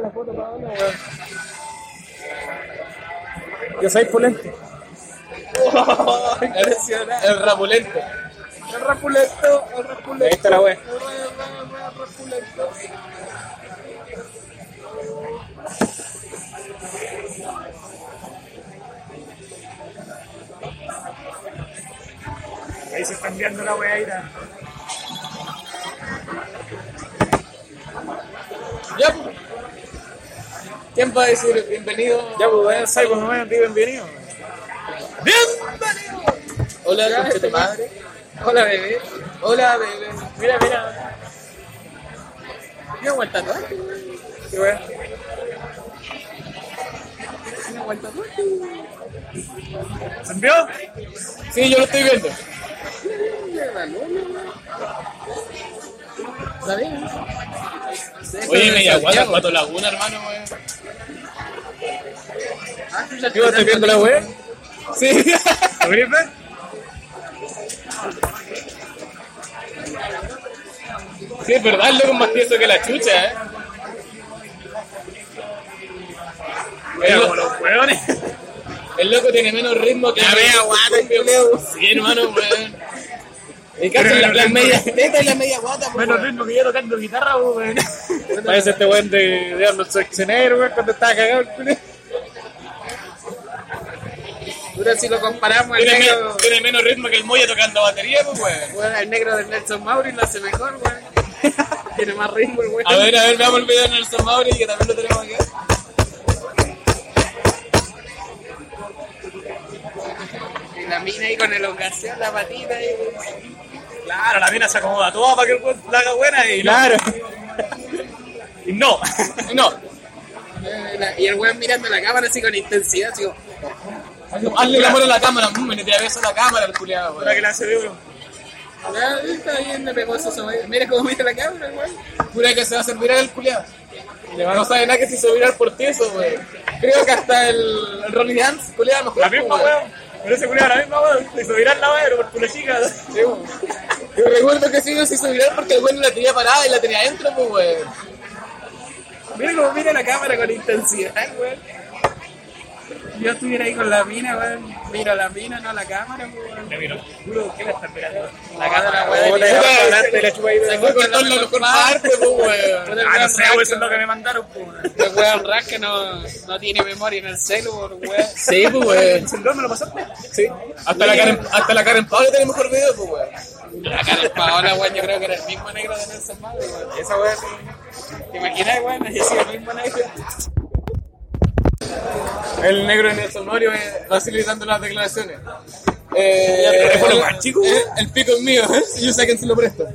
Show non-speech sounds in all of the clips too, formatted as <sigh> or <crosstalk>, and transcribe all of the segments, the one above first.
saca la foto para dónde, weón. Yo soy pulente. El, <laughs> el rapulento. El rapulento, el rapulento. Ahí está la rapulento. Ahí se está enviando la wea ira. Ya, pues. ¿Quién va a decir bienvenido? Ya, pues, weón, Saibo, no me bienvenido. ¡Bienvenido! Hola, Ya, este tu madre. Hola, bebé. Hola, bebé. Mira, mira. Mira, aguanta todo. Qué aguanta todo. ¿Se envió? Sí, yo lo estoy viendo. ¿Está bien? Oye, media guata, Pato Laguna, hermano, weón. ¿Yo estoy viendo la wea? Sí. ¿Lo <laughs> ver? Sí, es verdad, el loco es más tieso que la chucha, eh. Mira, El, como los weones. el loco tiene menos ritmo que La media guata, Sí, hermano, weón. Y la, menos las ritmo. medias tetas y la media guata, pues, Menos ritmo que yo tocando guitarra, weón. Parece este weón de, de Arnold Schwarzenegger, weón, cuando estaba cagado el. Pero si lo comparamos, el Tiene, negro, tiene menos ritmo que el Moya tocando batería, pues, weón. bueno, el negro de Nelson Mauri lo hace mejor, weón. <laughs> Tiene más ritmo el weón. A ver, a ver, veamos el video de Nelson Mauri, que también lo tenemos aquí. Y la mina ahí con elongación, la patita ahí. Claro, la mina se acomoda toda para que el weón la haga buena y. Claro. <laughs> Y no. <laughs> No, Eh, Y el weón mirando la cámara así con intensidad, así como, hazle el amor a la cámara, mmm, le tira beso a la cámara el culiado, Ahora que la hace de "Ah, está bien, le pegó eso. Mira cómo mira la cámara, weón. Pura que se va a hacer viral el culiado. No sabe nada que se hizo viral por ti eso, weón. Creo que hasta el, el Ronnie Dance, culiado, mejor. La misma weón. Pero ese culiado la misma weón. Se hizo viral la weón, pero por culo chica. Sí, weón. Yo recuerdo que sí, se hizo viral porque el weón la tenía parada y la tenía adentro, pues, weón. Mira cómo mira la cámara con intensidad, weón. Yo estuviera ahí con la mina, weón. Miro a la mina, no a la cámara, weón. ¿qué le está esperando? La cámara, weón. ya va a hablar de la chupa ahí de Se la fue weón. con todo lo mejor parte, pues, weón. Ah, no sé, weón, eso es lo que me mandaron, pues. El weón Ras que no, no tiene memoria en el celu, weón. Sí, pues, weón. ¿El celular me lo pasaste? Sí. Hasta la Karen, hasta la Karen Pablo tiene mejor video, pues, weón. La cara de Paola, weón, yo creo que era el mismo negro de Nelson Mauri, weón. Esa weón, ¿te imaginas, weón? El mismo negro. El negro de Nelson Mario eh, facilitando las declaraciones. Eh, eh, el pico es mío, ¿eh? Yo sé quién se lo presto.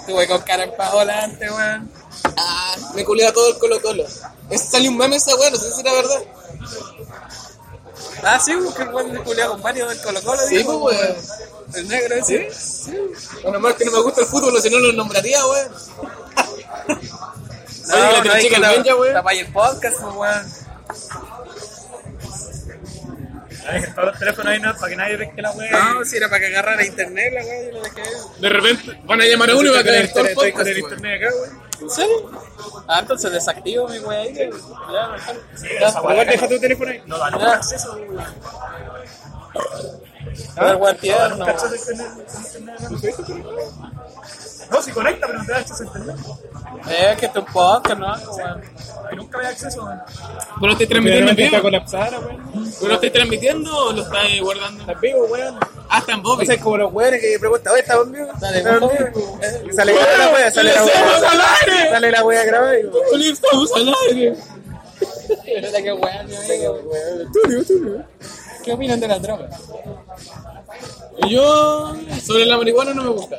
Estuve con cara en antes, weón. Ah, me culea todo el Colo Colo. Es, salió un meme esa weón, no sé si era verdad. Ah, sí, porque el weón se culea con varios del Colo Colo, Sí, pues, weón. El negro ese. Bueno, más que no me gusta el fútbol, si no lo nombraría, weón. <laughs> No, Oye, la no, que la- el podcast, pues, weón. Ya todos los teléfonos ahí, ¿no? Para que nadie pesque la weón. No, si era para que agarrara internet, la weón, yo lo dejé. De repente van a llamar a uno y va a caer todo el Estoy con podcast, el internet acá, weón. ¿En serio? Ah, entonces desactivo mi weón ahí. Ya, mejor. Esa weón, deja tu teléfono ahí. No da ningún acceso. A ver, weón, tierno. ¿Cachas de internet? No, si conecta, pero no te da acceso a internet. Es que tu podcast, ¿no? Ahí nunca da acceso. ¿Vos lo estáis transmitiendo en está vivo? colapsada, weón. ¿Vos lo estáis transmitiendo o lo estáis guardando? Está vivo, weón. Ah, está en Bobby. O sea, es como los weones que preguntan, oye, ¿está conmigo? Dale, ¿Está por conmigo? Y sale la wea, sale la ¡Estamos al wea. aire! Sale la wea grabada y weón. Estamos al aire. Mira qué weón, mi amigo. Tulio, tulio. ¿Qué opinan de la droga? Yo, sobre la marihuana no me gusta.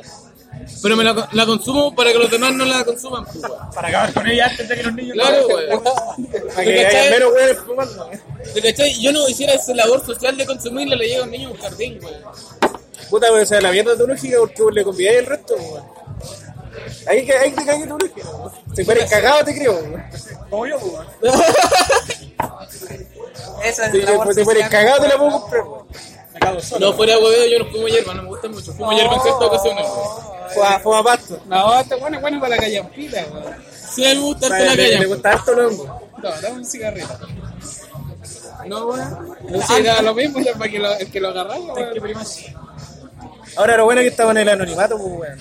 Pero me la, la consumo para que los demás no la consuman, pues. Para acabar con ella antes de que los niños... Claro, weón. Para ¿Te que haya menos weones fumando. ¿Te cachai? Yo no hiciera esa labor social de consumirla, le llega a un niño a un jardín, weón. Puta, weón, o sea, la mierda teológica porque vos le convidáis el resto, weón. Ahí que ahí te cagué teológica, weón. Si fueras cagado te creo, weón. Como yo, weón. <laughs> Esa es Si la labor si social. cagado te la puedo comprar, weón. No, fuera de hueveo, yo no fumo hierba, no me gusta mucho. Fumo hierba en ciertas ocasiones, weón. Fuma, fuma pasto. No, este bueno es bueno para la callampita, weón. Sí, a mí me gusta harto la Le, le calle. gusta harto los hongos. No, dame un cigarrito. No, weón. No sé, da lo mismo, ya para que lo, el que lo agarráis, weón. Ahora lo bueno es que estamos en el anonimato, pues, weón.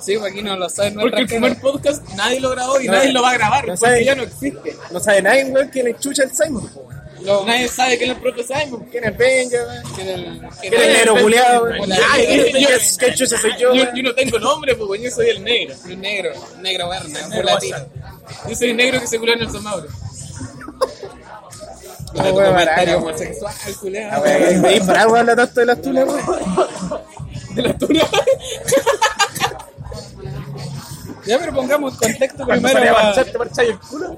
Sí, pues aquí no lo saben Porque el primer podcast nadie lo grabó y No, nadie lo va a grabar, no porque sabe. ya no existe. No sabe nadie, weón, quién es chucha el Simon, pues, weón. No, Nadie sabe quién es el propio Simon. ¿Quién es Benja, weón? que del- que ¿Quién es el negro culiado, Ay, yo- ¿qué- yo- qué- ¿Qué chucha soy yo, Yo, no tengo nombre, pues yo soy el negro. el negro, negro Werner, un Negro latino. Yo soy el negro que se culó en el Mauro. <laughs> No, Tu weón, comentario homosexual, Ah, culiao. weón, ¿veis por algo habla tanto de las weón? <laughs> De la tuna. <laughs> Ya, pero pongamos contexto primero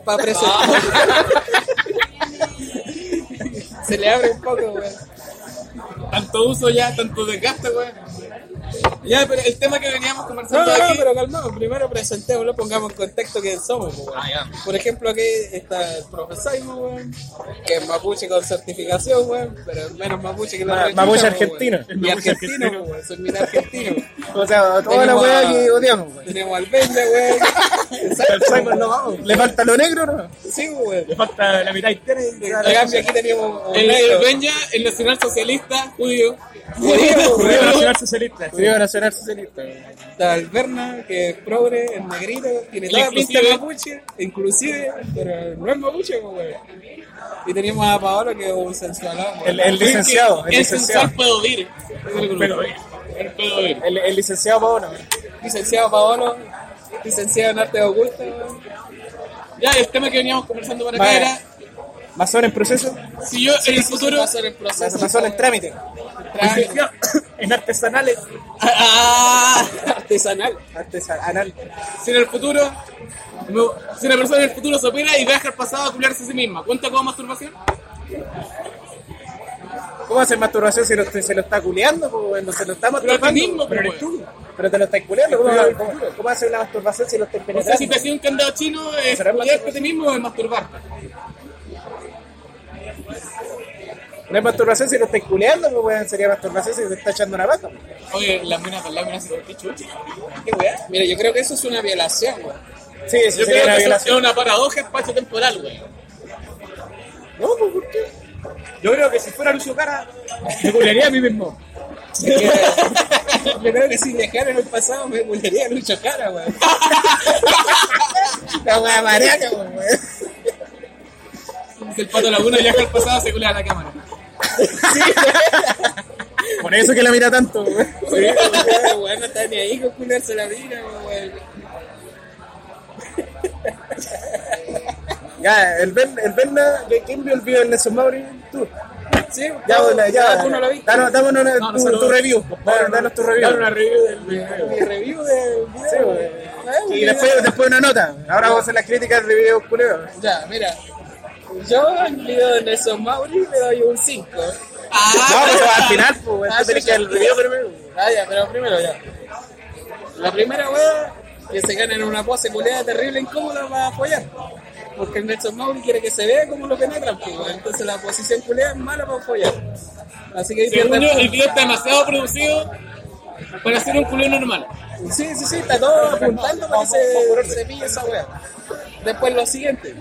para el presentar. Se le abre un poco, weón. Tanto uso ya, tanto desgaste, weón. Ya, pero el tema que veníamos conversando no, no, aquí. pero calmado. Primero presentémoslo, pongamos en contexto quién somos, pues, weón. Ah, ya. Por ejemplo, aquí está el profe Simon, weón, que es mapuche con certificación, weón, pero menos mapuche que la Ma- rechucha, mapuche argentino. Y Mapuche argentino, weón, soy mira argentino. <laughs> O sea, toda la Tenemos weá que odiamos, weón. Tenemos al Benja, weón. <laughs> El Simon no vamos. ¿Le falta lo negro, no? Sí, weón. Le falta la mitad entera. En cambio, aquí teníamos El, negro. el Benja, el nacional socialista judío. Judío, weón. Nacional Socialista. Judío Socialista. weón. Está el Berna, que es progre, es negrito, tiene El toda pinta inclusive. mapuche, inclusive, pero no es mapuche, weón. Y teníamos a Paolo, que es un sensualón, weón. El, el licenciado, el El licenciado. puedo ir. Pero, El. El, el licenciado weón. Licenciado Paolo, licenciado en arte oculto, weón. Ya, el tema que veníamos conversando por acá Vale. Era Masón en proceso. si yo en el futuro. Va a ser el proceso. En trámite. Trámite. En artesanales. Ah, artesanal. Artesanal. si en el futuro. si una persona en el futuro se opera y viaja al pasado a culiarse a sí misma, ¿cuenta como masturbación? ¿Cómo hacer masturbación si lo, se lo está culeando? Pues, no se lo está Pero a ti masturbando. mismo, pero eres tú. Pero te lo estás culeando. ¿Cómo, cómo, cómo hacer una masturbación si lo estás O sea, penetrando? si te hacía un candado chino, es ¿Será culiarte a ti mismo o es masturbarte. No es masturbación si lo estás culeando, pues, weón. Sería masturbación si te está echando una vaca. Oye, las minas con láminas, ¿qué chucha? ¿Qué weá? Mira, yo creo que eso es una violación, weón. Sí, eso Yo creo una que eso es violación. una paradoja espacio-temporal, güey. No, pues, ¿por qué? Yo creo que si fuera Lucio Cara, me culearía a mí mismo. <laughs> Yo creo que si viajara en el pasado me volvería mucho cara, weón. <laughs> La weá mariaca, pues, weón. El pato Laguna viaja al pasado, se culea a la cámara. <laughs> Por eso que la mira tanto, weón. Sí, weón, no está ni ahí con culiarse la vida, weón. Ya, el Ben, el Berna, ¿de ¿quién vio el video del Nelson Mauri? Tú. Sí, Ya, no, bueno, ya. tú no lo viste. Danos, danos una- No, no, tu, tu review. Danos, danos tu review. Dar una review del video. Mi review del video. Sí, Y video. después, después una nota. Ahora vamos a hacer las críticas de videos culeros. Ya, mira. Yo al video de Nelson Mauri le doy un 5. No, pero al final, <laughs> pues, weón. Ah, tenés sí, que el video primero. Ah, ya, pero primero ya. La primera weá, que se gana en una pose culeada terrible incómoda para apoyar. Porque el Nelson Mauri quiere que se vea como lo penetran, pues. Entonces la posición culeada es mala para apoyar. Así que ahí Según pierde yo, el video está demasiado producido para hacer un culeo normal. Sí, sí, sí, está todo apuntando para que se, se pille esa weá. Después lo siguiente,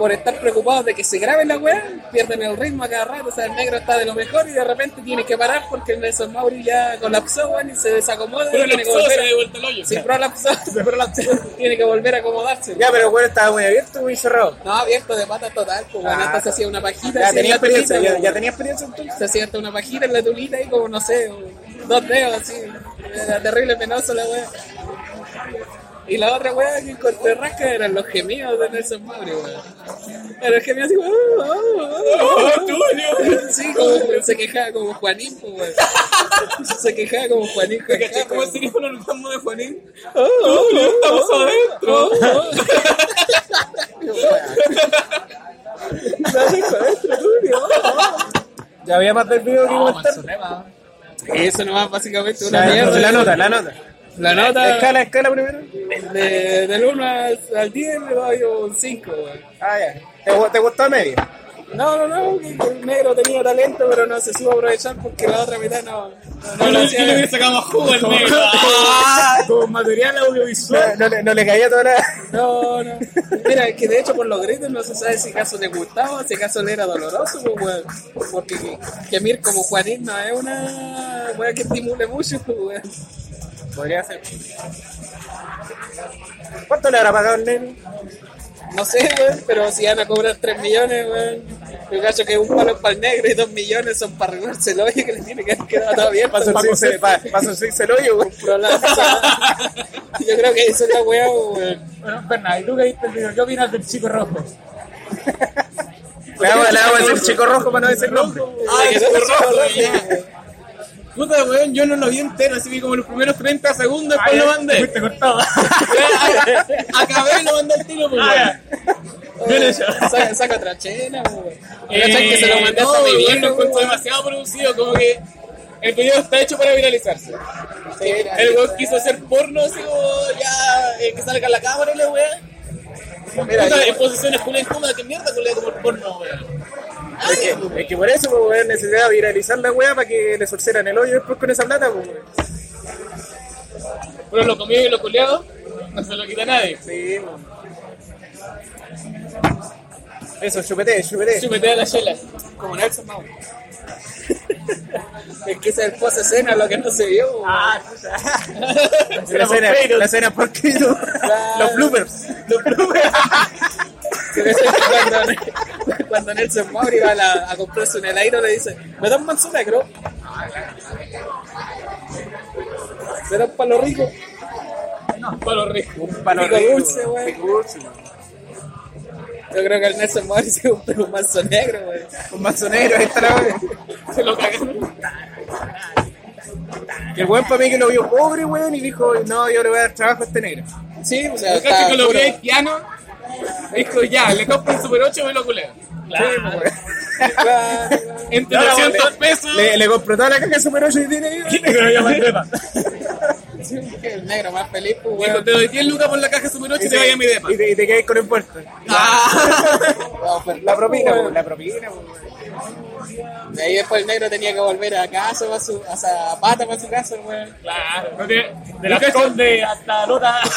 por estar preocupados de que se grabe la weá, pierden el ritmo a cada rato, o sea, el negro está de lo mejor y de repente tiene que parar porque el Nelson Mauri ya colapsó, weón, y se desacomoda Pero y el tiene que se volver de a... vuelta al hoyo. Sí, prolapsó, <laughs> <laughs> tiene que volver a acomodarse. Ya, pero bueno, estaba muy abierto o muy cerrado. No, abierto de pata total, pues bueno, Ah. esta se hacía una pajita Ya tenía tulita, experiencia, ya, weón. ya tenía experiencia entonces. se hacía hasta una pajita en la tulita y como no sé, dos dedos así, era terrible penoso la wea. Y la otra wea que corté rasca eran los gemidos de Nelson Mauri, wea. Era el gemido así, wea, oh, oh, oh. Sí, como, se quejaba como Juanín, wea. <laughs> Se quejaba como Juanín. ¿Cachai? ¿Cómo sería el orgasmo de Juanín? Oh, oh, oh, Estamos oh, adentro. oh, oh. Para adentro, Tulio, oh, oh. Ya había más del video que No, comentar. Eso nomás básicamente una mierda. la nota, la nota. La nota Escala, escala primero. de, del 1 al, al 10 le doy un 5, weón. Ah, ya. ¿Te, te gustó a medio? No, no, no, que el negro tenía talento, pero no se supo aprovechar porque la otra mitad no, no, no le hacía. le más jugo al negro. <laughs> Como material audiovisual. No, no le- no le caía toda la. No, no. Mira, es que de hecho por los gritos no se sabe si caso le gustaba o si caso le era doloroso, pues, weón. Porque que, que Mir como Juanín no es una weá que estimule mucho, pues, weón. Podría ser. ¿Cuánto le habrá pagado el nene? No sé, weón, pero si van a cobrar 3 millones, weón. Yo cacho que un palo es para el negro y 2 millones son para arreglarse el hoyo que le tiene que haber quedado todo. Paso para six- pa- paso el hoyo, güey. <laughs> Yo creo que eso es la weá, weón. Bueno, Bernal, ¿y tú qué viste el video? ¿Qué opinas del chico rojo? Le vamos, a decir chico rojo para no decir nombre. Ah, Que el chico rojo, rojo, ya. weón. Puta, weón, yo no lo vi entero, así que como los primeros 30 segundos, después lo mandé. Fuiste cortado. <laughs> Acabé y lo mandé al tiro, pues, Ah, weón. Bien hecho. Saca, saca otra chela, weón. Eh, ¿Cachai que se lo mandé no, hasta mi weón, viejo, lo encuentro weón? demasiado producido, como que el video está hecho para viralizarse. Sí, El weón quiso hacer porno, así como ya eh, que salga la cámara y la weá. Mira, Puta, yo- en posiciones que mierda culea como el porno, weón. Es, que, es que por eso, pues, weón, necesitaba viralizar la weá para que le sorceran el hoyo después con esa plata, pues, weón. Pero lo comido y lo culeado, no se lo quita nadie. Sí, weón. Eso, chupete, chupete. Chupetea la chela. Como Nelson Mau. es que ese es el post escena, lo que no se vio. weón. Ah, <laughs> La escena, la escena por Cristo. Los bloopers. Ves <laughs> cuando, <laughs> cuando Nelson Mauri va a, la- a comprarse un helado, le dice: ¿Me da un manso negro? ¿Me da un palo rico? Palo rico. Un palo rico, dulce, weón. Yo creo que el Nelson Mauri se compró un manso negro, güey. Un mazo negro, ahí está la. Se lo cagaron. Que el weón para mí que lo vio pobre, weón, y dijo, no, yo le voy a dar trabajo a este negro. Sí, o sea, cacho que lo puro. vi haitiano, dijo ya, le compro un Super 8 y me lo culeo. Sí, pues. Claro. No, 300 le- pesos. Le, le compró toda la caja de Super 8 y tiene ahí. Pero. Sí, <laughs> el negro más feliz, pues, weón. te doy 10 lucas por la caja de Super 8 y te vaya a mi depa. Y te, te quedas con el puerto. <laughs> Pues, La propina, weón, la propina, weón. De ahí después el negro tenía que volver a casa, a su, a Zapata para su casa, weón. Claro. no De la Conde hasta Lota. <laughs>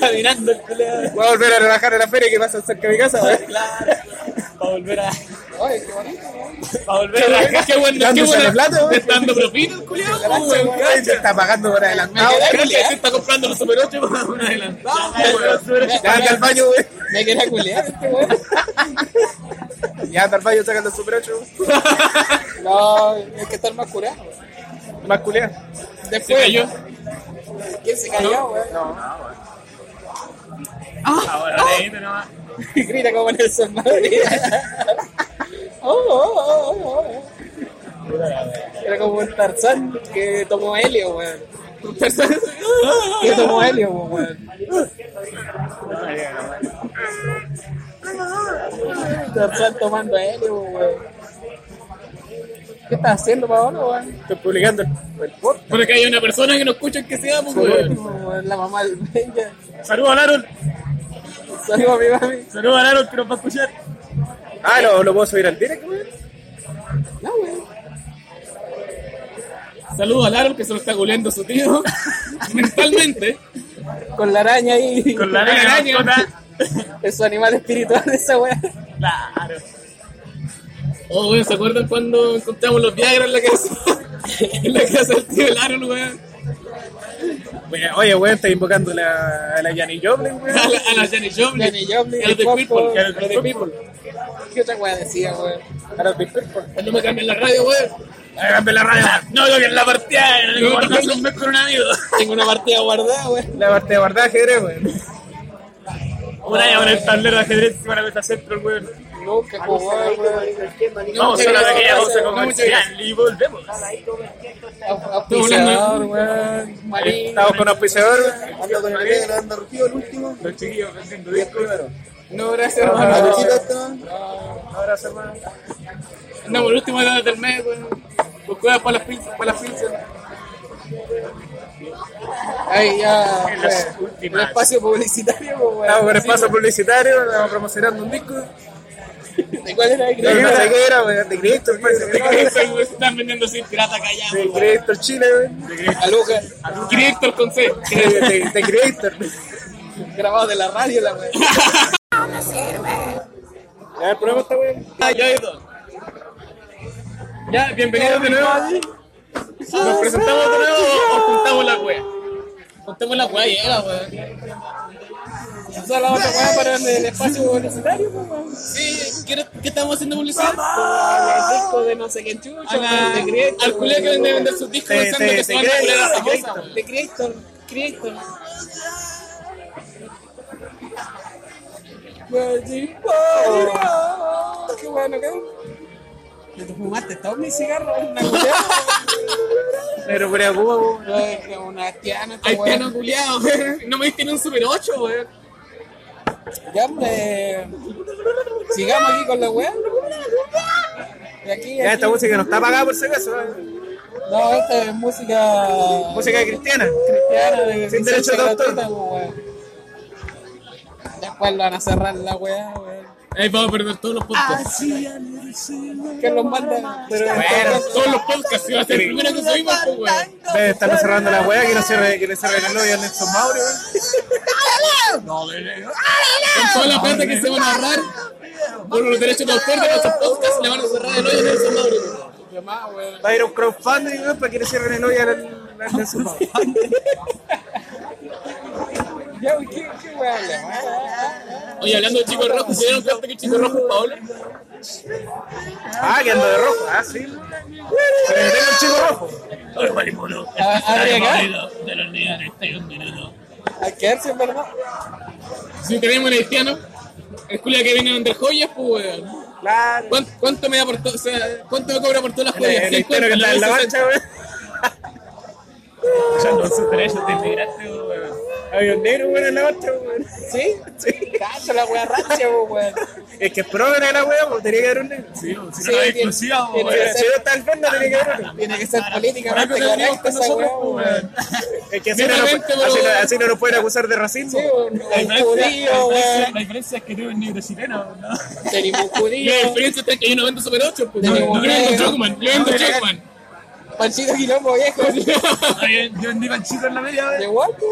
Caminando el culeado. Voy a volver a trabajar en la feria que pasa cerca de mi casa, weón. Claro. Para volver a. Ay, qué bonito. Para volver a. Qué bueno, qué bueno. plata, weón. Te está dando weón. Se está pagando por adelantado. Me Creo quedé que se está comprando los Super 8 para un adelantado, weón. Al baño, weón. Me quería culear este weón. <laughs> Ya anda al baño sacando el Super 8. No, hay que estar más curado. Más culiar. Se Después, cayó. ¿quién se cayó, weón? Ahora leíste nomás. Grita como Nelson Madrid. <laughs> oh, oh, oh, oh, oh. Era como un Tarzán que tomó helio, weón. Que tomó helio, weón. Tarzán tomando helio, weón. ¿Qué estás haciendo, Paolo, weón? Estoy publicando el, el podcast. Porque hay una persona que no escucha que sea, pues, weón. Weón, La mamá del Benja. Saludos a Aaron. Saludos a mi mami. Saludos a Aaron que nos va a escuchar. Ah, no, lo puedo subir al directo, weón. No, weón. Saludos al Aaron que se lo está goleando su tío. <laughs> Mentalmente. Con la araña ahí. Con la Con la araña. Es su animal espiritual esa weá. Claro. Oh, weón, ¿se acuerdan cuando encontramos los Viagra en la casa? <laughs> en la casa del tío del Aaron, weón. Oye, weón, está invocando la, a la Janis Joplin, weón. A la, a la Janis Joplin. Jenny Joplin, A los de People. a los de People. ¿Qué otra weá decía, weón? A los Big Purple. Cuando me cambian la radio, weón. Háganme la radio. No, yo que en la partida. No guardo hace un mes con un amigo. Tengo una partida guardada, weón. La parte de guardar ajedrez, weón. <laughs> Una llama en el tablero de ajedrez para meta centro, weón. Vamos a pero una no, pequeña no, pausa no, comercial y volvemos. Auspiciador, weón. Estamos con auspiciador. Ando con el video anda Rufío, el último. Los chiquillos vendiendo discos. No, gracias, hermano. está. Abrazo, hermano. Andamos el último día del mes, weón. Pues cuidado para las pinzas, para las pinzas. Ahí ya En las fue el últimas. espacio publicitario, pues, weón. Estamos con espacio publicitario, estamos promocionando un disco. ¿De cuál era? No weón, de Cristo. De Cristo, están vendiendo sin pirata callado. De Creator Chile, weón. A Lucas, Creator con C. De, de, de Creator. grabado de la radio, la weón. Ya, el problema está, weón. Ah, ya dos. Ya, bienvenidos de nuevo. ¿Nos presentamos de nuevo o juntamos la wea? Juntamos la wea y era, weón. Esa es la otra weón para el el espacio publicitario, pues. Sí, ¿qué, ¿qué estamos haciendo publicidad? El disco de no sé qué chucho, A la- de Creator. al culé que vende vender sus discos pensando que son de una culera. De Creator, Creator. Qué bueno, qué ¿Te fumaste todo mi cigarro? Una. Pero por. Una haitiana, piano culiado. No me diste ni un Super 8, weón. Ya, hombre. Sigamos aquí con la weá. Ya, esta música no está pagada por si acaso, weón. No, esta es música Música cristiana. cristiana de Sin derecho de autor. pues. Después lo van a cerrar la weá, weón. Ahí vamos a perder todos los podcasts. Que los manda. Pero Bueno, Todos los podcasts, iba a ser el primero que subimos, pues, weón. Estar cerrando la weá, que no cierre, que le cierre el hoyo a Nelson Mauri, weón. Con toda la plata que se van a ahorrar por los derechos de autor de nuestros podcasts, le van a cerrar el hoyo a Nelson Mauri, weón. Va a ir a un crowdfunding, weón, para que le cierren el hoyo al al Nelson Mauri. <laughs> Ya, ¿qué, qué habla? Oye, hablando de Chico Rojo, ¿se dieron cuenta que Chico Rojo es Paolo? Ah, que ando de rojo. Ah, sí. Pero tengo el chico rojo. Ah, Habría acá. De los niños 31 minutos. Hay que verse, en verdad. Si tenemos un haitiano, el culia que viene a vender joyas, pues, weón. Claro. ¿Cuánto, cuánto me da por todo? O sea, ¿cuánto me cobra por todas las El, joyas? el haitiano que está en la marcha, weón. Usando sus derechos de inmigrante, weón. Había un negro, weón, en la marcha, weón. ¿Sí? Sí. Cacho la weá rancia, weón. Es que es progre la weá, pues tenía que haber un negro. Sí, si Sí, no era tiene- exclusiva, weón. que Si no está el fondo, tenía que haber uno. Tiene que ser políticamente tenemos esa con weá, weón. Es que así no, así, no, así no nos pueden acusar de racismo. Sí, weón. La diferencia, judío, la diferencia- weón. la diferencia es que tú eres negro chileno, ¿no? Tenemos un judío. la diferencia es que yo no vendo Super 8, pues. No, Yo no, vendo no, Chocman, yo vendo Chocman. Panchito Quilombo viejo. Yo vendí panchito en la media, De weón. guapo.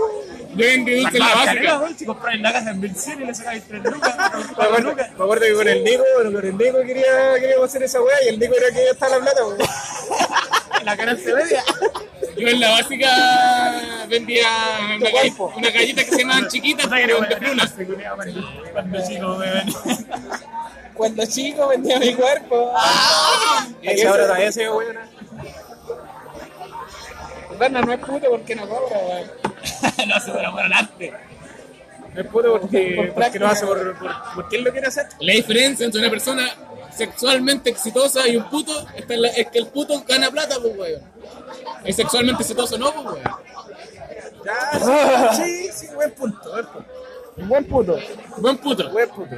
Yo vendí dulce en la básica. Si compras en la casa en Belcir y le sacáis 3 lucas, Me acuerdo, me acuerdo que con el Nico, bueno, con el Nico quería, queríamos hacer esa weá y el Nico era que ya está la plata, weón. <laughs> la cara se media. Yo en la básica vendía una galleta, cuerpo. una galleta que se llamaban <laughs> chiquitas, pero de plumas. Cuando chico, weón. Cuando chico vendía mi cuerpo. Y esa ahora todavía se ve weón. Berna no es puto porque no cobra, weón. <laughs> Lo hace por amor al arte. No es puto porque, Por porque lo hace por, por, porque él lo quiere hacer. La diferencia entre una persona sexualmente exitosa y un puto está en la- es que el puto gana plata, pues, weón. Es sexualmente exitoso, no, pues, weón. Ya, sí, <laughs> sí, sí, buen punto, buen punto. Buen puto. Buen puto. Buen punto.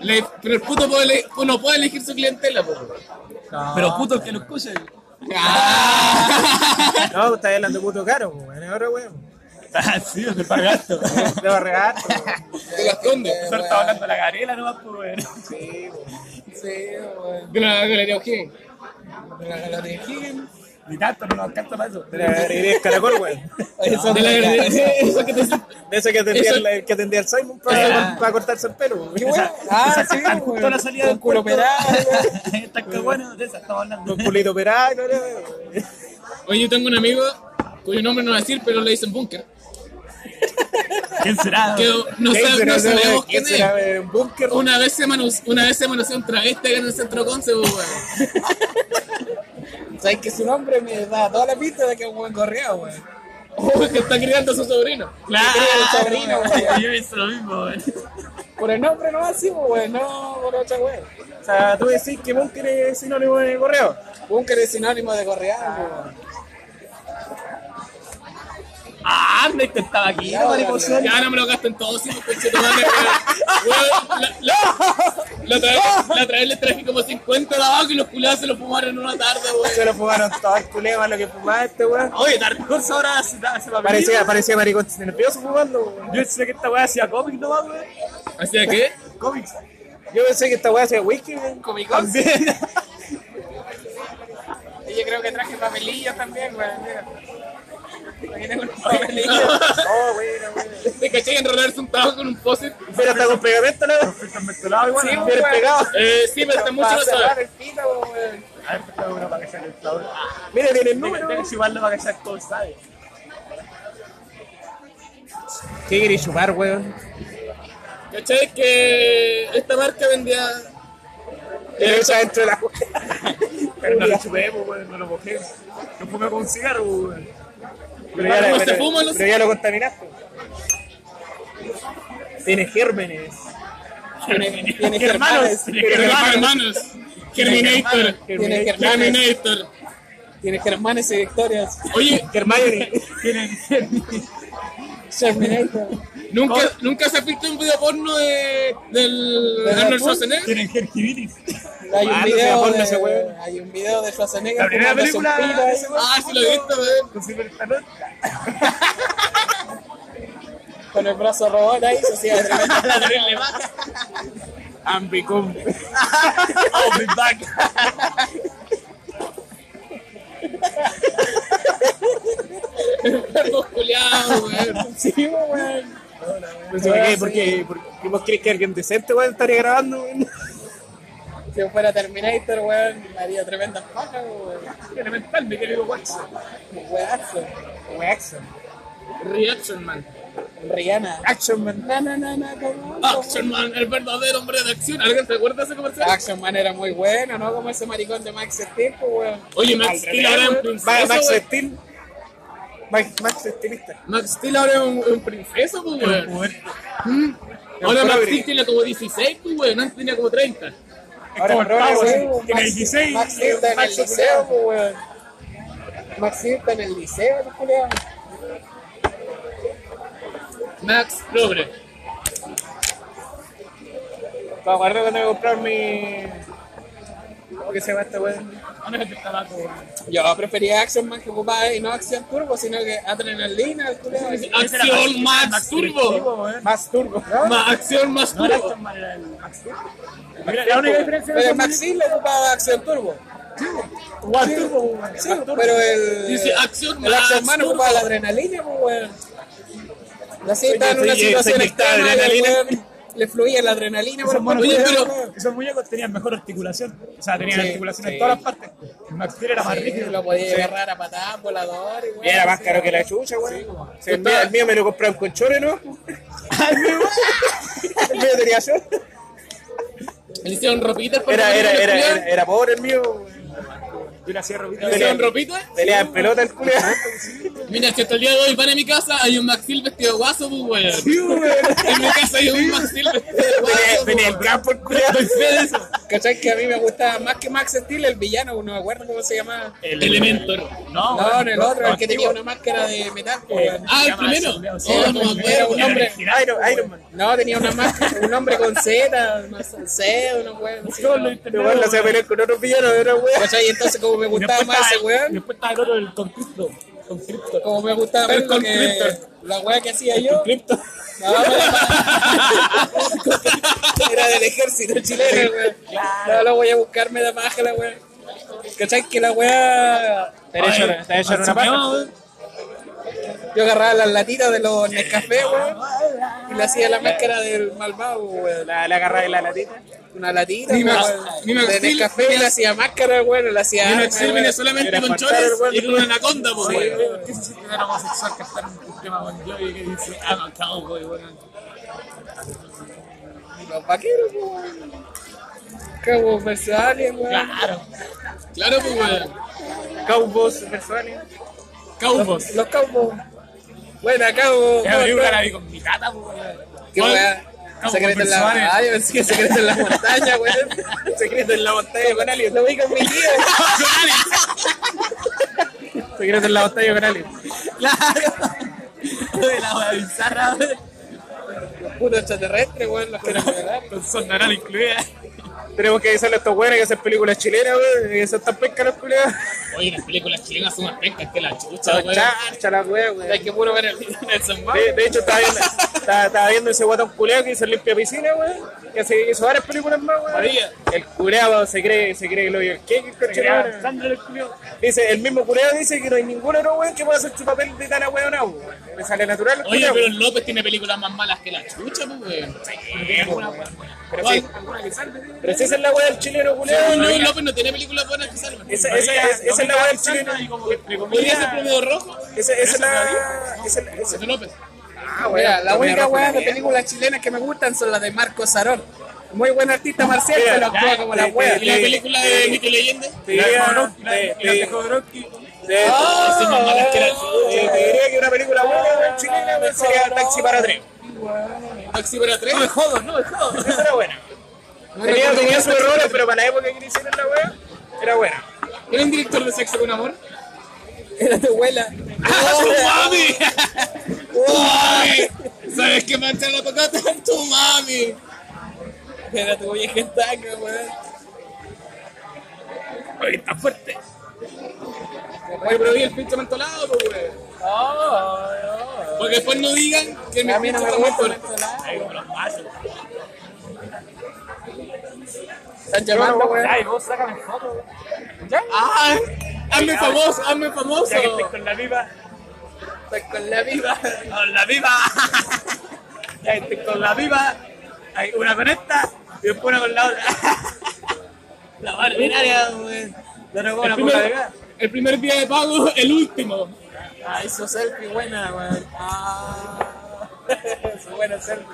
Le- pero el puto puede ele- no puede elegir su clientela, pues, weón. Pero puto el que lo escuche. Ah. <laughs> No, está hablando de puto caro, weón. Ahora, weón. Ah, sí, es. Le va a regalar, De las condes. Solo estaba hablando de la Gabriela nomás, pues, weón. Sí, weón. Sí, weón. De la galería O'Higgins. De la galería Higgins. Ni tanto, no nos alcanza para eso. De la galería de Caracol, weón. Oye, son De la. Eso que te De ese que atendía, Eso- el, el que atendía al Simon para, para cortarse el pelo. Qué bueno. Ah, sí, Justo weón. a la salida del culo operado, weón. <laughs> Está que bueno, de esa estamos hablando. Con culito operado, ¿no? weón. Oye, yo tengo un amigo cuyo nombre no voy a decir, pero le dicen Bunker. ¿Quién será? Que no, ¿Quién sab- será no sabemos quién ¿Quién es. será? ¿Un búnker? Una vez se manoseó, una vez se manoseó un travesti acá en el centro Conce, weón. Sabes que su nombre me da toda la pista de que es un buen correo, weón. Oh, que está criando a su sobrino. Claro, el sobrino, <laughs> weón. Yo hice lo mismo, weón. Por el nombre no así, weón. No por otra weón. O sea, tú decís que búnker es sinónimo de correo. Bunker es sinónimo de correal, weón. Ah, me intentaba aquí, no, mariposón. Ya no me lo gasten todos, si no madre, weón. Weón, la- la- La otra, vez, la otra vez les traje como 50 de abajo y los culiados se los fumaron en una tarde, weón. Se lo fumaron todo el culeo a lo que fumaba este weón. Oye, Dark Horse ahora se, se va a Parecía, parecía maricón nervioso fumando, weón. Yo sé que esta weá hacía cómics nomás, weón. ¿Hacía qué? Cómics. Yo pensé que esta weá hacía whisky, weón. Comicón. También. <laughs> Y yo creo que traje papelillos también, weón. Oh, bueno. ¿Te caché que enrolarse un tabaco con un posit? Pero está con pegamento, ¿no? Están mezclados igual, Sí, weón. pegado. Eh, sí, pero está mucho sabe. el pito, weón. A ver, está uno para que sea el Mira, tiene el número. Tienes igual para que sea todo sabe. ¿Qué querés chupar, weón? ¿Cachai? Que esta marca vendía. Pero dentro de la Pero no lo chupé, pues, weón, no lo mojé. Lo fumé con un cigarro, pues, weón. Pero ya, ¿Cómo pero- se fuma, no ya lo contaminaste. Tiene gérmenes. Tiene, tiene Hermanos. germanes. Hermanos, hermanos. Terminator. Tiene germanes. Tiene y victorias. Oye, Hermione. <laughs> Tienen Terminator. ¿nunca, ¿nunca se ha visto un video porno de, del ¿De Arnold? Schwarzenegger? tienen gingivitis. Hay un Ah, no video de, ese hay un video de Schwarzenegger La primera película Ah, sí lo he visto, weón. Con el brazo robot ahí, se hacía <laughs> La terrible. And become. <laughs> I'll be back. <laughs> Enfermos culiados, weón. Sí, weón. No sé por qué, porque, porque vos crees que alguien decente, weón, estaría grabando, weón. Si yo fuera Terminator, weón, me haría tremenda paja, weón. Elemental, mi querido Watson. Weazo. Waxon. Reaction Man. Rihanna. Action Man. Na, na, na, na, como- Action Man, el verdadero hombre de acción. ¿Alguien se acuerda de ese comercial? Action Man era muy bueno, ¿no? Como ese maricón de Max Steel, pues, weón. Oye, Max Steel ahora es un Ma- Max. Steel. Max, Max Steelista. Max Steel ahora es un, un princeso, pues, weón. Poder. Ahora Max. Steel tiene como 16, pues, weón. Antes tenía como 30. Ahora sí. Max- Tiene 16. Max Steel está en el liceo, pues, weón. Max Steel está en el liceo, ¿no, culiao? Max Progre. Me acuerdo cuando me compraron mi. ¿Cómo que se llama esta weón? ¿Dónde es el tabaco, weón? Yo prefería Action Man que ocupaba y no Acción Turbo, sino que Adrenalina, el. Acción Max Turbo. Más turbo. Más acción, más No turbo. Aston Man, era el Max Turbo. Mira, la única diferencia Pero es el Max Steel le ocupaba Acción Turbo. One Turbo, weón. Sí, pero el. Dice Acción El Action Man Turbo. ocupaba la adrenalina, pues, weón. Así está en una situación extrema el weón le fluía la adrenalina por Esos cuerpo, pero- esos muñecos tenían mejor articulación. O sea, tenían Sí, articulación sí. en todas las partes. El Max Steel era más rígido. lo podía agarrar a patadas, volador y. Y era más caro que la chucha. Sí, el, mío, el mío me lo compraron con chore, ¿no? <laughs> el mío tenía chore. Le hicieron ropitas Era, era, era, era, era pobre el mío. Yo le hacía robita. ¿Le hicieron ropitas? Pelea en pelota el culo. Mira, si hasta el día de hoy van a mi casa, hay un Max Steel vestido de guaso, pues, weón. En mi casa hay un Max Steel vestido de guaso, Venía, pues, el campo el culo. Doy fe de eso. ¿Cachai? Que a mí me gustaba más que Max Steel, el villano, no me acuerdo cómo se llamaba. Elementor. No, No, el otro, el que tenía una máscara de metal, pues, weón. Ah, el primero. Oh, no me Era acuerdo. un hombre. Iron, Iron Man. No, tenía una máscara, un hombre con Z, sé, C, una weón. ¿no? lo hacía pelear con otros villanos, era weón. ¿Cachai? Entonces, como me Y gustaba después más ese el- weón, Después estaba el otro, el Conscripto. Conscriptor. como me gustaba El ver lo que, la weá que hacía yo, Cripto. no, pero- <laughs> era del ejército chileno, weón. No lo voy a buscar, me da paja la weá. ¿Cachai? Que la weá. Está hecho, está hecho en una paja. Yo agarraba las latitas de los Nescafé, weón, y le hacía la máscara del malvado, weón. La, la agarra de la latita. Una latita, weón, Max de Nescafé y le hacía máscara, weón, le hacía. Y arma, Max Steel weón. viene solamente con chores weón. y con una anaconda, pues, <laughs> weón. ¿Qué se siente homosexual que estar en un tema con Joey que dice I'm a cowboy, weón? Los vaqueros, weón. Cabo versus Alien, weón. Claro. Claro, pues, weón. Cowboys versuales. Cowboys. Los cowboys. Buena, cabo. Ya abrí una vi con mi tata, weón. Qué weá. Secreto en la. Ah, yo pensé que secreto en la montaña, weón. Secreto en la montaña con Alien. Lo vi con mi tío. <laughs> Secreto en la batalla con alguien. De la weá bizarra, weón. Los putos extraterrestres, weón, los que weón. Con sondanal incluida. Tenemos que avisarle a estos güeyes que hacen películas chilenas, weón. Que son tan pescas las culiadas. Oye, las películas chilenas son más pescas que la chucha, weón. charcha las weas, weón. Hay que puro ver el Nelson De, hecho, estaba viendo, estaba, estaba viendo ese guatón culeado que hizo limpia piscina, weón. Que hace, hizo varias películas más. Sabía. El culeado se cree, se cree que lo vio el qué, el el. Dice, el mismo culeado dice que no hay ningún otro weón que pueda hacer su papel de tan ahueonado, weón. Le sale natural el Oye, culeado. pero el López tiene películas más malas que la chucha, pues, Pero, sí, pero si esa es la weá del chileno, culeado. Según yo, el López no tiene películas buenas que salgan. Esa, esa, esa, esa es la weá del chileno. ¿Podría ser premio rojo? Esa, esa es la. Esa, esa, De López. ah, Mira, la única weá weá de películas chilenas que me gustan son las de Marco Sarón. Muy buen artista marcial, pero actúa como la te- ¿Y la película de Mito Leyenda? La de Jodorowsky. te- la diría que una película buena chilena sería Taxi para tres. Taxi para tres. No me jodo, no me jodo. Esa era buena. Tenía, tenía sus errores, pero para la época que le hicieron la weá, era buena. ¿Era un director de sexo con amor? Era tu abuela. <laughs> ¡Ah, tu mami! ¡Tu mami! ¿Sabes qué mancha la tocata? ¡Tu mami! Era tu vieja en taca, weón. Oye, está fuerte. Oye, pero vi el pinche mentolado, pues, weón. Porque después no digan que mi pinche está muy gusta fuerte. el mentolado. Están llamando, weón. Ay, vos sácame foto. ¡Ah! ¡Hazme famoso! ¡Hazme famoso! Ya que estoy con la viva. Estoy con la viva. Con la viva. Ya que estoy con la viva. Hay una con esta y después una con la otra. La ordinaria. No nos El primer, el primer día de pago, el último. Ah, hizo selfie buena, weón. Ah. <laughs> Su buena selfie.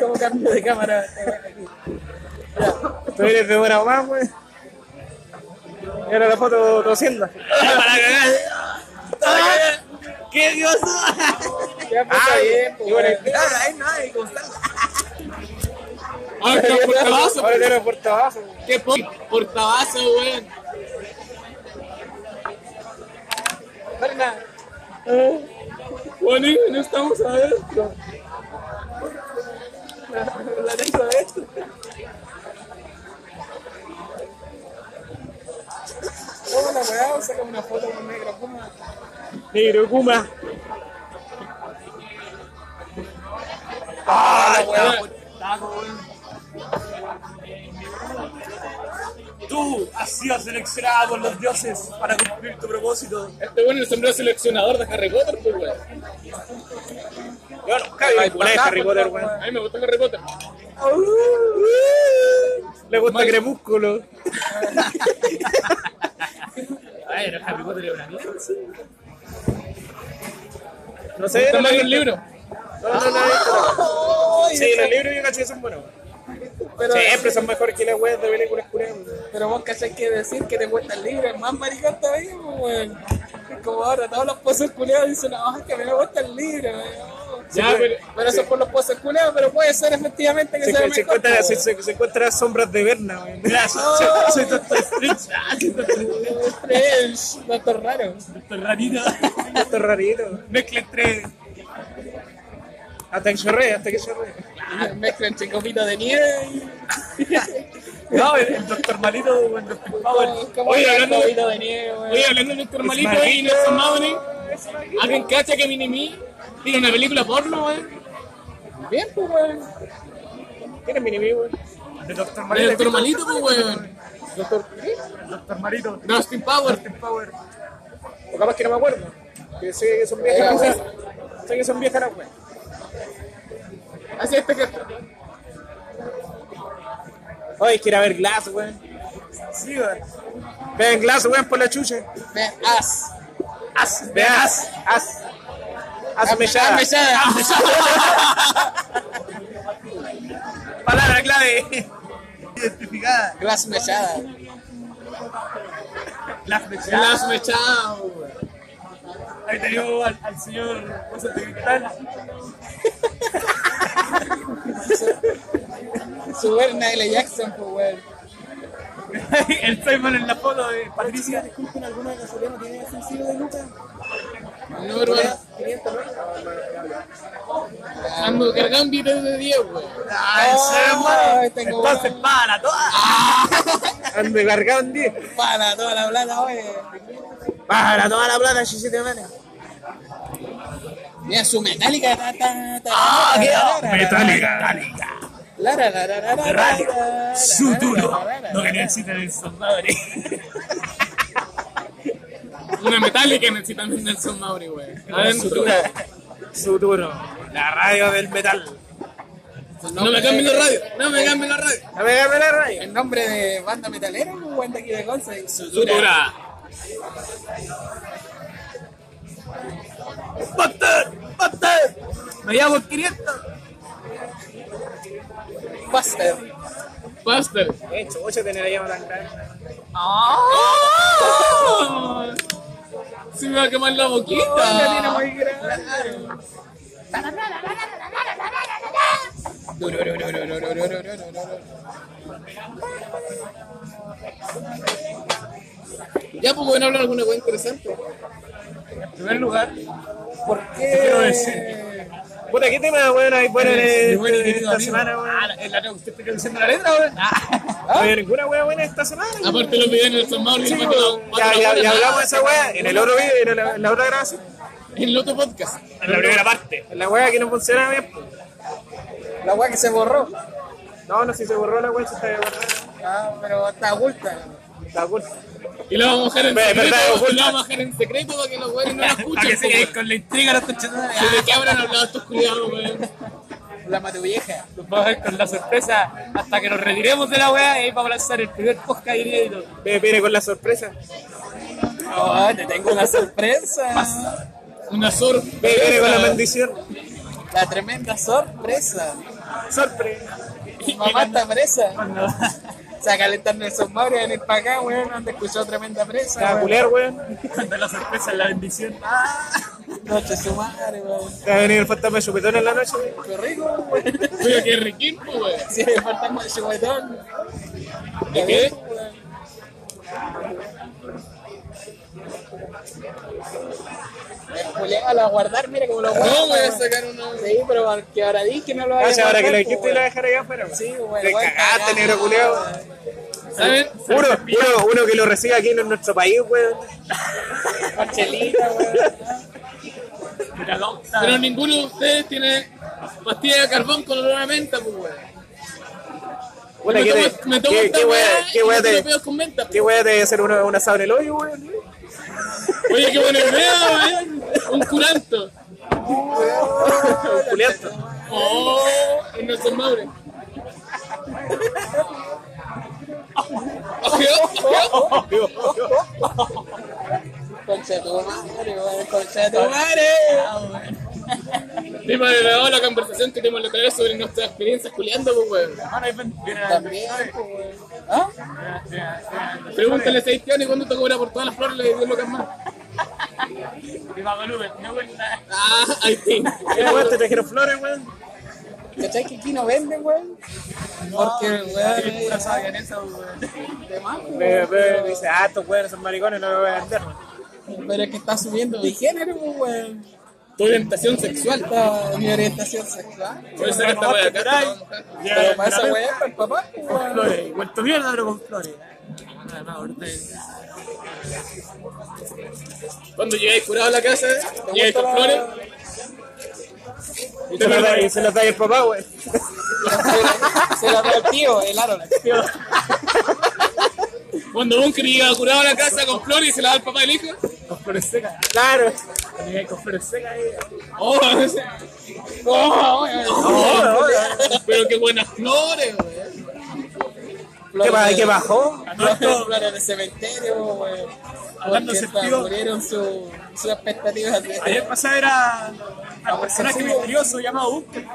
¿Cómo cambio de cámara? Tú eres de buena más, weón. Y ahora la foto tosiendo. Para cagar. Para cagar. ¡Qué pues, está bien, pues, bueno. Ay, no, hay como. ¡Ah, qué portabazo! Ahora tiene puerta abajo. ¡Qué po- portabazo, weón! Bueno, no estamos adentro. la tengo de esto. Toma la weá, saca una foto con negro Puma. Negro Kuma. Ah, la weá. Tú has sido seleccionado por los dioses para cumplir tu propósito. Este bueno el sombrero seleccionador de Harry Potter, pues, weón. Yo nunca vi ninguna de Harry Potter, weón. A mí me gusta Harry Potter. Le gusta Crepúsculo. <laughs> Ay, pero Harry Potter es una mierda. No sé, Está más libro. no, no, no, <laughs> Sí, los libros yo caché que son buenos. Pero, Siempre son mejores que las weas de películas culeras. pero vos cachai que decir que te cuesta el libro es más maricón todavía, weón. Como ahora todos los pozos culeados dicen, no, es que a mí me gusta el libro, weón. Ya, pero. Pero eso es por los pozos culeados, pero puede ser efectivamente que Se, sea se, mejor. encuentra, pues, se, se, se encuentra sombras de Berna, weón. Oh. <laughs> Soy Doctor Strange. <laughs> Doctor raros. Doctor Rarito. <laughs> Esto es rarito. Mezcla entre. Hasta que chorre, hasta que chorre. <laughs> Mezcla entre copito de nieve y... No, el, el Doctor Malito Doctor. Como Oye, el hablando de- de nieve. Oye, hablando de Héctor Malito y Nelson Mauri, ¿alguien cacha que Minimi tiene una película porno, weón? Bien, pues, weón. ¿Quién es Minimi, weón? De Doctor El Malito. Héctor Malito, pues, weón. Doctor, ¿qué? Doctor Malito. De Austin Power. Doctor Power. O capaz que no me acuerdo. Que sé que son viejas. Sé que son viejas las. Así este que... Oye, quiero ver Glass, weón. Sí, weón. Vean Glass, weón, por la chucha. Ve, as. As, veas, as. As mechada. <laughs> Mechada. Palabra clave. Identificada. Glass mechada. Las El mechadas. Las Mechado, weón. Ahí tenemos al, al señor José de Cristal. Su Berna L. Jackson, pues, weón. <laughs> el Simon en la foto de Patricia. Disculpen, ¿alguna casualidad no tiene sencillo de Lucas? No, hermano. 500, ¿no? Ando cargando billetes de 10, weón. Ah, ¿en serio, Ay, weón? tengo Entonces, una- para toda. Ando cargado en 10. Para toda la plata, wey. Para toda la plata, chisite manes. Mira su metálica. Ta, ta, ta, Ah, qué metálica, Radio, la, la, lo que necesita Nelson Madre. Una metálica necesita Nelson Mauri. Adentro. Sutura. Suturo. La radio del metal. No me cambien la radio, no me cambien la radio. Dame, dame la radio. El nombre de banda metalera, un buen de aquí de Gonza. Sutura. ¡Buster! ¡Buster! Me llamo 500. Buster. Buster. Eh, chucha, tener la llama tan grande. Se me va a quemar la boquita. Ya, pues, bueno, hablar alguna cosa interesante. En primer lugar, ¿Por quiero qué? decir. Puta, ¿qué tema, weón, hay bueno en Mi buen y este- esta amigo. semana, weón? Ah, la- la- ¿Usted está diciendo la letra, weón? Ah. <laughs> No había ninguna wea buena esta semana. Aparte los videos de Nelson Mauri, Sí, después weón. te lo- ya, ya, ya hablamos de esa wea en el otro video, en la, en la otra grabación. En el otro podcast. En la primera parte. En la wea que no funciona bien. La weá que se borró. No, no, si se borró la wea, se está borrando. Ah, pero está oculta. La culpa. Y lo vamos a dejar en Ve- secreto. verdad, lo vamos a dejar en secreto para que los güeyes no la <laughs> escuchen. Para que se pues, con la intriga los conchetumares. ¿De qué habrán hablado estos cuidados, weón? La mate vieja. Nos vamos a ver con la sorpresa hasta que nos retiremos de la weá y ahí vamos a lanzar el primer podcast inédito. Viene, viene con la sorpresa. Oh, te tengo una sorpresa. Una sorpresa. Viene, con la bendición. La tremenda sorpresa. Sorpresa. Mi mamá está presa. Se va a calentar Nelson Mauri, va a venir para acá, weón, donde escuchó tremenda presa. A weón. Cuando la sorpresa es la bendición. Ah. Noche su madre, weón. Te va a venir el fantasma de chupetón en la noche, weón. Qué rico, weón. Oye, qué riquín, pues, weón. Sí, el fantasma de chupetón. ¿De qué? Lo va a guardar, mira cómo lo guarda. No, voy a sacar una. Sí, pero que ahora di que no lo vaya Ah, si ahora que lo guardar, dijiste pues, y weón. dejaré allá afuera, weón. Sí, weón. Te weón, cagaste, negro culeado. weón. ¿Saben? Uno, uno, uno que lo reciba aquí en nuestro país, weón. Marchelita, weón. Pero ninguno de ustedes tiene pastilla de carbón con olor a menta, pues, weón. Puta, me ¿qué tomo, te- me tomo qué- esta qué qué te- tiro pedos con menta. ¿Qué weá de hacer una, una sabra el hoyo, weón? Oye, qué buena idea, weón. Un curanto. Julianto. Oh, en Nelson Maure. Concha de tu madre. Concha de tu madre. Dime, le dado la conversación que tenemos la otra vez sobre nuestras experiencias culiando, pues, weón. La- También, pues, weón. ¿Ah? Pregúntale a Sebastián y cuándo te cobra por todas las flores, le dio locas más. Viva Volumen, no cuenta. Ah, I think. ¿Qué weón te trajeron flores, weón? ¿Cachai que aquí no venden, weón? Porque, weón, Pura sabia en eso, weón. de más, weón. Dice, ah, estos weones son maricones, no me voy a vender. Pero es que está subiendo mi género, pues, weón. Tu orientación sexual. Está mi orientación sexual. Puede ser que esta wea acá. Pero para esa weá, para el papá, pues, Con flores. Vuelto mierda, pero con flores. No, Cuando llegáis curado a la casa, llegáis con flores. Y se lo da, y se lo da el papá, weón. <laughs> Se la da el tío, el Aaron. <laughs> Cuando Bunker llega curado a la casa con flores y se la da al papá del hijo. Con flores secas. Claro. Con flores secas ahí. Oh, ese- oh, oh, pero qué buenas flores, weón. ¿Qué, ba- ¿Qué bajó? Flores flores de cementerio, weón. Hablando sentido. murieron su- sus expectativas de... Ayer pasé a ver a, al personaje misterioso llamado Bunker.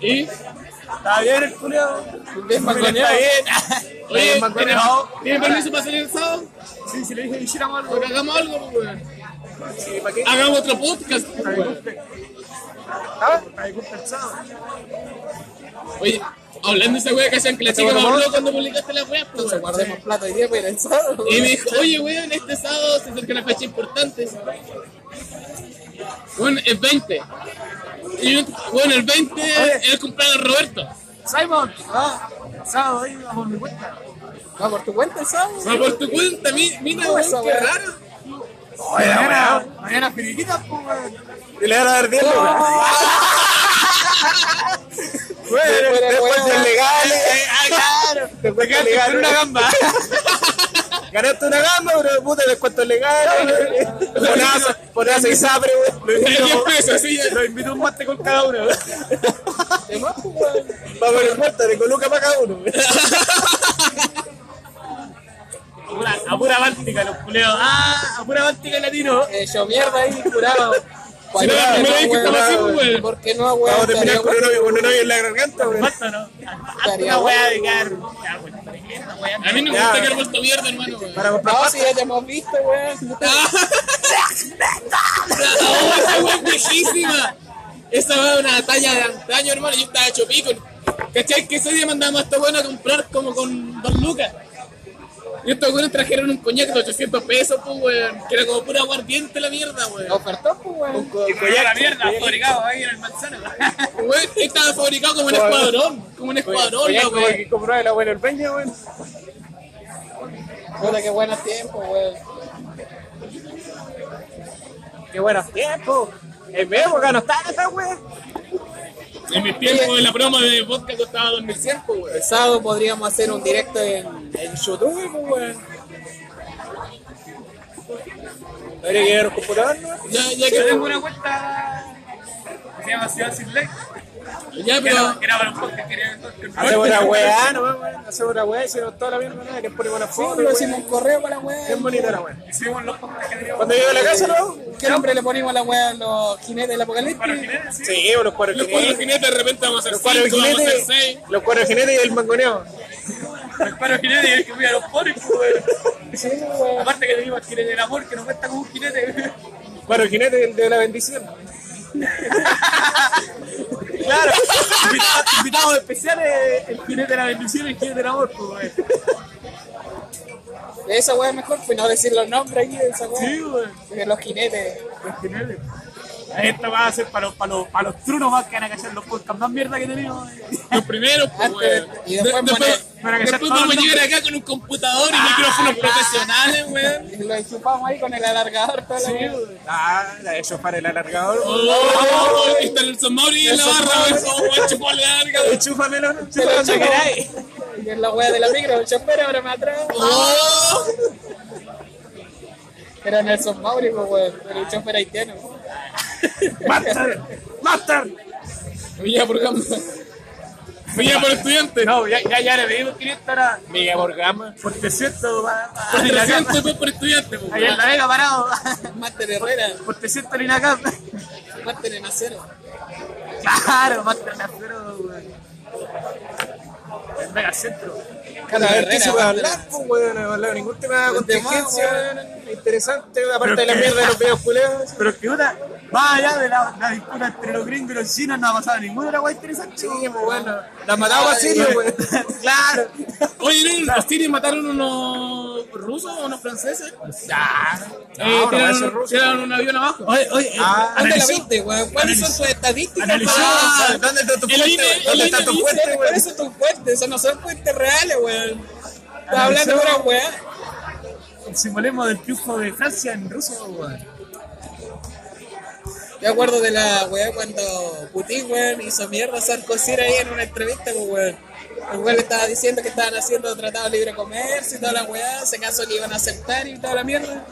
Y, Estaba bien el culiado. Bien mangoneado. oye, más ¿tiene, condenado. ¿tiene permiso para salir el sábado? Sí, si le dije que hiciéramos algo. Porque hagamos algo, pues, weón. Sí, ¿para qué? Hagamos otro podcast, pues, weón. ¿Ah? El sábado. Oye, hablando de esa wea que hacían que la chica me habló cuando publicaste la wea, pues, Entonces weón. guardemos plata hoy día para ir al sábado. Y me dijo, oye, weón, este sábado se acerca una fecha importante. Bueno, es 20. Y bueno, el 20 es el cumpleaños de Roberto. Simon, ah, sábado ahí a por mi cuenta. ¿Va por tu cuenta el sábado? Va por tu cuenta, mi- mira, ¿Cómo weón, qué raro. Oye, mañana, mañana finiquita, pues. Y le van a dar 10 lucas. <laughs> Bueno, después de legales. Ah, claro. Después de legales. una gamba. <laughs> Ganaste una gamba, pero puta, descuentos legales. Ponaza, y sapre, De 10 weón. pesos, sí. Lo invito a un mate con cada uno. ¿Te más, weón? Vamos a cuenta, de coluca para cada uno. A pura, báltica, los culeos. Ah, a pura báltica latino. Eh, yo mierda ahí, curado. Si no, la primera vez que estamos así, weón. ¿Por qué no, weón? Vamos a terminar con un novio, con un novio en la garganta, weón. Falta, ¿no? Estaría Una de weá. A mí no me gusta que el vuelto mierda, hermano, weón. Para comprar No, si ya te hemos visto, weón. ¡Oh, <laughs> esa weá es viejísima! Esa weá es una talla de antaño, hermano. Yo estaba hecho pico. ¿Cachai? Que ese día mandamos a esta weá a comprar como con dos lucas. Y estos weones trajeron un coñac de 800 pesos, pues, weón. Que era como pura aguardiente la mierda, weón. Ofertó, pues, weón. Y con la mierda, fabricado ahí en el manzano. <laughs> Weón, estaba fabricado como un escuadrón. Como un escuadrón, la como weón. que compró el abuelo el peña, weón. Puta, qué buenos tiempos, weón. Qué buenos tiempos. En mi época no están esas weas. En mis tiempos de la broma de vodka costaba 2100, pues, weón. El sábado podríamos hacer un directo en, en YouTube, pues, weón. Habría que computador, ¿no? Ya, ya que tengo una cuenta que se llama Ciudad Sin Ley. Ya, pero. que era para un podcast que quería que Hacemos una weá, no weón. Hacemos una weá, hicimos toda la mierda, ¿no? Que pone buenas Sí, fotos. le weón. hicimos un correo para la Bien weón. bonita la weá. Hicimos los podcasts que teníamos. Cuando llegue a la casa, ¿no? ¿Qué nombre le ponimos a la weón los jinetes del apocalipsis? jinetes, sí. Sí, los cuatro Los cuatro jinetes. jinetes de repente vamos a hacer Los cuatro 5, vamos a hacer jinetes. 6. Los cuatro jinetes y el mangoneo. Los cuatro jinetes y el que cuida a los pobres, pues. Sí, weón. Aparte que tenemos jinete del amor que nos cuesta como un jinete. Cuatro jinetes y el de la bendición. <laughs> Claro, invitados, invitados especiales, el jinete de la bendición y el jinete del amor, pues. Esa weón mejor, pues no decir los nombres ahí de esa Sí, weón. los jinetes. Los jinetes. Esto va a ser para los, para los, para los trunos más que van a cachar los podcasts más mierda que tenemos. Los primeros, pues, weón. y después De- poner- para que después vamos a todo el llegar acá con un computador y micrófonos profesionales, weón. Y lo enchufamos ahí con el alargador toda la weón. Ah, la de chupar el alargador. Oh, está el Mauri en la barra, weón. Oh, chupó la larga, weón. Chúpamelo, ¿no? Se lo Chúpamelo. queráis. Y es la weá de la micro, el chofer ahora me atrás. Oh. Era Nelson Mauri, pues weón. Pero el chofer haitiano. ¡Master! ¡Master! Villa por gama. Villa por estudiante. No, ya, ya, ya le pedimos 500 ahora Miguel por gama. por 300 va- va- Por en la 300 cama. pues por estudiante, pues, Ahí en la. Vega parado. Máster Herrera, Por 300 en INACAP. máster en acero. Claro, Master Nacero, weón. El Mega Centro. A ver, ¿qué Herrera, se puede máster hablar? Pues, weón, no hemos hablado ningún tema de contingencia interesante, aparte de la mierda de los videos culeos. <laughs> Pero que una, más allá de la, la disputa entre los gringos y los chinos, no ha pasado ninguna de las interesantes. Sí, pues bueno. La mataba a Sirio, weón. <laughs> Claro. Oye, ¿no? ¿los sirios mataron unos rusos o unos franceses? Ya. Eh, no, tiraron, rusos. tiraron un avión abajo. Oye, oye, Ah, ¿Dónde la viste, weón? ¿Cuáles son tus estadísticas? Analizó- para- ¿Dónde está tu fuente? Weón? ¿Dónde está tu dice fuente, ¿Cuáles son tus fuentes? Eso no son fuentes reales, weón. Estás hablando de una weá. El simbolismo del triunfo de Francia en Rusia, weón. Yo acuerdo de la weá cuando Putin, weón, hizo mierda a Sarkozy ahí en una entrevista, pues, weón. El weón le estaba diciendo que estaban haciendo tratado de libre comercio y toda la weá, ese caso que iban a aceptar y toda la mierda.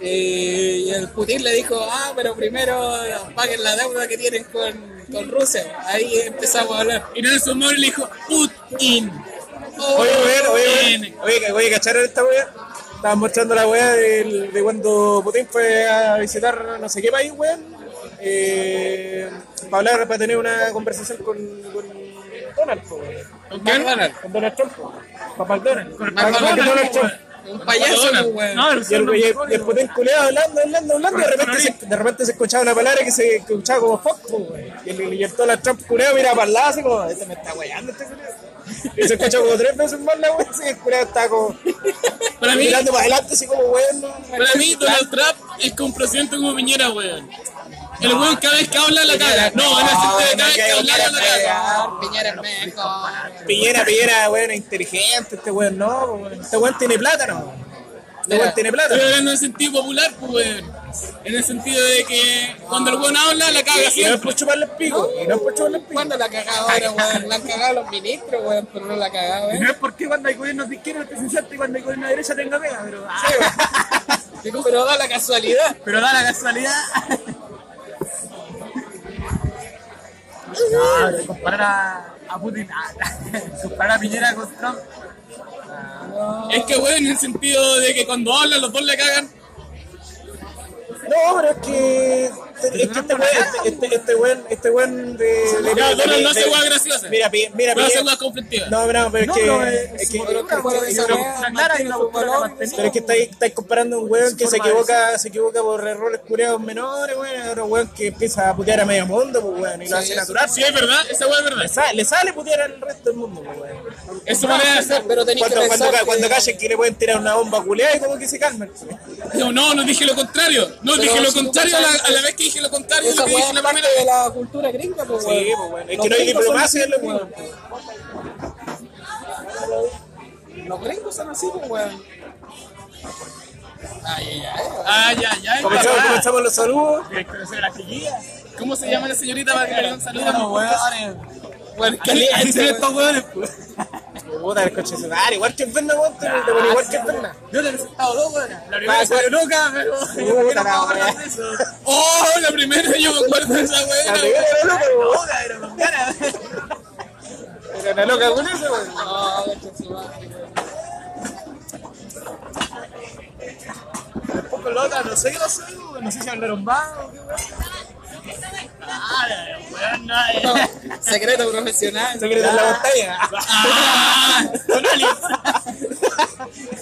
Y el Putin le dijo, ah, pero primero paguen la deuda que tienen con, con Rusia. Ahí empezamos a hablar. Y Nelson Mauri le dijo, Putin. Oye, weón, oye, weón. Oye, oye, ¿cacharon esta weá? Estaban mostrando la weá de cuando Putin fue a visitar no sé qué país, weón. Eh, para hablar, para tener una conversación con, con Donald, weón. ¿Con quién? McDonald's. Con Donald Trump, po. Papá Donald. Con McDonald's, Donald Trump. Un payaso, weón. No, Y el, y el, mejor, y el Putin culeado hablando, hablando, hablando, y de repente, se, de repente se escuchaba una palabra que se escuchaba como fuck, güey. Y el, y el Donald Trump culeado mira para el lado así como, este me está guayando este culeado. Y se escucha como tres veces más la wea, así que el culeado está como Para mí, mirando para adelante así como weón. ¿no? para mí Donald Trump es presidente como Piñera, weón. El weón cada vez que habla la caga. No, en el sentido de cada vez que habla la caga. Piñera es mejor. Piñera, Piñera, weón, es inteligente, este weón no, weón. este weón tiene plátano. Este weón tiene hablando en el sentido popular, pues weón. En el sentido de que cuando el weón habla, la caga Y no es siempre. por chuparle el pico, y no es por chuparle el pico. ¿Cuándo la cagado ahora, weón? La han cagado los ministros, weón, pero no la ha cagado, No weón. es porque cuando hay gobiernos de izquierda te sincerte y cuando hay gobierno de derecha tenga pega, pero. ah, Pero da la casualidad. pero da la casualidad. <laughs> No, comparar a, a Putin, a, <laughs> comparar a Piñera con Trump. Es que weón, en el sentido de que cuando hablan, los dos le cagan. No, pero es que. Es que este weón, este, este, este weón, este weón de. de- No, Donald no hace weas graciosas. Mira, mira, No hace weas conflictivas. No, no, pero es que. Pero es que estáis, comparando a un weón que se equivoca, se equivoca por errores curiados menores, weón, a otro weón que empieza a putear a medio mundo, pues weón, y lo hace natural. Sí, es verdad, esa wea es verdad. le sale putear al resto del mundo, pues weón. Es su manera de hacer. Pero tenéis que Cuando, callen que le pueden tirar una bomba culiada y como que se calman. No, no, no dije lo contrario. No, Pero dije lo contrario a la, pensás- a la vez que dije lo contrario de lo que dije la de la cultura gringa, pues, Sí, weón. pues weón. Es Los que no hay diplomacia, es lo mismo. weón. Los gringos son así, pues, weón. Ay, ay, ay. Ay, ay, ay. Comenzamos, papá. comenzamos los saludos. ¿Cómo se llama la señorita para que le hagan saludos? No, weones. Bueno, Caliente, caliente, estos weones, pues. Puta, el coche se da, igual que el weón, te igual que el. Yo te he presentado dos, weones. La primera salió loca, pero. Puta. <laughs> Oh, la primera, yo me acuerdo de esa La primera era loca, weón. Loca, pero con ganas. Era una loca con eso, weón. No. Un poco loca, no sé qué pasó, no sé si hablaron más o qué weón. No. Secreto profesional. Secreto en la montaña. Ah, <laughs> <laughs>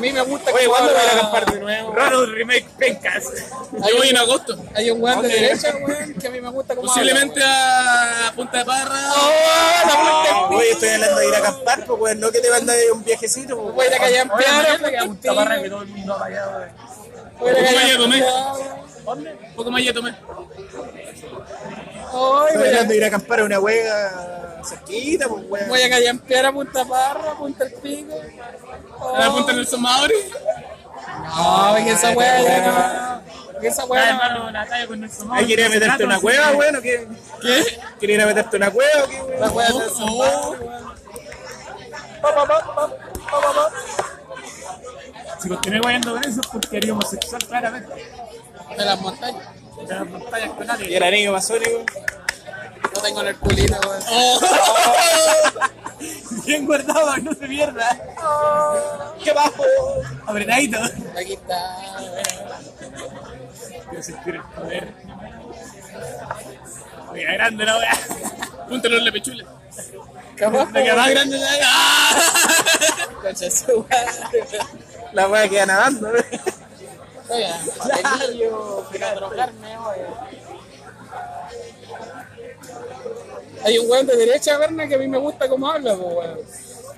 mí me gusta Oye, cómo ¿cuándo van a acampar de nuevo? Ronald Remake Pencas. yo voy en agosto. Hay un weón de derecha, weón, que a mí me gusta cómo Posiblemente habla, a Punta de Parra. Ah, Oye, estoy hablando de ir a acampar, pues weón, no que te manda de un viajecito, pues. Voy a ir a callar mañana que puta barra que todo el mundo va allá, weón. Voy a ir a Poco más callar tomé. Un poco más ya tomé. Estoy voy hablando de ir a acampar a una huega cerquita, pues weón. Voy a callampear a Punta Parra, a Punta El Pico. A la punta del Maori. No, que esa weá ya no. Que esa Ya, weá no. hermano, la talla con Nelson ¿Ahí Mauri, quería meterte una cueva, qué. weón, o qué? ¿Qué? ¿Quería ir a meterte una cueva o qué, weón? La weá Oh, de oh. Pa, pa, pa, pa, pa, pa, pa. Si continué guayando con eso es porque era homosexual, claramente. de las montañas. De las montañas con Y aliens. el anillo masónico. No tengo en el culito, weón. <laughs> Bien guardado, no se pierda. ¡Qué bajo! Apretadito. Aquí está. Quiero sentir el poder. Mira, grande la weá. Punta los pechula. Capaz, La que más grande la ¡Ah! <laughs> Concha su. La weá queda nadando, weón. Oiga, papelillo, quiero drogarme, Hay un weón de derecha, Berna, que a mí me gusta cómo habla, pues, weón.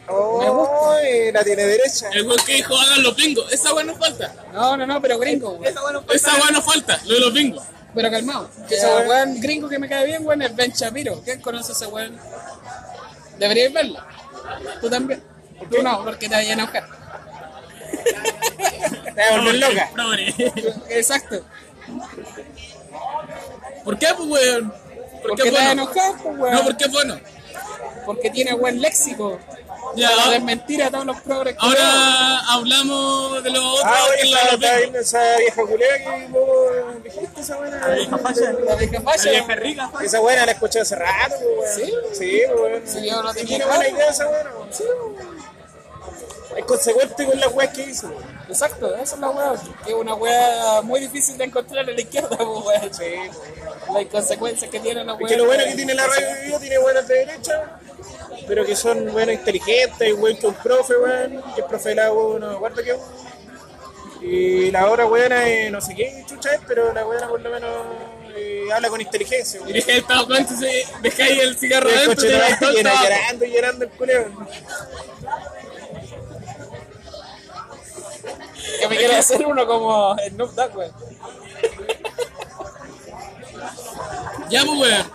Oh, la tiene derecha. El weón que dijo hagan los bingos. Esa weá no falta. No, no, no, pero gringo, weón. Esa weá no falta. Lo de los bingos. Pero calmado. Que el weón- weón gringo que me cae bien, weón, es Ben Shapiro. ¿Quién conoce a ese weón? Deberíais verlo. Tú también. Tú no, porque te vas a enojar. Te vas a volver loca. Exacto. ¿Por qué, pues, weón? Porque bueno? pues, weón. No, porque es bueno. Porque tiene buen léxico. Ya, Para ahora- desmentir a todos los progres. Ahora hablamos de los otros. Ah, oye, la esa vieja culera que vos dijiste, esa buena. La vieja facha. veo. La vieja La falla. vieja rica, facha. Esa buena la escuché hace rato, pues, weón. ¿Sí? Sí, pues, weón. Sí, yo no tenía Tiene buena idea esa buena, weón. Sí, weón. Es consecuente con las weas que hizo. Exacto, esa es la. Que es una weá muy difícil de encontrar en la izquierda, <laughs> pues, weón. Sí. Las consecuencias que tiene la. Es que lo bueno que tiene la radio de video tiene buenas de derecha, pero que son buenos inteligentes, y weón que un profe, weón, que es profe de la U, no me acuerdo qué. Y la otra buena no sé qué chucha es, pero la buena por lo menos eh, habla con inteligencia, Y de dejáis el cigarro Y el llena, tabaco. llorando y llorando el culeo. Que me quiero hacer uno como Snoop Dogg, weón. Ya, pues, weón.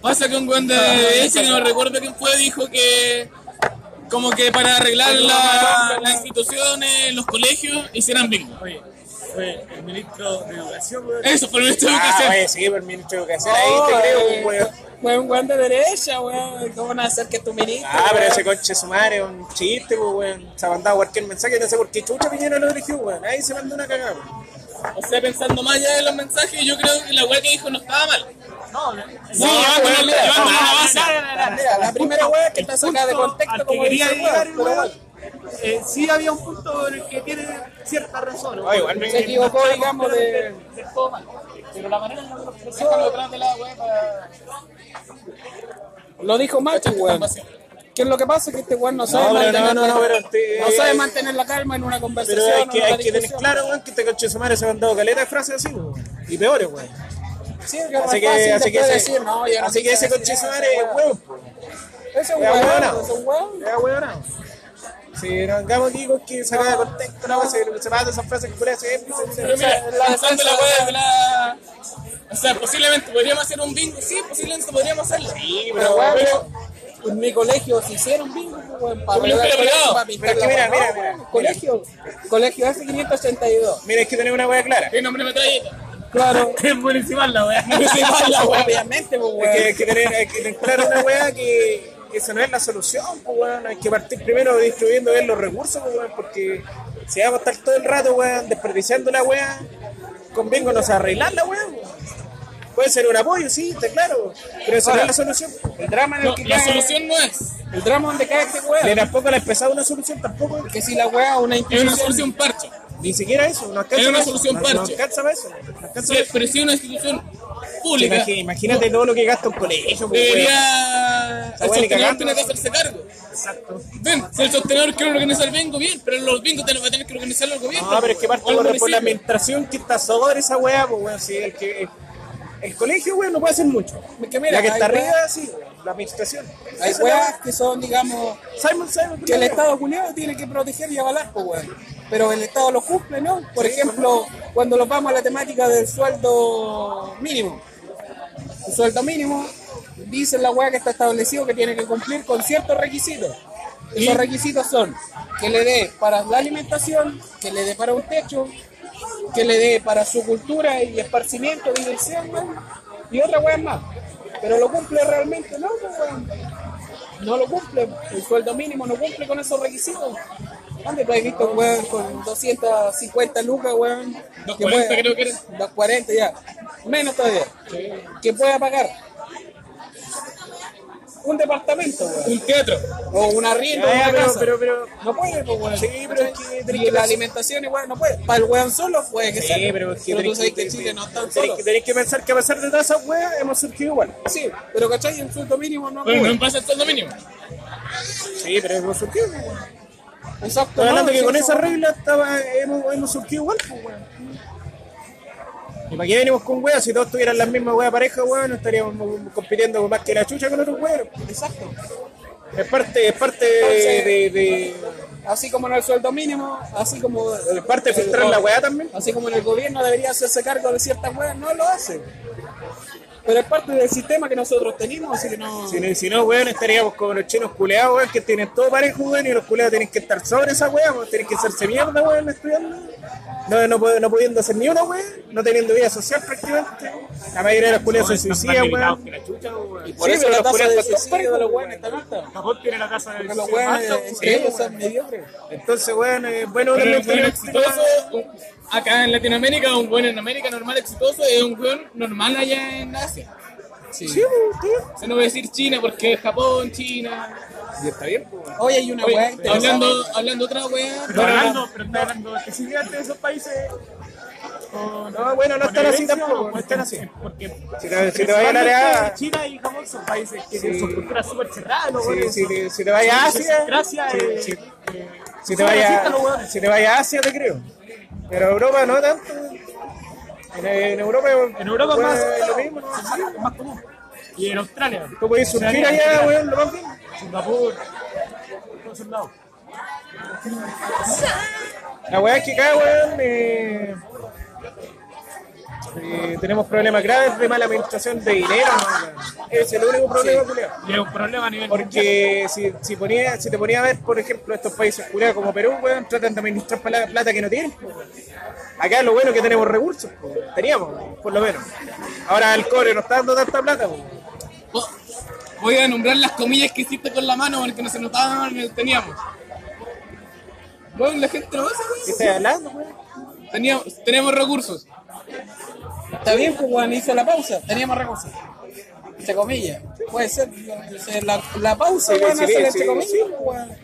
Pasa que un weón de ese, que no recuerdo quién fue, dijo que como que para arreglar la- las instituciones, los colegios, hicieran bingo. Oye, fue el ministro de Educación, weón. Eso fue el ministro de Ah, Educación. oye, sí, por el ministro de Educación, ahí te creo, weón. Fue un weón de derecha, weón. ¿Cómo van a hacer que tu ministro? Ah, pero ese coche su madre es un chiste, pues, weón. Se ha mandado cualquier mensaje, no sé por qué chucha Piñera lo eligió, weón. Ahí se mandó una cagada, weón. O sea, pensando más allá de los mensajes, yo creo que la weá que dijo no estaba mal. No, Sí, no, a la no, base. no, no, no, no. Mira, la primera weá que está sacada de contexto, como quería llegar, weón. Eh, sí había un punto en el que tiene cierta razón. Ah, igual me- Se equivocó, digamos, de... de todo mal. Pero la manera en la que lo expresó, de la weá para... Lo dijo mal, pues, weón. ¿Qué es lo que pasa? Que este weón no sabe No, mantener, no, no, no, pero este- no sabe eh, mantener la calma en una conversación. Pero hay que, hay que tener claro, weón, que este coche su madre se ha mandado caleta de frases así, weón. Y peores, weón. Sí, que Así que, fácil así que ese, decir, no, así que ese coche madre es po. Ese es un Es weón, ahueonado. ese es un weón. Es. Si nos hagamos aquí con que saca de contexto la base, se manda esas frases que pone siempre. Pero mira, pensando la weá de la... O sea, posiblemente podríamos hacer un bingo. Sí, posiblemente podríamos hacerlo. Sí, Pero, pero, weón, pero, en mi colegio se hicieron bingo, pues, para colegio, para pintar Pero es que mira, weá. mira, No, mira, Colegio, colegio F582. mira, es que tenemos una weá clara. ¿Qué nombre me trae? Claro. <laughs> es municipal la weá. Municipal, la weá, obviamente, pues, Es weón. que hay que tener, que tener clara una weá que esa no es la solución, pues weón. Hay que partir primero distribuyendo bien los recursos, pues weón, porque si vamos a estar todo el rato, weón, desperdiciando la weá, convengo nos arreglar la weá, weón. Puede ser un apoyo, sí, está claro, pero esa no es la solución. El drama en el No, que la cae- solución no es. El drama donde cae este Ni weón. tampoco le ha empezado una solución, tampoco. Que si la weá una Es una institución. solución parche. Ni siquiera eso, no alcanza Es una para eso, solución no- No parche. alcanza eso. no alcanza Sí, para eso. pero si una institución pública Imagínate todo lo que gasta un colegio, pues, debería... El sostenedor tiene que hacerse cargo. Exacto. Ven, si el sostenedor quiere organizar el bingo, bien, pero los bingos va a tener que organizarlo el gobierno. No, pero es que parte por, por la administración que está sobre esa weá, pues weón, sí, el que el colegio, weón, no puede hacer mucho. Mira, la que está arriba, weas- sí, la administración. Hay weas que son, digamos. Simon, Simon, que el. Estado culiado tiene que proteger y avalar, pues, weón. Pero el Estado lo cumple, ¿no? Por ejemplo, cuando nos vamos a la temática del sueldo mínimo. El sueldo mínimo, dice la weá que está establecido que tiene que cumplir con ciertos requisitos. Esos requisitos son que le dé para la alimentación, que le dé para un techo, que le dé para su cultura y esparcimiento, diversión, y otra weá más. Pero lo cumple realmente, ¿no? pues, weón? no lo cumple, el sueldo mínimo no cumple con esos requisitos. ¿Dónde tú has visto un weón con 250 lucas, weón? 240 creo que era. 240 ya. Menos todavía. Que pueda pagar un departamento, weón. Un teatro. O un arriendo pero, casa. pero, pero, No puede, pues, weón. Sí, pero es que tenés Y que la pensar- alimentación igual no puede. Para el weón solo puede que sea. sí, pero es que pero tú tenés sabes que que, Chile no solos. que, tenés que pensar que a pesar de todas esas weas, hemos surgido igual. Sí, pero ¿cachai? El sueldo mínimo no Bueno, no pasa el sueldo mínimo. Sí, pero hemos surgido, pues, weón. Exacto. Hablando no, que con esa weón. regla estaba, hemos, hemos surgido igual, pues, weón. ¿Y para qué venimos con weas? Si todos tuvieran las mismas weas pareja, weón, no estaríamos compitiendo con más que la chucha con otros weones. Exacto. Es parte, es parte de- Así como en el sueldo mínimo, así como. es parte de filtrar la wea también. Así como en el gobierno debería hacerse cargo de ciertas weas, no lo hace. Pero es parte del sistema que nosotros tenemos, así que no. Si no, si no, weón, estaríamos como los chinos culeados, weón, que tienen todo parejo, weón, y los culeados tienen que estar sobre esa weón, tienen que hacerse mierda, weón, estudiando. No, no, no pudiendo hacer ni una, weón, no teniendo vida social prácticamente. La mayoría de los culeados se suicidan, weón. Y por Sí, eso pero la los tasa de están todos suicidio de los weones tan alta. Japón tiene la casa de los weones entre ellos son mediocres. Entonces, weón, es bueno un buen tener exitoso, un- acá en Latinoamérica, un buen en América normal exitoso es un buen normal allá en Asia. Sí. Sí, weón, tío. O sea, no voy a decir China porque es Japón, China. Y está bien, pues. Hoy hay una Oye, interesante. hablando, hablando otra wea. Pero hablando, pero está hablando específicamente de esos países. No, bueno, no con están así tampoco, no están así. Porque Si te, si te vayas al área. China y Japón son países que Sí. tienen su cultura súper cerrada, ¿no? Si, te- si te vayas a Asia. Gracias, si- eh, eh, Si te vayas si te a Asia te creo. Pero Europa no tanto. En, en Europa En Europa más, es lo mismo, es más común. Y en Australia, Tú puedes surgir allá, weón, lo más bien. Singapur, todos esos lados. La weá es que acá, weón, eh, eh, tenemos problemas graves de mala administración de dinero, ¿no, weón? Ese es el único problema, culiao. Y es un problema a nivel Porque si, si, ponía, si te ponía a ver, por ejemplo, estos países culiados como Perú, weón, tratan de administrar plata que no tienen. weón. Acá lo bueno es que tenemos recursos, weón. teníamos, por lo menos. Ahora el cobre no está dando tanta plata. po. Oh, Voy a nombrar las comillas que hiciste con la mano porque no se notaban que teníamos. Bueno, la gente lo hace, ¿Qué güey. estás hablando, weón? Teníamos, tenemos recursos. Está bien, pues, weón, hizo la pausa. Teníamos recursos. Entre comillas. Puede ser. o sea, La, la pausa, Sí, weón, sí, hace sí, entre sí, comillas, sí. weón.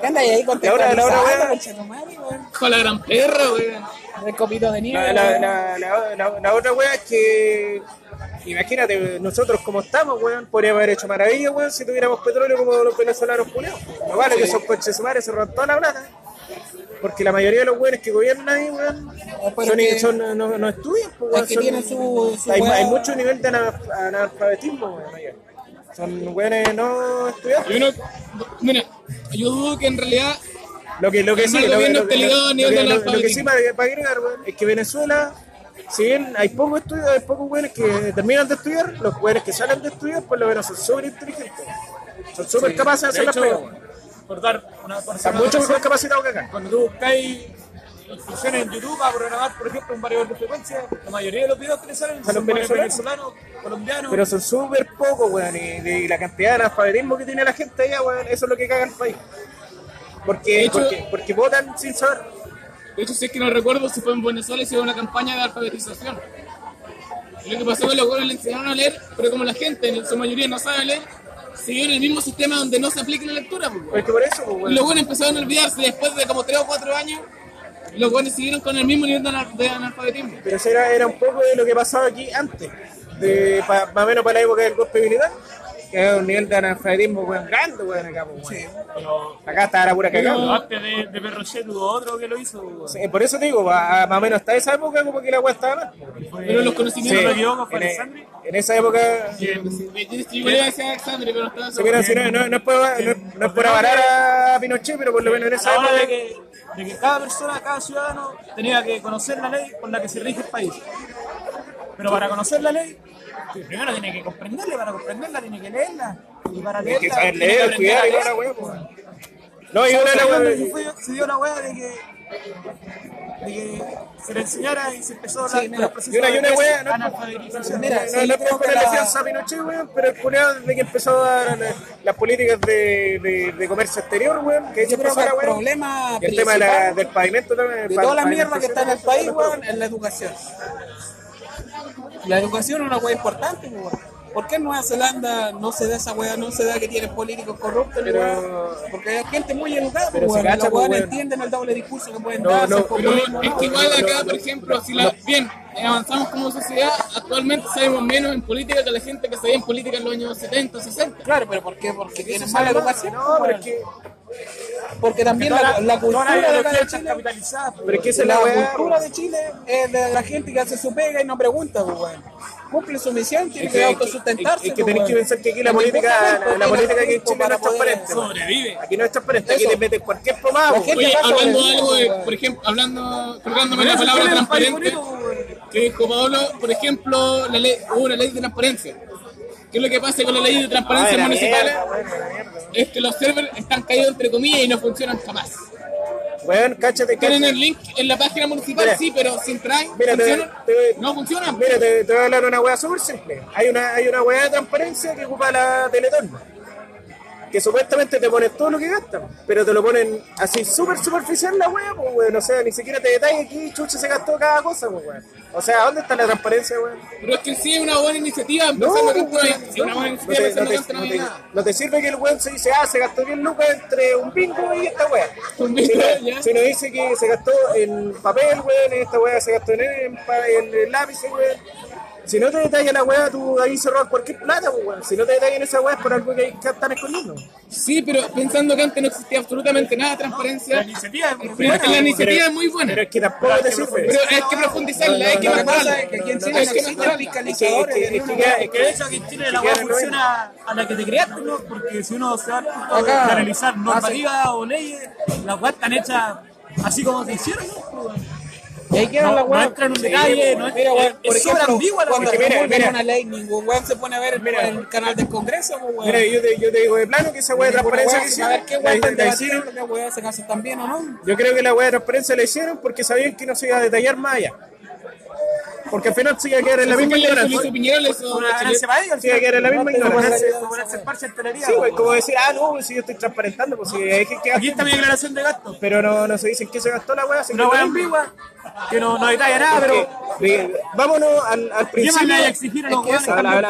¿Qué anda ahí con Y ahora, la hora, weón. weón? Con la gran perra, güey. De copito de nieve. La, la, weón. la, la, la- la otra weá es que, imagínate, nosotros como estamos, weón, podríamos haber hecho maravilla, weón, si tuviéramos petróleo como los venezolanos culiados. Lo vale que esos coches sumares se roban toda la plata. Porque la mayoría de los weones que gobiernan ahí, weón, son, que- son- no, no estudian, pues, weón. Es que son- tienen su- su hay, hay mucho nivel de ana- analfabetismo, weón, allá. Son weones no estudiantes. Yo no, mira, yo dudo que en realidad Lo que, lo que sí, lo, que- sí para, para agregar, weón, es que Venezuela, si bien hay pocos estudios, hay pocos weones que terminan de estudiar, los weones que salen de estudiar, por lo menos son súper inteligentes. Son súper capaces de hacer las weón. por dar una Están mucho mejor capacitados que acá. Cuando tú buscáis instrucciones en YouTube para programar, por ejemplo, un variador de frecuencia, la mayoría de los videos que le salen Son son venezolanos. venezolanos, colombianos. Pero son súper pocos, weón, y, y la cantidad de analfabetismo que tiene la gente allá, weón, eso es lo que caga el país. Porque, De hecho- porque, porque votan sin saber. De hecho, si es que no recuerdo si fue en Venezuela y se hizo una campaña de alfabetización. Y lo que pasó es que los jóvenes le enseñaron a leer, pero como la gente en su mayoría no sabe leer, siguieron el mismo sistema donde no se aplica la lectura. Pues, por eso, pues, y los jóvenes empezaron a olvidarse después de como 3 o 4 años. Los jóvenes siguieron con el mismo nivel de, de analfabetismo. Pero eso era, era un poco de lo que pasaba aquí antes, de, pa- más o menos para la época del golpe militar, que era un nivel de analfabetismo weón, grande, weón, acá, pues, weón. Pero, Acá estaba la pura cagada. antes de, de Perrochet hubo otro que lo hizo. weón. Sí, por eso te digo, pa- más o menos hasta esa época como que la weá estaba mal. Pero los conocimientos. no me equivoco, fue en, Alessandri. en esa época, Yo le iba a decir a Alexandre, pero no estaba se mira, si no, no, no es por, no, es- no es por avalar a Pinochet, pero por lo menos en A esa hora de época... que, de que cada persona, cada ciudadano tenía que conocer la ley por la que se rige el país. Pero para conocer la ley, primero tiene que comprenderla, para comprenderla tiene que leerla. Y para Hay leerla que saber leer, aprender cuidar a y toda leer. la weá. No, y una de Se dio- weas- se fue- se dio la weá de que, de que se le enseñara y se empezó Sí, la, mira, el proceso Y una, y una de no, analfabetización. Mira, no, sí, no la la- a Pinochet, weón, pero el culiado desde que empezó a dar la- las políticas de, de, de comercio exterior, weón, que Yo creo empezó que la el problema Y el tema de la- principal del pavimento también. de toda la mierda que está en el país, weón, es la educación. La educación es una weá importante, pues. ¿Por qué en Nueva Zelanda no se da esa weá, no se da que tienen políticos corruptos, Pero-? Porque hay gente muy educada, pues, Pero weón. cacha, Los pues, weón. entienden el doble discurso que pueden No, dar, no, es ¿no? que igual acá, por ejemplo, si la, bien, avanzamos como sociedad, actualmente sabemos menos en política que la gente que sabía en política en los años 70, 60. Claro, pero ¿por qué? Porque tienen mala educación. No, pero weón. es que, Porque también la, la cultura de acá de Chile, capitalizadas. pues. pero es que esa la cultura de Chile es de la gente que hace su pega y no pregunta, pues, weón. Cumple su misión, tiene Es que, que- autosustentarse. es que pues, tenéis que pensar que aquí la política, la, la política aquí en Chile no es transparente. Sobrevive. Aquí no es transparente, aquí te meten cualquier pomada. Oye, hablando sobrevive, algo de, por ejemplo, hablando, colgándome la palabra transparente, que dijo Pablo, por ejemplo, la ley, hubo una ley de transparencia. ¿Qué es lo que pasa con la ley de transparencia Ah, weón. Es que los servers están caídos entre comillas y no funcionan jamás. Weón, cáchate, Tienen cáchate. el link en la página municipal, Mira. sí, pero sin try, Mira, te- no funcionan. Mira, te, te voy a hablar de una weá súper simple. Hay una, hay una weá de transparencia que ocupa la Teletón. Que supuestamente te ponen todo lo que gastan, pero te lo ponen así súper superficial la weá, pues weón. O sea, ni siquiera te detalla aquí, chucha se gastó cada cosa, pues weón. O sea, ¿dónde está la transparencia, weón? Pero es que sí es una buena iniciativa, No, empezando no una buena iniciativa, te, no, empezando te, tanto no no hay te- nada. no te sirve que el weón se dice, ah, se gastó 10 lucas entre un bingo y esta weá. Si. <laughs> Si no dice que se gastó en papel, weón, en esta weá se gastó en, en, en lápices, weón. Si no te detalla la weá, tú ahí se roban cualquier plata, pues, weón. Si no te detallan esa weá es por algo que, hay que están escondiendo. Sí, pero pensando que antes no existía absolutamente nada de transparencia, La iniciativa es muy pero buena, la iniciativa es muy buena. Pero es que tampoco te sirve. Pero hay que profundizarla, hay que mejorarla. es que aquí en no, Chile es no que- existen es fiscalizadores. que- de es que de hecho aquí en Chile la weá funciona a la que te creaste, ¿no? Porque si uno se da el punto de analizar normativas o leyes, las weas están hechas así como se hicieron, ¿no? Y ahí quedan No, las no weas. entra en un detalle, no Mira, es, weón, por es ejemplo, ambigua la cuando mira, mira. una ley, ningún weón se pone a ver el, Mira. el canal del Congreso, pues, weón. Mira, yo te, yo te digo de plano que esa weá de transparencia weá que hicieron, a ver qué la- están la debatiendo, qué se también o no. Yo creo que la weá de transparencia la hicieron porque sabían que no se iba a detallar más allá. Porque al final a quedar en la misma ignorancia. A quedar en la misma en en. Sí, güey, como decir, ah, no, si yo estoy transparentando, pues si hay que Aquí está mi declaración de gasto. Pero no, no se dicen qué se gastó la weá. Una ambigua, que no, no detalla nada, pero vámonos al, al ¿qué principio. más le hay a exigir a los Es que weones? eso- Habla- habla-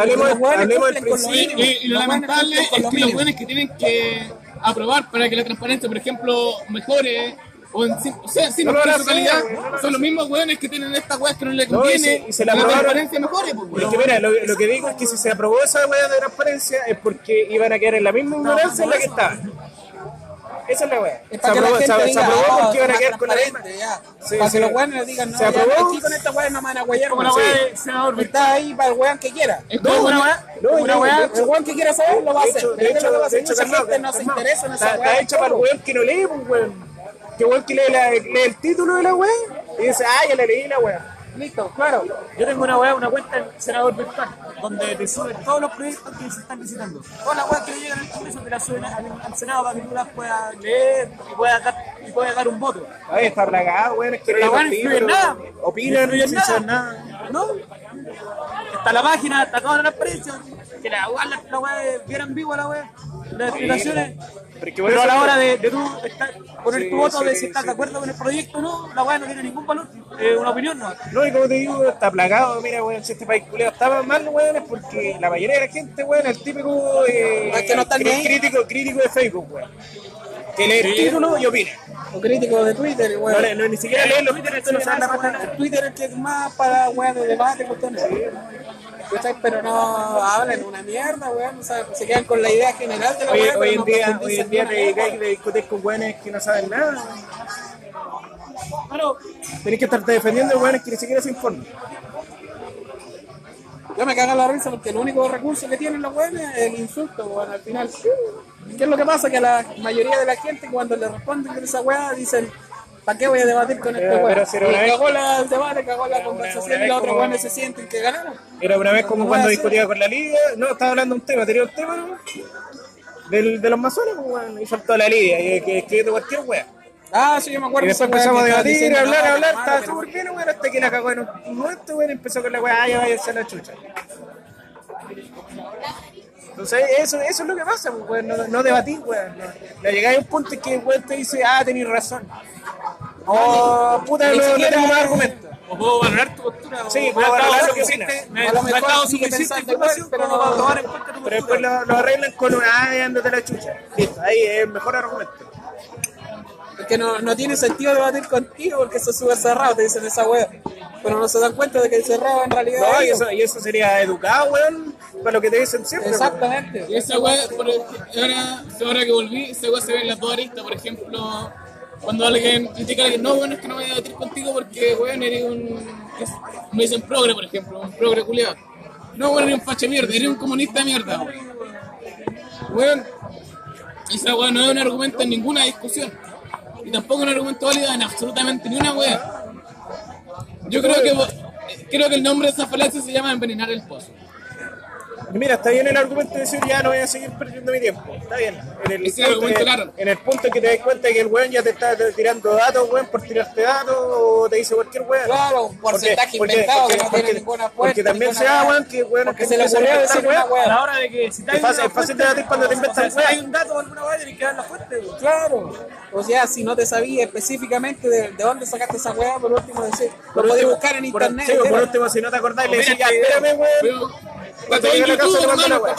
Hablemos, del principio. Y, lo lamentable es que los que tienen que aprobar para que la transparencia, por ejemplo, mejore o, en, sí- o sea, sí, No lo su calidad, no son los mismos buenos que tienen estas weas que no les No, y conviene se- y se la que la aprobaron. transparencia mejore. Pues, Es weón. que mira, lo, lo que digo es que si se aprobó esa weá de transparencia es porque iban a quedar en la misma ignorancia en la que estaban. Esa es la weá. Se aprobó, gente se, se diga, aprobó ah, porque iban a quedar con la misma. Sí, para sí. que los weones digan, no, Se ya, aprobó. aquí con esta weá no me van a guayar. Como la wea sé. de senador. Está ahí para el weón que quiera. Es No, como una wea, No, una wea, El weón que quiera saber lo va a hacer. de hecho, lo va a hacer. de hecho, Mucha calmado, gente no se interesa en esa weá. está hecha para el weón que no lee, pues weón. Que weón que lee, la- lee el título de la weá y dice, ah, ya le leí la weá. Listo, claro. Yo tengo una wea, una cuenta en Senador Virtual, donde te suben todos los proyectos que se están visitando. Todas las weas que le llegan al Congreso te las suben al, al Senado para que tú las puedas leer y puedas dar, y puedas dar un voto. Ay, está plagado, weón. Es que Pero la weá no influye en nada. Opinan, No influye en nada. ¿No? Está la página, está toda la transparencia. Que la wea, la, la es bien ambigua la wea. Las explicaciones. Pero es que por Pero a la hora de, de tú estar- poner Sí, tu voto sí, de si estás sí. de acuerdo con el proyecto o no, la weá no tiene ningún valor. Es una opinión, ¿no? No, y como te digo, está plagado, mira, weón, si este país culiado estaba mal, weón, es porque la mayoría de la gente, weón, es el típico eh, Es que no crítico, crítico de Facebook, weón. Que lee el título y opina. O crítico de Twitter, y No, weón. le- no, ni siquiera lee los títulos, no saben la página. El Twitter es que es más para weón de debate, cuestiones. Pero no hablan una mierda, weón. O sea, se quedan con la idea general de la weá, hoy en día, hoy en día te discutir con weones que no saben nada. Bueno, Tenés que estarte defendiendo de weones que ni siquiera se informan. Yo me cago en la risa porque el único recurso que tienen los weones es el insulto, weón, al final. ¿Qué es lo que pasa? Que la mayoría de la gente cuando le responden con esa weá dicen, ¿para qué voy a debatir con este Pero- weón? pero si era Y una vez- cagó la- el debate, cagó la conversación y los otros weones se sienten que ganaron. Era una vez como cuando discutía con la liga, no, estaba hablando de un tema, tenía un tema, ¿no? Del, de los masones, pues, weón, y faltó la liga, y que escribiendo cualquier weá. Ah, sí, yo me Y acuerdo. después esa weá empezamos a debatir, diciendo, a hablar, a hablar, estaba súper bien, weón, hasta que la cagó en un momento, weón, empezó con la weá, ah, ya váyanse a la chucha. Entonces, eso, eso es lo que pasa, pues, weón, no, no debatir, weón. No, llegáis a un punto en que el weón te dice, ah, tenéis razón. Oh, puta, no, no tengo más argumentos. o puedo valorar tu postura. Sí, o puedo me ha valorar dado lo que suficiente- me ha dado suficiente información pero no- para tomar en cuenta tu Pero después postura. lo, lo arreglan con una, ah, ya ándate a la chucha. Listo, ahí es el mejor argumento. Es que no, no tiene sentido debatir contigo porque eso es súper cerrado, te dicen esa wea. Pero no se dan cuenta de que el cerrado en realidad No, es y eso, y eso sería educado, weón, para lo que te dicen siempre. weón. Exactamente. Y esa weá, ahora, ahora que volví, esa weá se ve en las dos aristas, por ejemplo, cuando alguien critica a alguien, no, bueno, es que no voy a debatir contigo porque, weón, eres un. es- me dicen progre, por ejemplo, un progre culiado. No, bueno, eres un facha mierda, eres un comunista de mierda, weón. Weón, esa weá no es un argumento en ninguna discusión. Y tampoco es un argumento válido en absolutamente ni una weá. Yo creo que, creo que el nombre de esa falacia se llama envenenar el pozo. Mira, está bien el argumento de decir ya no voy a seguir perdiendo mi tiempo. Está bien. En el, Ese argumento, en, claro. en el punto que te das cuenta que el weón ya te está tirando datos, weón, por tirarte datos o te dice cualquier weón. Claro, un porcentaje inventado que no tiene ninguna fuerza. Porque también se da, weón, que weón Porque se le ocurrió decir una A wea. la hora de que si te Es fácil- fuente, debatir cuando te inventan o sea, si hay un dato o alguna weá, tenés que dar la fuente. güey. Claro. O sea, si no te sabías específicamente de, de dónde sacaste esa weá, por último decir, lo podías buscar en por- internet. sí, por último, si no te acordás, le decís, ya, espérame, weón. Cuando llegue a la casa YouTube, te mando weá.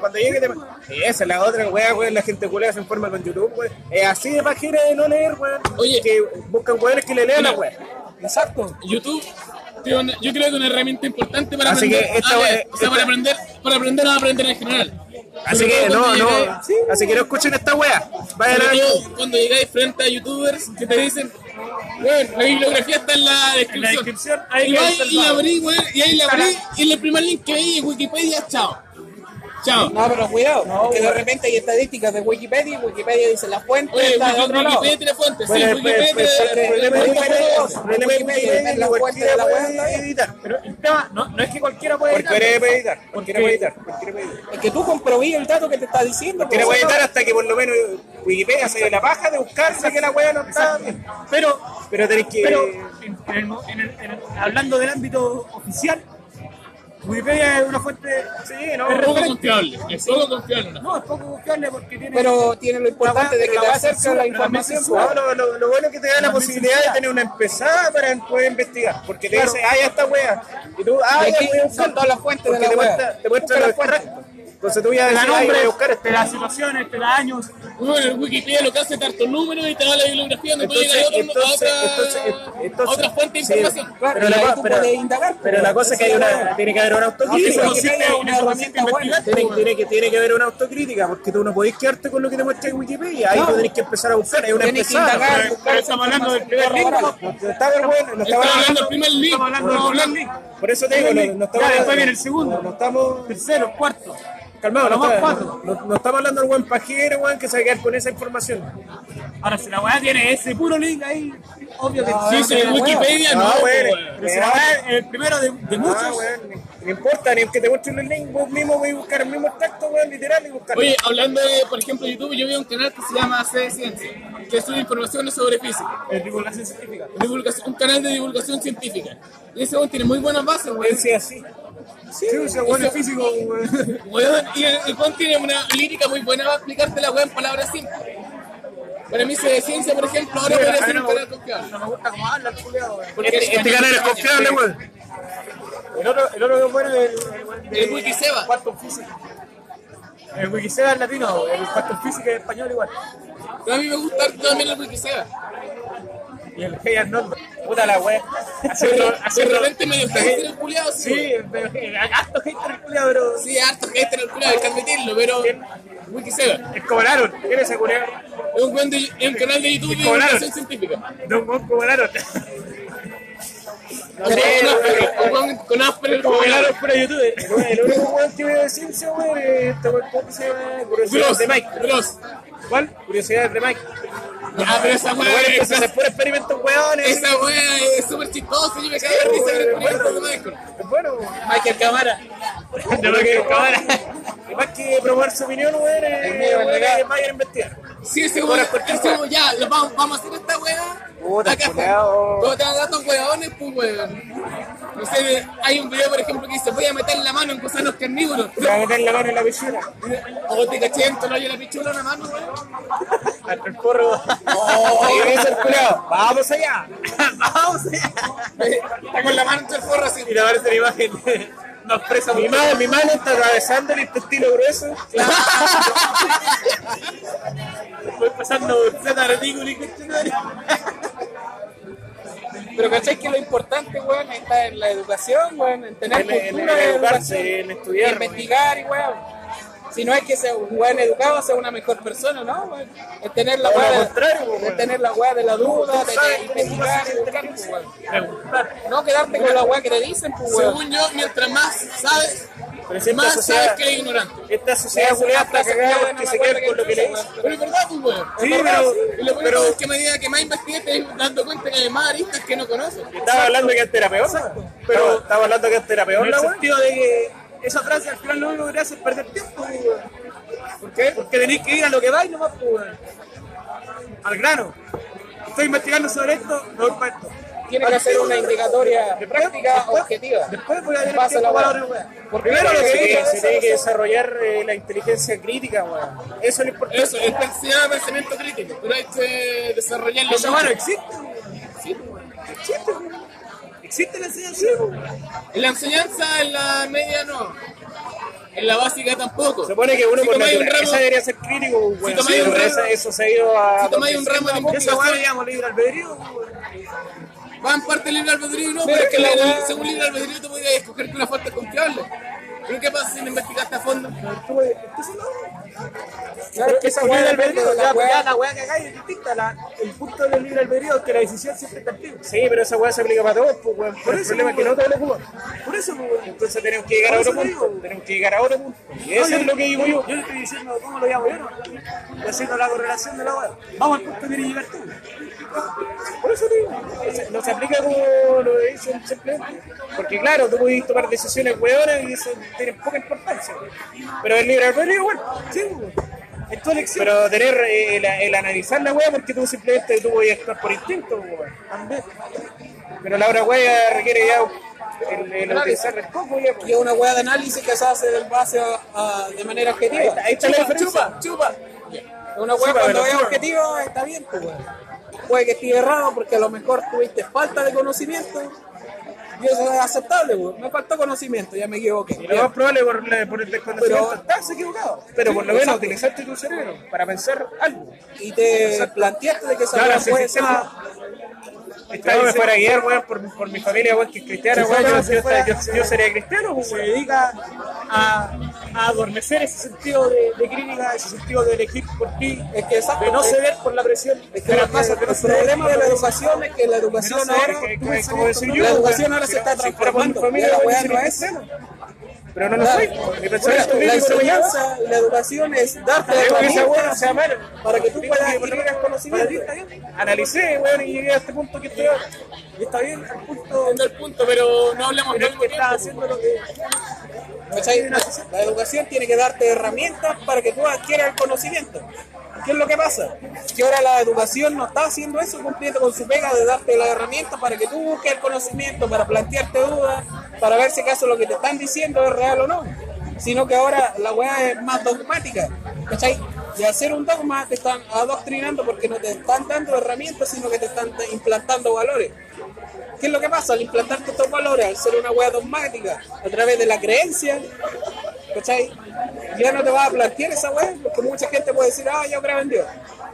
Cuando llegue te Y esa es la otra weá, weón. La gente culea se informa con YouTube, weón. Es así de pajera de no leer, weón. Oye. Que buscan weones que le lean la weá. Exacto. YouTube yo creo que una herramienta importante para Así aprender. que esta a wea- leer. o sea, esta- para aprender, para aprender a aprender en general. Así que no, no. Así que no escuchen esta wea. Vayan a cuando llegáis frente a youtubers que te dicen, bueno, la bibliografía está en la descripción. la descripción, ahí y vais y la abrí, weón, y ahí la abrí, y el primer link que veis es Wikipedia, chao. Chao. No, pero cuidado, que de repente hay estadísticas de Wikipedia y Wikipedia dice la fuente Oye, está de otro lado. Wikipedia tiene fuentes, sí, Bueno, el- Wikipedia el- el- el tiene- problema de Wikipedia, es la fuente de la web. editar. Pero el tema no, no es que cualquiera puede editar. Cualquiera puede editar. Cualquiera puede editar. Es que tú comprobí el dato que te está diciendo. Cualquiera pues, puede editar hasta que por lo menos Wikipedia se dé la paja de buscarse que la wea no está. Pero, Pero tenés que. pero en, en el mo- en el- en el- hablando del ámbito oficial, Wikipedia es una fuente. Sí, no, Es poco confiable, es poco confiable. ¿no? es poco confiable porque tiene. Pero tiene lo importante de que te acerca la información. No, pues. lo, lo, lo bueno es que te da la posibilidad de tener una empezada para poder investigar. Porque te Claro. dice, ah, ya está wea. Y tú, ah, ya aquí voy a todas las fuentes de Porque la te wea. muestra, te muestra Busca los extractos. Entonces te voy nombres, a buscar te este. da situaciones, te da años. Bueno, en Wikipedia lo que hace es darte un número y te da la bibliografía donde puede Entonces, llegar a, otro- a entonces, otra, entonces, entonces, otra fuente de sí, información. Claro, pero y la ahí co- tú pero- puedes indagar. Pero la cosa es que hay una, tiene que haber una autocrítica. investigar. Tiene, tiene que, tiene que haber una autocrítica, porque tú no podés quedarte con lo que te muestra en Wikipedia. Ahí No. tú tenés que empezar a buscar, es una Tienes que indagar, Pero- buscar Pero estamos hablando del primer link, corroborar. ¿no? No el bueno, no link. Estamos hablando del primer link. Por eso te digo, no, no estamos Ya, después viene el segundo. No, no estamos. Tercero, cuarto. Calmado, no, más está- cuatro. no, no estamos hablando del buen pajero, weón, que se va a quedar con esa información. Ahora, si la weá tiene ese puro link ahí, obvio que Sí, sí, en Wikipedia no, Ah, bueno. weón. Pero si la weá es el primero de, de Ah, muchos. weón, no importa, ni que te muestre el link, vos mismo voy a buscar el mismo texto, weón, literal, y buscar. Oye, hablando de, por ejemplo, YouTube, yo veo un canal que se llama C de Ciencia, que sube informaciones sobre física. Es divulgación científica. Divulgación- un canal de divulgación científica. Y ese weón tiene muy buenas bases, weón. Ciencia así. Sí, ese weón es físico, weón. Weón, y el, el weón tiene una lírica muy buena para explicarte la weá en palabras simples. Para mí, C de Ciencia, por ejemplo, ahora podría ser un canal confiable. No me gusta cómo habla el culiao, weón. Porque Este, este canal es confiable, weón. El otro, el otro que es bueno es el, el, El Wikiseba. El Wikiseba es latino, el cuarto física es español igual. Pero a mí me gusta también el Wikiseba. Y el Hey Arnold. Puta la wea. De de repente medio hater el culiado, sí. Sí, eh, harto hater el culiao, pero. Sí, harto hater el culiado, hay que admitirlo, pero. Wikiseba. Es cobraron. ¿Quién es ese culiao? Es un, buen de- es un canal de YouTube de divulgación científica. Don Juan cobraron. Con Asper, con- con Asper el Cobraron culiado. fuera de YouTube. El el único weón que veo de ciencia, weón, este ¿cómo se llama? Curiosidades de Mike. ¿Cuál? Curiosidades de Mike. Ah, pero esa weá, se esa, hacen puro experimentos, weones. esa weá es súper chistosa. Yo me cago de risa con el experimento de Michael. Es bueno, Michael Cámara. de lo que cámara. Y más que promover su opinión, weón, es weón, a investigar. Sí, weón, ese weón, ya, lo vamos, vamos a hacer esta weá. Puta, Acá. Todos te van datos weones, pues weón. No sé, hay un video, por ejemplo, que dice: Voy a meter la mano en gusanos carnívoros. Va a meter la mano en la piscina. <laughs> O te caché en tono y la pichula en la mano, weón. Hasta el porro. Y me dice el culiao, vamos allá. <laughs> Vamos allá. Está con la mano entre el forro así. Y le aparece la imagen de nos presa. Mi mano, mi mano está atravesando el intestino grueso. Estoy pasando plata retícula y cuestiones. Pero ¿cachai que lo importante, weón, está en la educación, weón, en tener En- en- cultura, en de educarse, educación, en estudiar, en investigar y weón. Si no es que sea un weón educado, sea una mejor persona, ¿no? Es tener la weá de, es weón. tener la weá de la duda, de, investigar y buscar, pues, weón. No quedarte con la weá que te dicen, pues, weón. Según yo, mientras más sabes, Pero más sociedad, sabes que eres ignorante. esta sociedad es culiada está cagada porque se acuerdo con lo que le dice, dicen. Pero es verdad, pues, weón. Sí, Es pero- Y lo pero- es que a medida que más investigues, te vas dando cuenta que hay más aristas que no conoces. Estaba hablando que era peor, pero estaba hablando que En el sentido de que esa frase al final lo único que te hace es perder tiempo, weón. ¿Por qué? Porque tenéis que ir a lo que vais nomás, pues, weón. Al grano. Estoy investigando sobre esto, no voy para esto. Tiene que hacer una indicatoria Después- práctica después- objetiva. Después voy a tener Pasa la tiempo para weá. otra. Porque Primero lo que que se, tiene que desarrollar eh, la inteligencia crítica, weón. Eso es lo importante. Eso, es pensamiento crítico, pero hay que desarrollarlo. Esa mucho. mano existe, weón. Existe, weón. Existe la enseñanza. En la enseñanza, en la media no. En la básica tampoco. Se supone que uno Si por un ramo- debería ser crítico, weón. tomáis un pero ramo- eso, eso se ha ido a... si tomáis un ramo de investigación, le llamo libre albedrío. Va en parte libre albedrío, no, Pero pero es que la la- según libre albedrío tú podías escoger que una fuente es confiable. ¿Pero qué pasa si no investigaste a fondo? Claro, que esa del albedrío, la ya, pues, la weá que hagáis es distinta. La, el punto del libre albedrío es que la decisión siempre está ti. Sí, pero esa weá se aplica para todos, pues, weón. Pero el eso, problema es que no todos lo ocupan. Por eso, pues. Entonces tenemos que llegar a Por otro punto. Tenemos que llegar a otro punto. Y eso es lo que digo yo. Yo estoy diciendo cómo lo llamo yo, ¿no? Haciendo la correlación de la weá. Vamos al punto que quieres llegar tú. Por eso digo. No se, aplica como lo dicen simplemente. Porque claro, tú puedes tomar decisiones weonas y eso tiene poca importancia. Pero el libre albedrío, bueno, sí, weón. es tu elección. Pero tener eh, el, el analizar la weá porque tú simplemente tú voy a actuar por instinto, weón. También. Pero la otra weá requiere ya el, el utilizar el coco ya, pues. Y es una weá de análisis que se hace en base a, a- de manera objetiva. Ahí está, ahí está la Chupa, diferencia. chupa, chupa. Una weá Chupa, cuando es chupa. objetiva está bien, pues weón. Puede que esté errado porque a lo mejor tuviste falta de conocimiento. Y eso es aceptable, weón. Me faltó conocimiento, ya me equivoqué. Y lo más probable por, por el desconocimiento Pero- estás equivocado. Pero por lo menos utilizaste tu cerebro para pensar algo. Y te planteaste de que esa Claro, puede ser. Vez me fuera a guiar, weón, por, por mi familia, weón, que es cristiana, weón. Yo, yo, yo- yo sería cristiano, pues, se weón. dedica a, a adormecer ese sentido de, de crítica, ese sentido de elegir por ti, Es que exacto, de no ceder por la presión. Es que que pasa, el problema de la educación es que la educación ahora, yo, la weón, educación ahora se está transformando. la weón, weá yo no es. Pero no lo soy. Mi Bueno, pensamiento la enseñanza y la educación es darte malo. para que tú puedas lo adquirir conocimiento. Analicé, weón, y llegué a este punto que estoy ahora. Y está bien al punto Entiendo el punto, pero no hablemos del el que está haciendo lo que. ¿Cachai? La educación tiene que darte herramientas para que tú adquieras el conocimiento. ¿Qué es lo que pasa? Que ahora la educación no está haciendo eso cumpliendo con su pega de darte las herramientas para que tú busques el conocimiento, para plantearte dudas, para ver si acaso lo que te están diciendo es real o no. Sino que ahora la weá es más dogmática. ¿Cachai? Al ser un dogma te están adoctrinando porque no te están dando herramientas, sino que te están implantando valores. ¿Qué es lo que pasa? Al implantarte estos valores, al ser una wea dogmática, a través de la creencia, ¿cachai? Ya no te vas a plantear esa wea, porque mucha gente puede decir, ah, yo creo en Dios.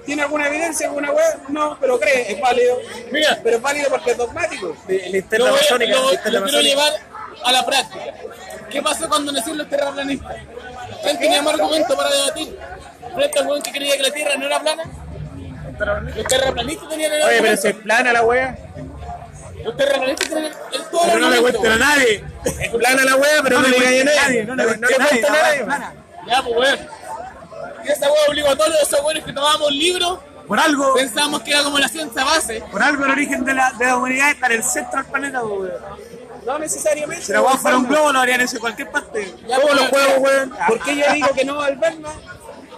¿Tiene alguna evidencia, alguna wea? No, pero cree, es válido. Mira. Pero es válido porque es dogmático. El Lo, interna voy a- masónica, lo- lo quiero masónica. llevar a la práctica. ¿Qué pasó cuando nacieron los terraplanistas? ¿Quién tenía más argumento para debatir? ¿Frente al weón que creía que la Tierra no era plana? Los terraplanistas tenían el Oye, pero si es plana la wea. Los terraplanistas todo Pero no le cuenten a nadie. Es plana la wea, pero no, le engañe a nadie. No No le cuenten a nadie. a. Ya, pues weón. Y esa weá obligatoria de esos weones que tomábamos libros, Por algo, pensábamos que era como la ciencia base. por algo el origen de la, de la humanidad está en el centro del planeta, weón. No necesariamente. Si la weá fuera un globo, lo harían eso en cualquier parte. Ya, Todos pues, los juegos, weón. ¿Por qué yo digo que no al verla?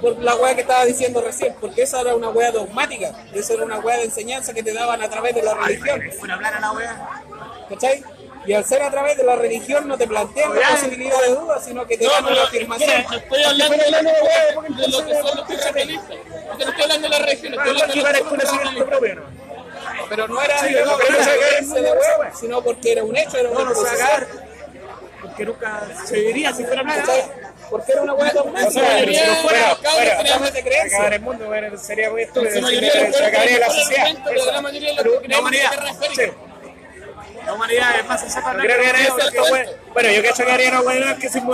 Por la weá que estaba diciendo recién, porque esa era una weá dogmática, esa era una weá de enseñanza que te daban a través de la religión. Fuera plana la weá. ¿Cachai? Y al ser a través de la religión no te plantean la posibilidad de duda, sino que te No, dan una afirmación. no estoy hablando de, de lo que son los. Porque no estoy hablando de la religión, estoy hablando de. Pero no era Sí, de no, no weá. sino porque era un hecho, era una No, no a. Porque nunca se diría si fuera plana. Porque era una weá O sea, dogmática. La mayoría si no de fuera, los cabros de creencia. el mundo, sería muy estúpido. Se de acabaría la sociedad. pero la mayoría de los que La humanidad. la es. La humanidad más sensata No creo que era eso, Exacto. esto, weón. Bueno, yo cacho que haría una weón que se. Y en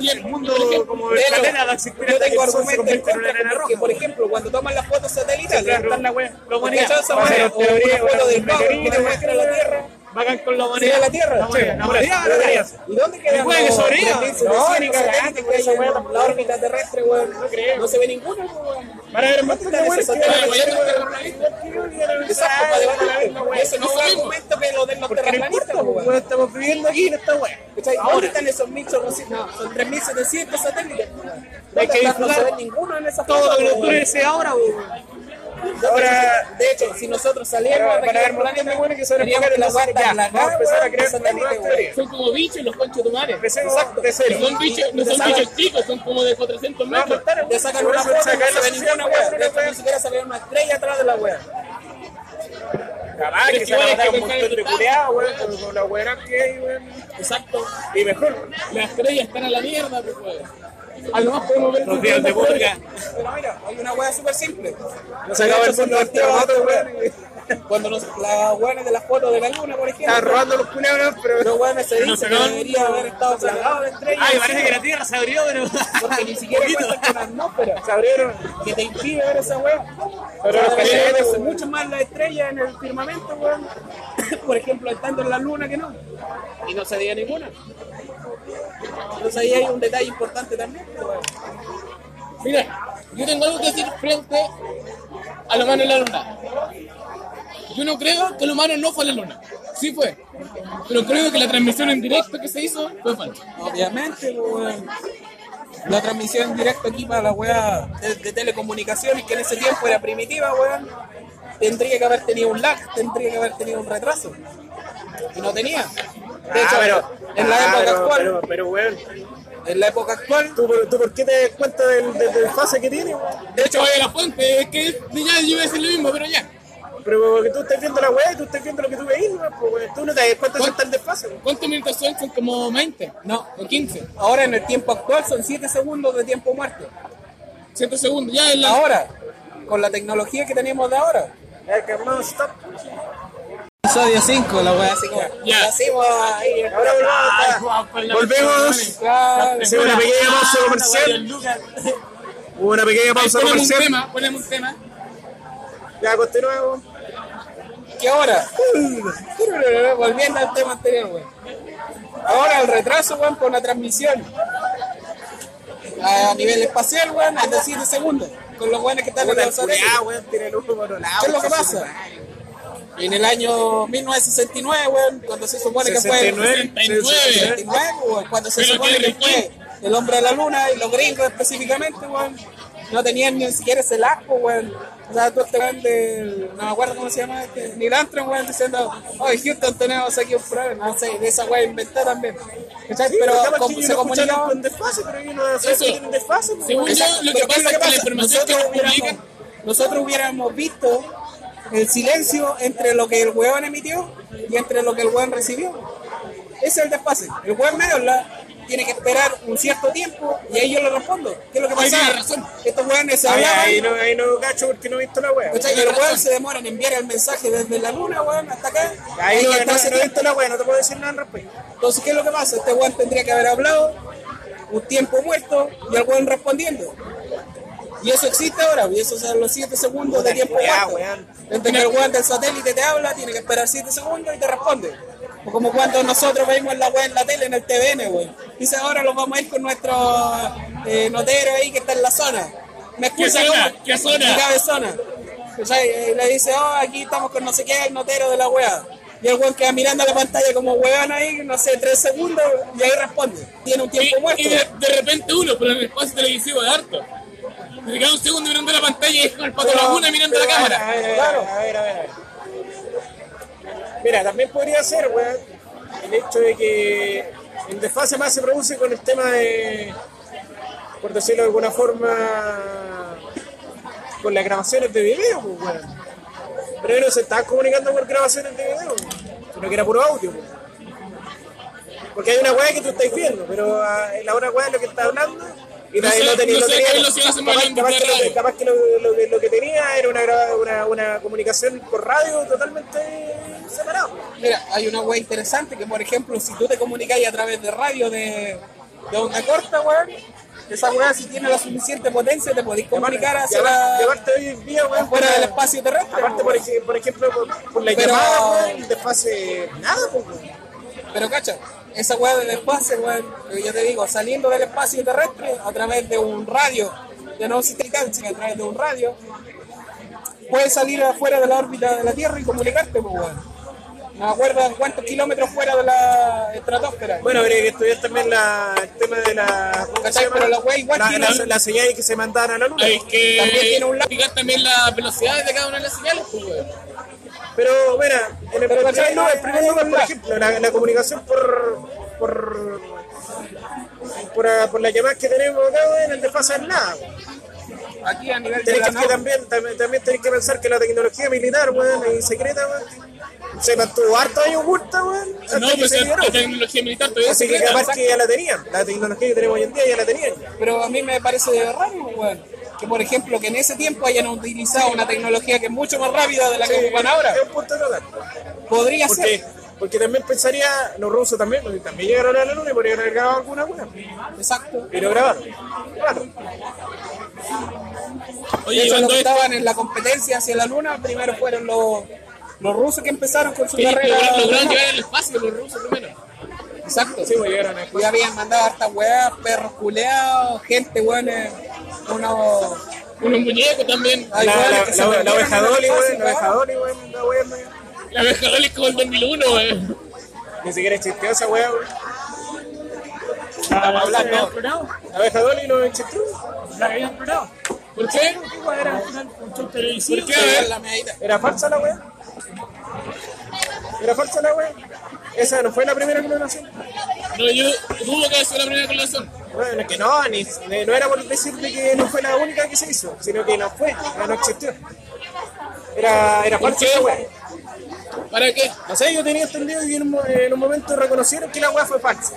y El mundo como De hecho, planeta va a existir yo tengo argumentos en contra, porque, por ejemplo, cuando toman las fotos satelitales, la. La humanidad. ¿cachai esa O una teoría, foto una del pavo que meteorito, te muestra la Tierra, Vagan con la ¿Sería humanidad. la Tierra? La humanidad, la humanidad, la humanidad. ¿Y dónde quedan los. 3.700 No, satélites con que hay en la órbita terrestre, weón? No creo. No se ve ninguno, weón. Van a haber más ¿Dónde están esos que satélites? weón. Exacto, Eso no fue argumento que lo de los no terraplanistas, weón. weón. Estamos viviendo aquí en esta. ¿Cachai? ¿Dónde están esos 1.800? No, son 3.700 satélites. weón. Hay que. No se ve ninguno en esa Todo lo que weón. ocurre ese ahora, weón. Ahora, De hecho, si nosotros saliéramos Para- para montón de planeta, weones que que en la la weá ya, está vamos a empezar a crear teorías. Son como bichos los conchos de madre. empecemos Exacto. de cero. Son bichos, no son bichos chicos, son como de 400 metros. Te sacan una foto, no se ve ninguna weá. De hecho, ni siquiera se ve una estrella atrás de la weá. Capaz que se van a matar un montón de total. culiados, weón, con- con la weá que hay, weón. Exacto. Y mejor. Las estrellas están a la mierda, pues, weón. A lo más podemos ver Los días de purga. Pero mira, hay una weá súper simple. No se acaba el mundo del terremoto, weón. Cuando los, las weones de las fotos de la luna, por ejemplo, Estaban robando los culeros, pero. los weones se se que debería haber estado plagado de estrellas. Ay, parece que la Tierra se abrió, pero. Porque ni siquiera cuentan con atmósfera Se abrieron. que te impide ver esa weá. Pero Pero los debería cachetes, verse mucho más las estrellas en el firmamento, weón. <coughs> Por ejemplo, estando en la luna que no. Y no se veía ninguna. Entonces ahí hay un detalle importante también, weón. Mira, yo tengo algo que decir frente a lo humano en la luna. Yo no creo que el humano no fue a la luna. Sí fue. Pero creo que la transmisión en directo que se hizo fue falsa. Obviamente, pues, weón. La transmisión en directo aquí para la weá de, de telecomunicaciones, que en ese tiempo era primitiva, weón, tendría que haber tenido un lag, tendría que haber tenido un retraso. Y no tenía. De hecho, Ah, pero. en la ah, época pero- actual, Pero, pero, weón. en la época actual, ¿Tú, por- ¿Tú por qué te das cuenta del, del, del fase que tiene, weón? De hecho, vaya a la fuente, es que ya yo iba a decir lo mismo, pero ya. Pero porque tú estás viendo la weá y tú estás viendo lo que tú veís, weón. pues. Tú no te das cuenta de está el desfase, weón. ¿Cuántos minutos son? Son como 20. no, O 15. ahora en el tiempo actual son 7 segundos de tiempo muerto. 100 segundos. Ya en la. Ahora, con la tecnología que tenemos de ahora. Eh, que no, stop. Episodio 5, la weá así como. Ya. Así, weón, ahí. Ahora volvemos. Volvemos. Claro. Hacemos una pequeña pausa comercial. Hubo una pequeña pausa Ponemos un comercial. tema, ponemos un tema. Ya continuamos. ¿Qué hora? <laughs> Volviendo al tema anterior, weón. Ahora el retraso, weón, con la transmisión a nivel espacial, weón, es de 7 segundos. Con los weones que están en el por lado. ¿Qué es lo que pasa? En el año 1969, weón, cuando se supone que fue el 69. 69, weón, cuando se supone que fue el hombre de la luna y los gringos específicamente, weón, no tenían ni siquiera ese lasco, weón. O sea, tú este weón de, no me acuerdo cómo se llama, este, Neil Armstrong, weón, diciendo, oye, Houston, tenemos aquí un problema, no sé, de esa weón inventé también. ¿Cachai? Sí, pero como que se no comunicaba... con desfase, pero yo no sé Eso. si tienen desfase. pues, Según weón. yo, lo que Pero ¿qué pasa es que la información que publican. nosotros hubiéramos visto el silencio entre lo que el hueón emitió y entre lo que el hueón recibió. Ese es el desfase. El hueón me habla, tiene que esperar un cierto tiempo y ahí yo le respondo. ¿Qué es lo que Ahí pasa? razón. Estos hueones se Ahí, hablaban. ahí no, ahí no cacho porque no he visto la wea. Y los hueones se demoran en enviar el mensaje desde la luna, hueón, hasta acá. Ahí no, está no, ese no he visto la wea, no te puedo decir nada al respecto. Entonces, ¿qué es lo que pasa? Este weón tendría que haber hablado, un tiempo muerto y el weón respondiendo. Y eso existe ahora, y esos son los 7 segundos de tiempo muerto. weón. Entre que el weón del satélite te habla, tiene que esperar 7 segundos y te responde. O como cuando nosotros vemos la weá en la tele, en el TVN, weón. Dice, ahora los vamos a ir con nuestro eh, notero ahí que está en la zona. Me ¿Qué escucha zona? como- ¿Qué zona? Cabezona. ¿Cachai? Y le dice, oh, aquí estamos con no sé qué, el notero de la weá. Y el weón queda mirando la pantalla como weón ahí, no sé, tres segundos, y ahí responde. Tiene un Y, tiempo muerto. y de, de repente uno, pero en el espacio televisivo de harto. Se queda un segundo mirando la pantalla y es como el pato Pero- laguna mirando la pero, cámara. a ver, Claro. a ver, a ver, a ver. Mira, también podría ser, weón, el hecho de que el desfase más se produce con el tema de, por decirlo de alguna forma, con las grabaciones de video, pues, weón. Pero ellos no se estaban comunicando por grabaciones de video, sino que era puro audio, pues. Porque hay una weá que tú estás viendo, pero ah, la otra weá es lo que está hablando. Y No sé- no tenía, no sé tenía- capaz, que, lo, capaz que lo, lo que, lo que tenía era una, una, una comunicación por radio totalmente separada. Mira, hay una weá interesante que, por ejemplo, si tú te comunicáis a través de radio de, de onda corta, weón, esa weá si tiene la suficiente potencia te podéis comunicar hacia la, aparte hoy en día, weón, fuera del espacio terrestre. Aparte, por, ej- por ejemplo, por, por la Pero- llamada, weón, el nada, pues, weón. Pero cacha, esa weá del espacio, weón, que yo te digo, saliendo del espacio terrestre a través de un radio, de no sino a través de un radio, puedes salir afuera de la órbita de la Tierra y comunicarte, pues weón. No me acuerdo cuántos kilómetros fuera de la estratosfera. Bueno, habría que estudiar también la, el tema de la. ¿cómo se ¿Cachai? Pero la weá igual la, tiene- la, la señal que se mandaban a la luna. Hay que También tiene un lado. también las velocidades de cada una de las señales, pues, weón. Pero, bueno, en el, Pero, primer lugar, en primer Hay- lugar, hay por ejemplo, la, la comunicación por. por. por, por las llamadas que tenemos acá, weón, el desfase es nada. Aquí a nivel de Tenés la que, nave. también, también, también tenés que pensar que la tecnología militar, weón, y secreta, weón, se mantuvo harto años oculta, weón, No, pues se la tecnología militar todavía Así que capaz que ya la tenían, la tecnología que tenemos hoy en día ya la tenían. Pero a mí me parece raro, weón. Que, por ejemplo, que en ese tiempo hayan utilizado una tecnología que es mucho más rápida de la que ocupan ahora. Es un punto de. Podría Porque, ser. porque también pensaría, los rusos también, porque también llegaron a la luna y podrían haber grabado alguna weá. Exacto. Y lo grabaron. Claro. Oye, hecho, los cuando que esto, estaban en la competencia hacia la luna, primero fueron los, los rusos que empezaron con su carrera. lograron llegar al espacio los rusos primero. Exacto. Sí, pues llegaron a Y habían mandado hartas weas, perros culeados, gente, weón, eh, unos... Unos muñecos también. Hay La, la, que se la, la perdieron oveja Dolly, weón, la oveja. Dolly, weón, la weá, weón. La abeja Dolly es como el 2001, weón. Ni siquiera existió esa weá, weón. La hablando. habían explorado. La oveja Dolly no existió. La habían explorado. ¿Por qué? Era un show televisivo. ¿Por qué? La. ¿Era falsa la weá? ¿Era falsa la weá? Esa no fue la primera clonación. No, yo dudo que haya sido la primera colación. Bueno, es que no, ni, no era por decirle que no fue la única que se hizo, sino que no fue, no, existió. Era, era falsa qué? la weá. ¿Para qué? No sé, yo tenía entendido que en un, mo- en un momento reconocieron que la weá fue falsa.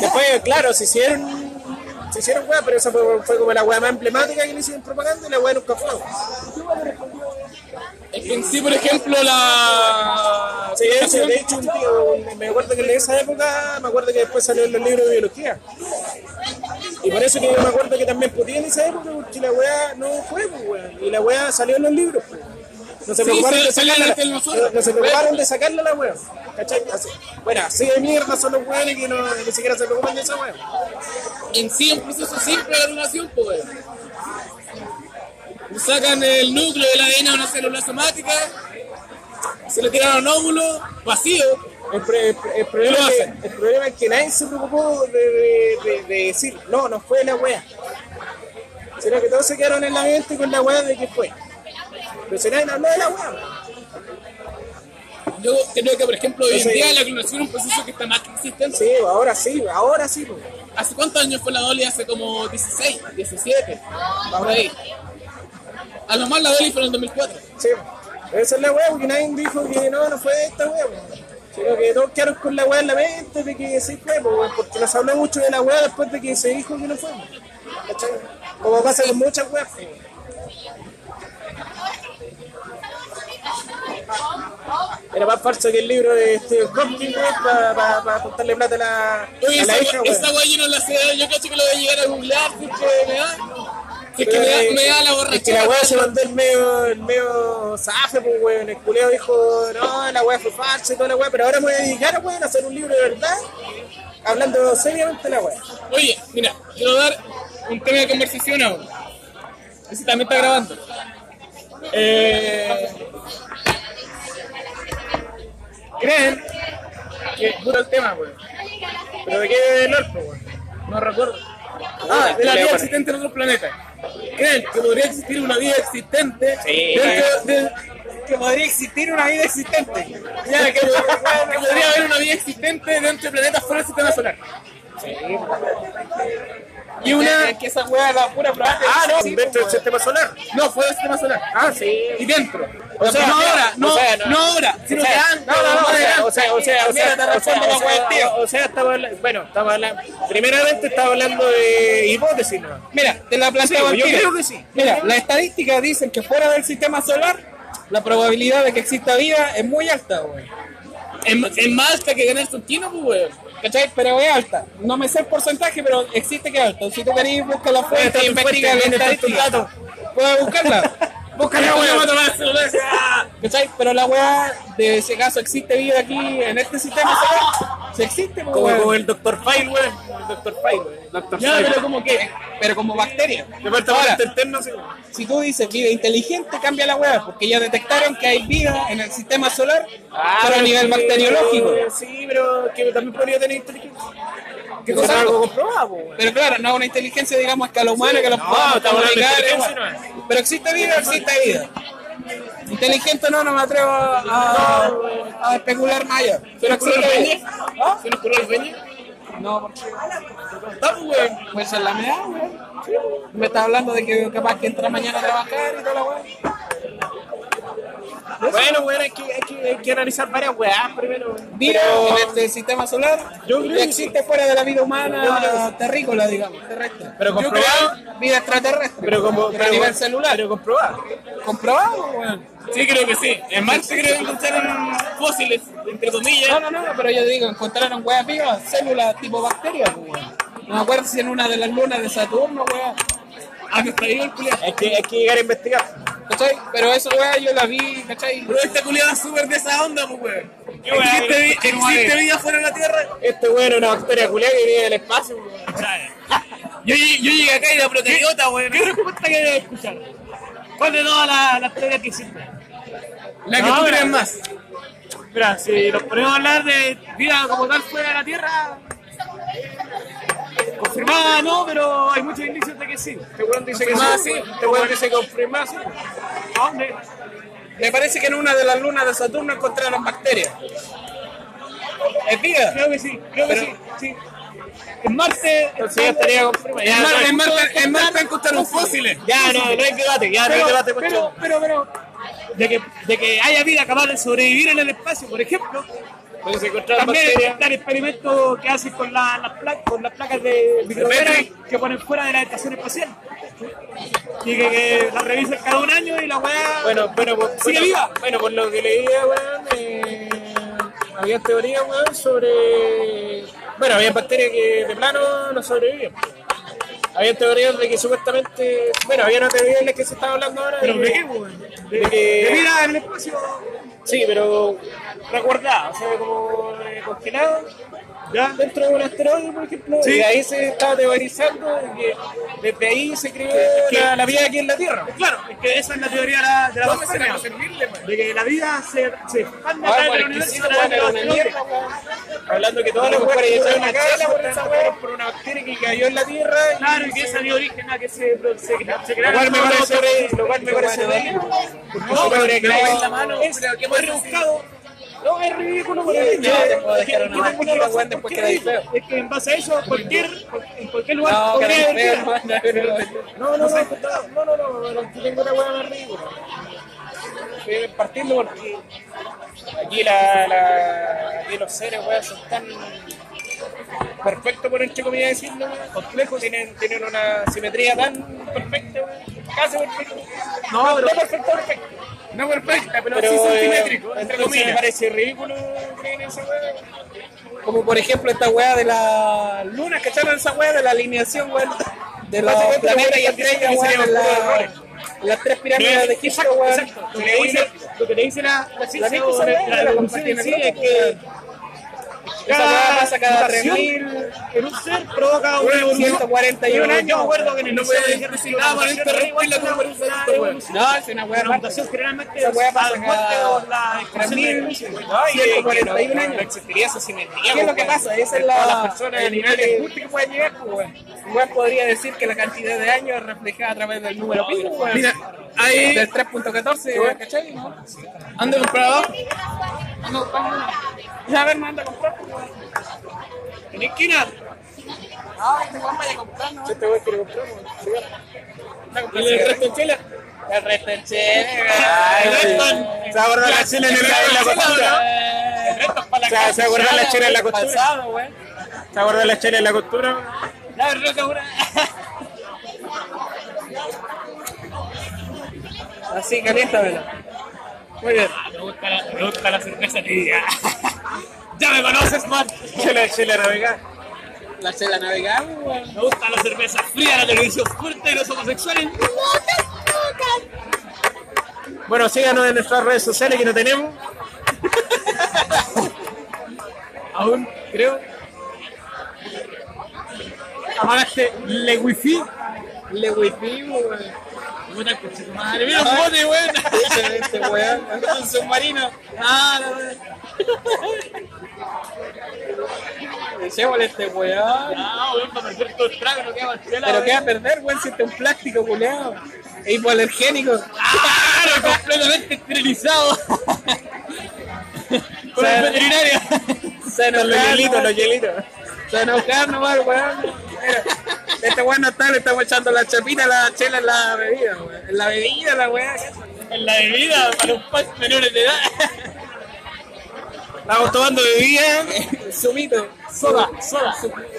Después, claro, se hicieron, se hicieron weá, pero esa fue, fue como la weá más emblemática que le hicieron propaganda y la weá nunca fue. En sí, por ejemplo, la... Sí, de hecho, de hecho, un tío, me acuerdo que en esa época, me acuerdo que después salió en los libros de biología. Y por eso que yo me acuerdo que también podía en esa época, porque la weá no fue, pues, weón. Y la weá salió en los libros, pues. No se Sí, preocuparon se- de sacarla, no, no se preocuparon de sacarla la weá. ¿Cachai? Así. Bueno, así de mierda son los weones que no, ni siquiera se preocupan de esa weá. En sí, un proceso simple de clonación, pues. Sacan el núcleo de la ADN a una célula somática, se le tiran a un óvulo vacío, El, pre- el- el problema ¿Qué lo es el problema es que nadie se preocupó de, de- de- de decir, no, no fue la wea. Sino que todos se quedaron en la mente con la wea de que fue. Pero si nadie habló de la wea. Yo creo que, por ejemplo, hoy en día la clonación es un proceso que está más que existente. Sí, ahora sí, ahora sí. pues. ¿Hace cuántos años fue la Dolly? Hace como 16, 17, por ahí. A lo más la Dolly fue en el 2004. Sí. Esa es la wea, porque nadie dijo que no, no fue esta wea. Sino que todos quedaron con la wea en la mente de que sí fue, porque nos habló mucho de la wea después de que se dijo que no fue. ¿Cachai? Como pasa con muchas weas. Era más falso que el libro de Steve Hopkins, para pa, pa plata a la, Oye, a esa, la hija, weón. esa yo no la sé, yo cacho que lo voy a llegar a googlear, si es es que me da, me da la Es que la borrachera. weá se mandó el medio, el medio zafe, pues weón. El culeo dijo, no, la weá fue falsa y toda la weá, pero ahora me voy a dedicar, weón, a hacer un libro de verdad, hablando seriamente de la weá. Oye, mira, quiero dar un tema de conversación ahora. Ese también está grabando. Eh, ¿Creen que puro el tema, weón? ¿Pero de qué LOL, pues, weón? No recuerdo. Ah, de la vida existente en otros planetas. ¿Creen que podría existir una vida existente Sí. de, que podría existir una vida existente? Ya, que, que podría haber una vida existente dentro de planetas fuera del sistema solar. Y una Es que esa wea la pura probable. Ah, no, Sí, dentro del pues, sistema solar. no fuera del sistema solar. Ah, sí. Y dentro. O O sea, no ahora, no, o sea, no. no ahora, sino O sea, que antes, no, no, no, o sea, o sea, o sea, o sea, o sea, o sea, estaba hablando, bueno, estaba hablando, primeramente estaba hablando de hipótesis, ¿no? Mira, te la planteo Sí, yo creo que sí. Mira, las estadísticas dicen que fuera del sistema solar, la probabilidad de que exista vida es muy alta, güey. Es, es más alta que ganar un kino, pues, weón. ¿Cachai? Pero es alta. No me sé el porcentaje, pero existe que es alta. Si tú querés, busca la fuente investiga fuente, la viene tu estadística. dato. Puedes buscarla. <laughs> Búscala, Ya, weón. voy a tomar cerveza. ¿Cachai? Pero la weá, de ese caso, ¿existe vida aquí en este sistema solar? Si existe, pues, Como, como el Dr. File, weón. El Dr. File, weón. Ya, pero como que, pero como bacteria. Ahora, interno, sí. si tú dices vida inteligente, cambia la weá, porque ya detectaron que hay vida en el sistema solar, pero a nivel sí, bacteriológico. Sí, pero que también podría tener inteligencia. Que es algo comprobado, weón. Pero claro, no una inteligencia, digamos, a escala humana que los no, podamos comunicar, igual. Pero existe vida, existe vida. Inteligente no, no me atrevo a, a- a especular más allá. ¿Ah? ¿Se nos ocurrió el dueño? No, porque Estamos, weón. pues en la meada, weón. Me está hablando de que capaz que entra mañana a trabajar y toda la weá. Bueno, weón, hay que, hay que, hay que analizar varias weas primero. Pero- en este sistema solar Yo creo que existe fuera de la vida humana terrícola, digamos, terrestre. Pero comprobado. vida extraterrestre. Pero como a nivel celular. Pero comprobado. comprobado, weón. Sí, creo que sí. En Marte creo que encontraron fósiles, entre comillas. No, no, no, pero yo digo, encontraron weas vivas, células tipo bacterias, pues, weón. No me acuerdo si en una de las lunas de Saturno, weón. Ah, el culiado. Hay que, hay que llegar a investigar. ¿Cachai? Pero eso, weón, yo la vi, ¿cachai? Pero esta culiada es súper de esa onda, pues, weón. Weá, ¿Existe, vi- existe weá. vida fuera de la Tierra? Este weón es una bacteria culiada que viene del espacio. weón. Yo, llegué- yo llegué acá y la proteiota, weón. ¿Qué respuesta querés escuchar? ¿Cuál de todas las, las teorías que existen? La que No, tú mira. crees más. Mira, si nos ponemos a hablar de vida como tal fuera de la Tierra, confirmada no, pero hay muchos indicios de que sí. Este weón dice que Confirmada, sí. Este weón dice que confirmado, sí. ¿A dónde? Me parece que en una de las lunas de Saturno encontraron bacterias. ¿Es vida? Creo que sí, creo que sí, sí. En Marte, Entonces ya estaría confirmado. En Marte, en Marte, en Marte encontraron fósiles. ya no, no hay debate. Ya no hay debate. pero, pero, pero, de que, de que haya vida capaz de sobrevivir en el espacio, por ejemplo, también está el experimento que hacen con, la- las pla- con las placas de Petri. que ponen fuera de la estación espacial. Y que, que las revisan cada un año y la weá. Bueno, bueno, por, Sigue bueno, viva. Bueno, por lo que leía, weón, eh, había teorías, weón, sobre... Bueno, había bacterias que de plano no sobrevivían. Había teorías de que supuestamente... Bueno, había una teoría de la que se estaba hablando ahora. ¿Pero de, de qué, weón? de que... De vida en el espacio Sí, pero recuerdada, o sea, como eh, congelado ¿Ya? dentro de un asteroide, por ejemplo. Sí. Y ahí se estaba teorizando que desde ahí se creó la, la vida aquí en la Tierra. Claro, es que esa es la teoría de la, de la ¿Cómo se bacteria. va a servirle, weón? De que la vida se, se expande a Ah, través del universo los. Hablando que que de estaban una chela por una bacteria que cayó en la Tierra. y- Claro, y que esa dio origen a que se, se, se Lo cual me parece, lo cual me parece No, pero que no la mano, es pero muy más rebuscado. No, es ridículo, Sí, pero no, te puedo dejar una manchita, weón, después ¿Por queda qué? feo. Es que en base a eso, cualquier, en cualquier lugar No, No, no, no, no, no, no, no, no, tengo una hueá más ridícula. Partiendo porque aquí, la, la, aquí los seres, weón, son tan perfectos, por entre comillas decirlo, weón, complejos, tienen, tienen una simetría tan perfecta, casi perfecta. No, pero perfecto, perfecto. No perfecta, pero, Pero sí eh, entre me parece ridículo creer en esa weá. Como por ejemplo esta weá de la luna, ¿cacharon esa weá de la alineación, weón? De los Básicamente, planetas y estrellas, weón, la- errores. las tres pirámides de Egipto, weón. Lo que le dice, la, la la, weá, la la evolución compartí en en el sí grupo, es que Esa weá pasa cada mutación 3000, en un ser provoca una evolución. 141 Yo me años. acuerdo que en el No liceo puede dijeron que decir nada por la esto, mutación rompe la es una conversación, evolución. No, es una weá La aparte. mutación generalmente Esa weá es pasa a la muerte cada o la expresión de 3000, No, y que- que 141 no, años. no existiría esa simetría. ¿Qué es lo que pasa? Esa es la, todas las personas el a nivel de que pueden llegar, pues. Igual podría decir que la cantidad de años es reflejada a través del número pi, pues. Mira, ahí Del 3.14, weón, ¿cachai? ¿No? ando comprado. Ando buscando Ya, a ver, manda a comprar. En esquina. Ah, este weón vaya a comprar, ¿no? Este weón quiere comprar. Y el resto en chela. El resto en chela. Ay. Se va a guardar la chela en, el- en la costura. El resto para la Se va- se va a guardar la chela en la costura. Se va a guardar la chela en la costura. el resto, weón. Así, caliéntamelo. Muy bien. Me gusta la, me gusta la cerveza tibia. <laughs> ya me conoces, man. Chela, chela navegada. La chela navegable, weón. Me gusta la cerveza fría, la televisión fuerte y los homosexuales. Bueno, síganos en nuestras redes sociales que no tenemos. <laughs> Aún, creo. Apagaste le wifi. Le wifi, weón. Puta tu madre. Mira un bote, weón. Excelente, weón. Un submarino. Ah, la weón. Echémosle este weón. Ah, weón, para perder todo el trago, no queda más chela. Pero va a perder, weón, si este es un plástico, culeado. E hipoalergénico. Claro, completamente esterilizado. Por el veterinario. Se Los enojar, hielitos, los hielitos. Se enojar nomás, weón. Mira, <laughs> este weón no está, le estamos echando la chapita, la chela en la bebida, weón. En la bebida, la weón. En la bebida para los menores de edad. Estamos tomando bebida. Sumito, soda, soda,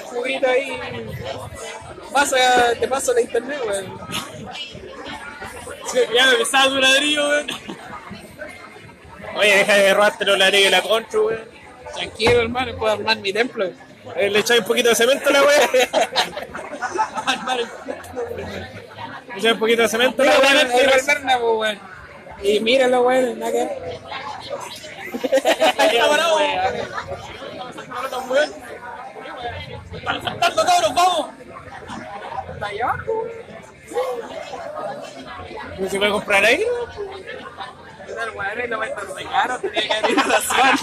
juguito ahí. Pasa, te paso la internet, weón. Ya me pesaba tu ladrillo, weón. Oye, deja de robarte los ladrillos de la contra, weón. Tranquilo, hermano, puedo armar mi templo. Eh, Le echáis un poquito de cemento a la weá. Le echáis un poquito de cemento a la weá. el weón. Y míralo, weón, nada que está parado. weón. Para saltarlo, cabros, vamos. Está allá abajo. ¿No se puede comprar ahí? ¿Qué tal, weón? Y lo ves tan de caro, tenía que haber ido a la zona.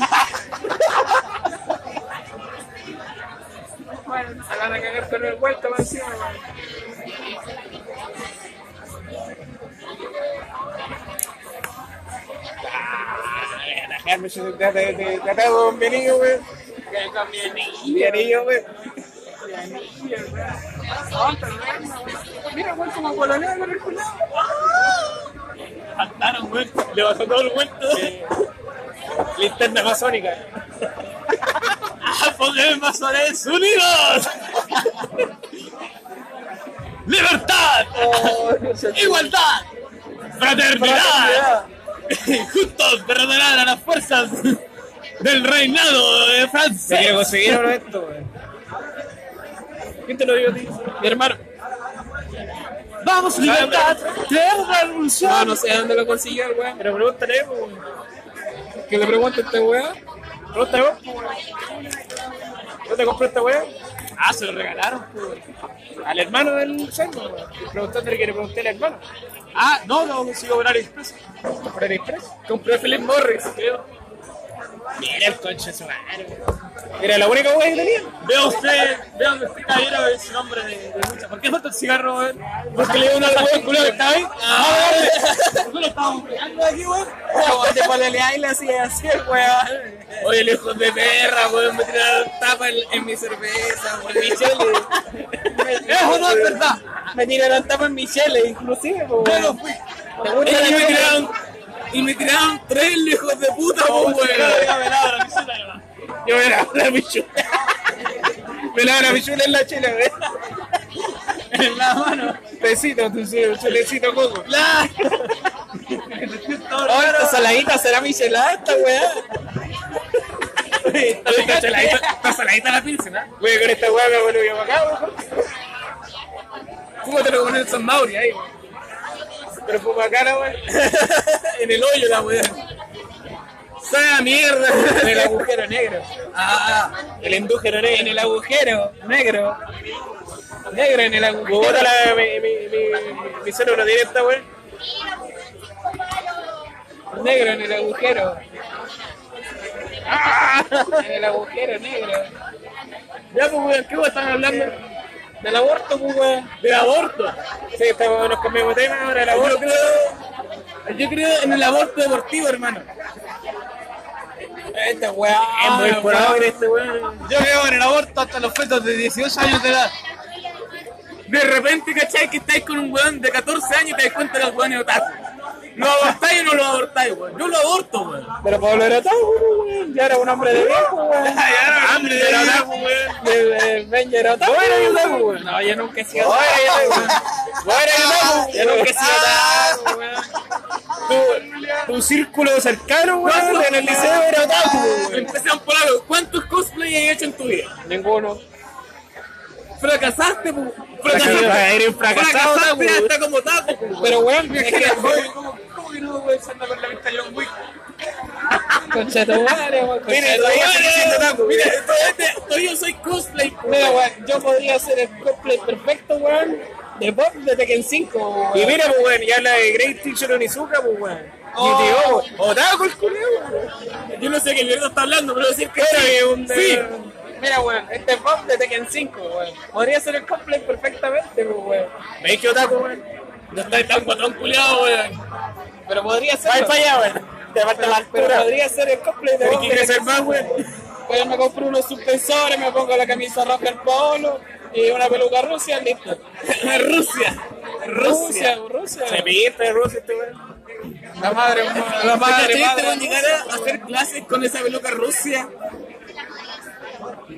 Se van a cagar con el vuelto para encima, con mi anillo, weón. Que con. Mi anillo, weón. Weón. Mira, weón, como pololeo con el culado. Saltaron, weón. Le bajó todo el vuelto. Linterna masónica. ¡Ah, Pokémon Masones Unidos! ¡Libertad! ¡Igualdad! ¡Fraternidad! Juntos derrotarán a las fuerzas del reinado de Francia. conseguir ahora esto. ¿Quién te lo digo a ti? Mi hermano. ¡Vamos, libertad! ¡Tierra revolución! No, no sé dónde lo consiguió el weón. Pero pregúntale, weón. Que le pregunte a este weón. Pregúntale vos. ¿No te compró esta weá? Ah, se lo regalaron. pues. Al hermano del weón. Preguntándole que le pregunté al hermano. Ah, no, lo consigo por AliExpress. ¿Por el Express? Compré Philip Morris, creo. Mira el conche de su madre. Era la única weá que tenía. Veo usted, veo que este caballero es un hombre de, de lucha. ¿Por qué falta el cigarro, weón? Porque le dio una weá culo que estaba ahí. Ah, ¿Por qué lo estábamos pegando aquí, weón? Como te hacía así, weón. Oye, el hijo de perra, weón, me tiraron tapa en, en mi cerveza, weón. Mi chele. <laughs> Eso no es verdad. Me tiraron tapa en mi chele, inclusive, Yo weón. no fui. ¿Te gusta la y me tiraron tres hijos de puta, po, weón. Yo me lavo la pichula. Me lavo la pichula en la chela, weón. En la mano. Tecito, tu chulecito coco. La... Oh, esta saladita será michelada, esta weá. Está saladita, está saladita la ¿ah? Voy con esta weá me vuelvo yo para acá, weón. ¿Cómo te lo ponen en San Mauri ahí, weón? Pero fue la weá. En el hoyo la weón. Sabe a mierda. En el agujero negro. Ah, El En negro. el agujero negro. Negro en el agujero. Bogotá, la, mi, mi, mi, mi directa, weón. Negro en el agujero. En el agujero negro. ya, pues, weón, ¿qué weón están hablando? Del aborto, pues, weón. De aborto. Sí, estamos, nos cambiamos de tema ahora, Yo weá. creo, yo creo en el aborto deportivo, hermano. Esta weá. Es muy en este weón. Yo creo en el aborto hasta los fetos de 18 años de edad. De repente, ¿cachai? Que estáis con un weón de 14 años y te das cuenta que el weón es otaku. ¿Lo abortáis o no lo abortáis, weón? Yo lo aborto, weón. Pero Pablo era todo, weón. Ya era un hombre de viejo, weón. <laughs> De Era la otaku, weón. De, de Benja era otaku. Bueno, yo otaku, weón. No, yo nunca he sido otaku. yo otaku. Bueno, yo otaku. Yo nunca he sido otaku, weón. Tu, círculo cercano, weón, en el liceo era otaku, weón. Empezamos por algo. ¿Cuántos cosplay has hecho en tu vida? Ninguno. Fracasaste, eres un fracasado, Fracasaste otaku. hasta como taco. Pero weón, es que. <laughs> ¿Cómo, que no, weón, se anda con la vista de John Wick? Concha tu madre, weón. Mire, tu todavía yo soy cosplay. Mira, weón, yo podría hacer el cosplay perfecto, weón, de Bob de Tekken 5, weón. Y mira, pues, weón, y habla de Great Teacher Onizuka, pues, weón. Oh. GTO, weón. Otaku el culeo. Yo no sé qué mierda está hablando, pero decir que Pero sí. que un... Sí. Mira, weón, este es Bob de Tekken 5, weón. Podría hacer el cosplay perfectamente, pues, weón. ¿Veis que otaku, weón? No está tan guatón culiado, weón. Pero podría ser. Para allá, weón. Te falta la Pero altura. podría ser el cosplay de Hay que crecer más, 5. weón. Pues me compro unos suspensores, me pongo la camisa roja, el polo y una peluca <laughs> rusia, listo. Rusia. Rusia, Rusia. Se de Rusia este weón. La madre, la madre, van a madre. llegar a hacer clases con esa peluca Rusia.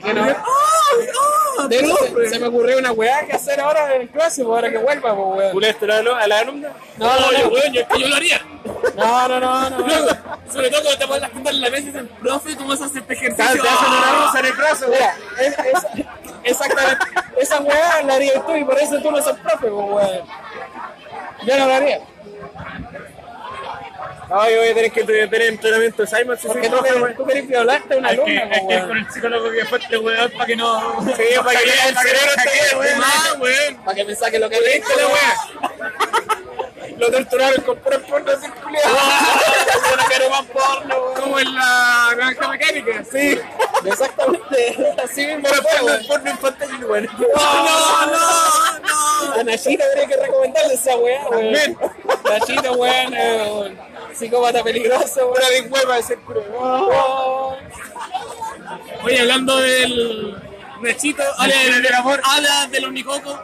Que no. ¡Ah! De hecho, se, se me ocurrió una weá que hacer ahora en clase, pues, ahora que vuelva, pues, weón. ¿Culeaste a la- a la alumna? No, no, no. weón, yo, es que yo lo haría. No, no, no, no. Luego, sobre todo cuando te pones las puntas en la mesa y dicen, profe, ¿cómo se hace este Te ejercicio? hacen una rosa en el brazo, Mira, es, es- exactamente. Esa weá la harías tú y por eso tú no sos profe, pues, weón. Yo no lo haría. Ay, voy a tener que tener entrenamiento de Simon Porque tú, querés- weón. tú querés violarte una que, hay pues, que weón. con el psicólogo que fue este weón para que no. Sí, para que el cerebro esté bien, weón. ¡Ah, weón! Para que me saque lo que le ¡Viste la weá! Lo torturaron con pura porno circular. Yo no quiero más porno, weón. Como en la granja mecánica. Sí, exactamente. Así mismo fue, weón. Porno infantil, weón. ¡No, no, no! A Nachito habría que recomendarle esa weá, weón. Nachito, weón, eh, weón. Psicópata peligroso, Una weón. de hueva de ser. Oye, hablando del Nachito, habla del, del amor. habla del unicoco,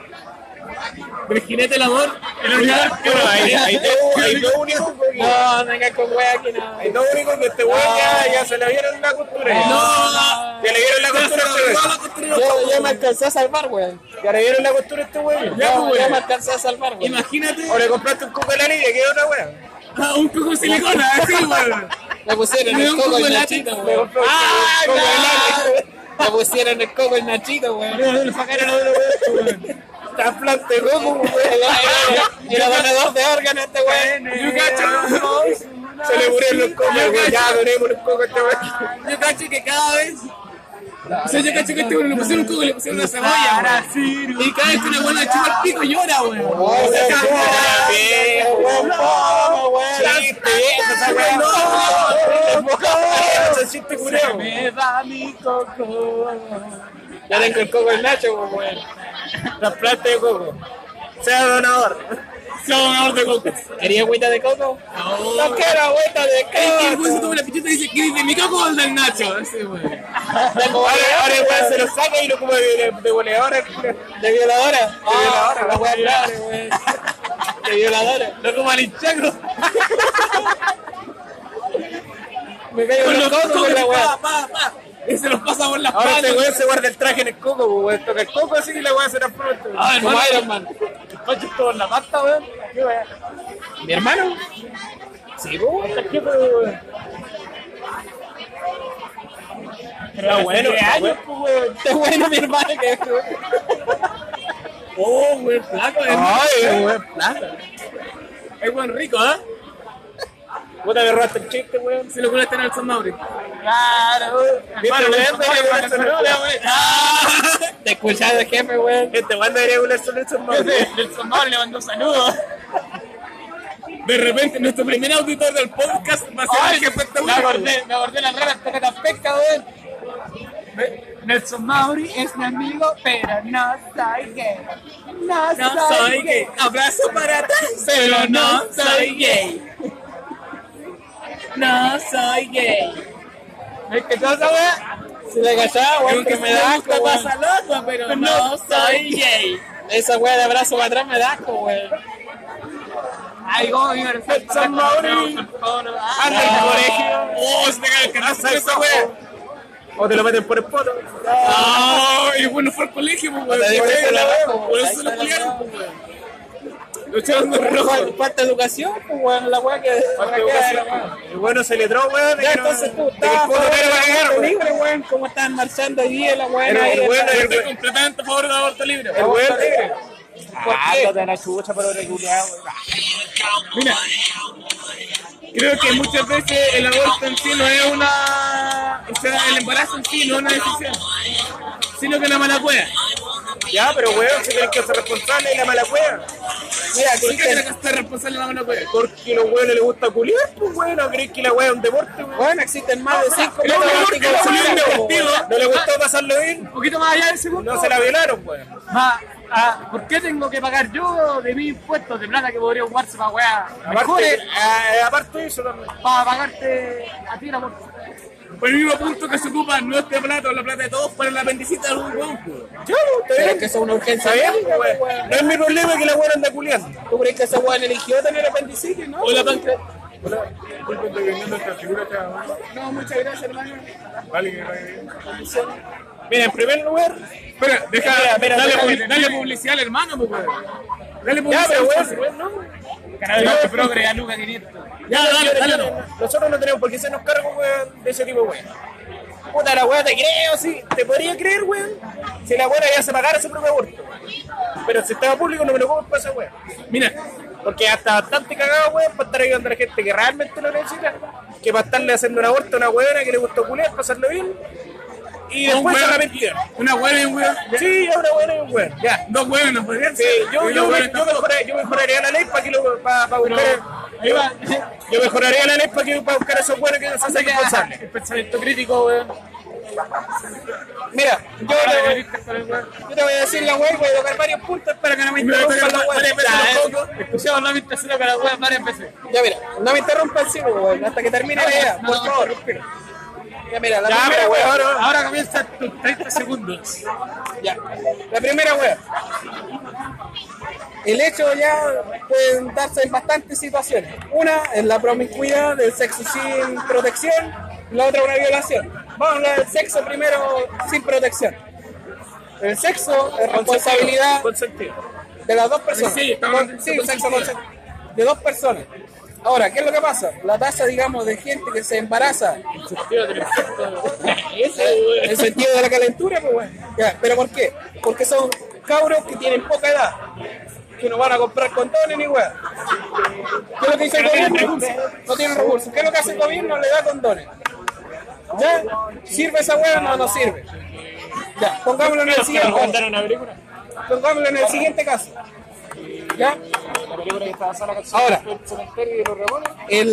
del jinete del amor. El Bueno, hay, hay dos, hay dos únicos, No, venga con weá que no. hay dos únicos que este weón ya, ya se le vieron la costura. No, Ya le vieron la costura a este weón. Yo me alcancé a salvar, weón. Ya le vieron la costura a este weón. Ya, pues, me alcancé a salvar, weón. Imagínate O le compraste un coco de la niña, que es otra weón. a un coco de silicona, <laughs> así, weón. Le pusieron Le el un coco Nachito, látex. weón. ¡Ah, Coco de no! Le pusieron el coco el Nachito, weón. Sacaron a otro weón. Trasplante coco, weón. Era donador de órganos este weón. Yo cacho, Se le murieron los cocos, weón. Ya, donemos los cocos a este weón. yo cacho que cada vez. O sea, yo cacho que este le pusieron un coco y le pusieron una cebolla. Y cada vez que una buena chupa el pico llora. Oh, ese chiste cureo. Me da mi coco. Ya tengo el coco el Nacho, weón. Trasplante de coco. Sea donador. Sea donador de cocos. ¿Quería agüita de coco? No. No quiero agüita de Es que el coco. weón se toma la pichita y dice, ¿quieres de mi coco o el del Nacho? Ese. Tengo Ahora, el weón se lo saca y lo come de, de goleadora. el cureo. de violadora. Ah, violadora, la weá sí. grave, weón. De violadora. Lo como al hinchacro. Me pego Con los cocos cocos, con la weá. pa, pa, pa. Y se los pasa por las Ahora este patas. weón se guarda el traje en el coco, weón. Toca el coco así y la weón se transforma. Ah, Como hermano. Iron Man. Pancho todo en la pasta, weón. Qué weón. ¿Mi hermano? Sí, weón. Pero bueno, está bueno, pues, weón. Qué bueno mi hermano que Oh, weón, flaco, hermano. Ay, weón, plata. Es buen rico, ¿ah? Puta, me robaste el chiste, weón. Si lo pones en el San Mauri. Claro, weón el weón. Te escuchaba de jefe, weón. Este weón debería volarse el weón. El sonoro le mandó saludos. De repente, nuestro primer auditor del podcast va a ser el jefe de Me acordé, me acordé las raras tocas pesca, weón. Nelson Mauri es mi amigo, pero no soy gay. No, No soy gay. Abrazo para ti, pero no soy gay. No soy gay. Es que todo weá. Si le cachaba, weón, que me da asco, pasa loco, pero no soy gay. Esa weá de abrazo para atrás me da asco, weón. Ay, vive el Nelson Mauri. Anda colegio. Oh, se te cae el carajo Pasa esa weón. O te lo meten por el poto. Ah, y bueno, fue al colegio, pues, la bajo, Por eso lo culiaron, weá. De rojo. Falta- educación, pues, weón, la weá que. De. El bueno se le tró, weón. de Ya, entonces tú de libre, weón. ¿Cómo están marchando hoy día la weá? El de weón, el Estoy completamente a favor del aborto libre. El weón libre. ¿Por Ah, te la chucha, pero. Mira, creo que muchas veces el aborto en sí no es una. O sea, el embarazo en sí no es una decisión, sino que una mala cueva. Ya, pero weón, si tenés que ser responsable de la mala cueva. Mira, ¿Por qué existen, tiene que ser responsable de la mala cueva? Porque a los weones les gusta culiar, pues weón. ¿No crees que la weá es un deporte, weón? bueno, existen más de 5 Pero métodos porque la salió un deportivo. ¿No le gustó pasarlo bien? Un poquito más allá del segundo. No se la violaron, weón. Ah, ¿Por qué tengo que pagar yo de mis impuestos de plata que podría jugarse para weá? Aparte, ah, aparte de eso también. para pagarte a ti la por Por el mismo punto que se ocupa nuestra plata o la plata de todos para la apendicita de algún weón. pues. Ya, Pero es que eso es una urgencia Está bien, médica, weón. No es mi problema que la weá anda culiando. ¿Tú crees que ese weón eligió tener apendicitis, no? O la pancre- Hola, disculpe, estoy vendiendo esta figura acá. No, muchas gracias, hermano. Vale, que vaya bien. Mira, en primer lugar, Espera, deja, Mira, mira, dale, dale publicidad al hermano, pues, weón. Dale ya, publicidad pero al weón, socio. weón, no. Canal de progre a Luca 500. Ya, dale, dale. Nosotros no tenemos por qué hacernos cargo, weón, de ese tipo de weón. Puta, la weá te creo, sí. Te podría creer, weón, si la weá ya se pagara su propio aborto. Pero el sistema público no me lo compro para esa weá. Mira, Porque hasta bastante cagado, weón, para estar ayudando a la gente que realmente lo necesita, que para estarle haciendo un aborto a una weona que le gustó culiar, pasarlo bien, y un después. Una hueá y un weón. Sí, una weona y un weón, ya. Dos huevos no podrían Sí, yo, yo, me- yo, mejoraría, yo mejoraría la ley para que lo, para, para buscar. Ahí va. <laughs> Yo mejoraría la ley para, que, para buscar a esos buenos que se hacen responsables. El pensamiento crítico, weón. Mira, yo te, voy, el yo te a decir la weá y voy a tocar varios puntos para que no me Me interrumpan la Ya, cocos. Escuchamos la mitad solo con la weón varias veces. Ya mira, no me interrumpan sí, weón, hasta que termine la idea, por favor. Ya mira, la Ya, primera weón. Ahora, ahora comienza tus 30 segundos. Ya. La primera weá. El hecho ya pueden darse en bastantes situaciones. Una es la promiscuidad del sexo sin protección, la otra una violación. Vamos a hablar del sexo primero sin protección. El sexo es responsabilidad Consentido. de las dos personas. Sí, Con- sí, sexo consentido. De dos personas. Ahora, ¿qué es lo que pasa? La tasa, digamos, de gente que se embaraza <laughs> el sentido de la calentura, pues bueno. Ya, ¿Pero por qué? Porque son cabros que tienen poca edad, que no van a comprar condones ni weá. ¿Qué es lo que dice el gobierno? No tienen recursos. ¿Qué es lo que hace el gobierno? Le da condones. ¿Ya? ¿Sirve esa weá o no, no sirve? Ya, pongámoslo en el siguiente caso. Pongámoslo en el siguiente caso. ¿Ya? En Ahora. El,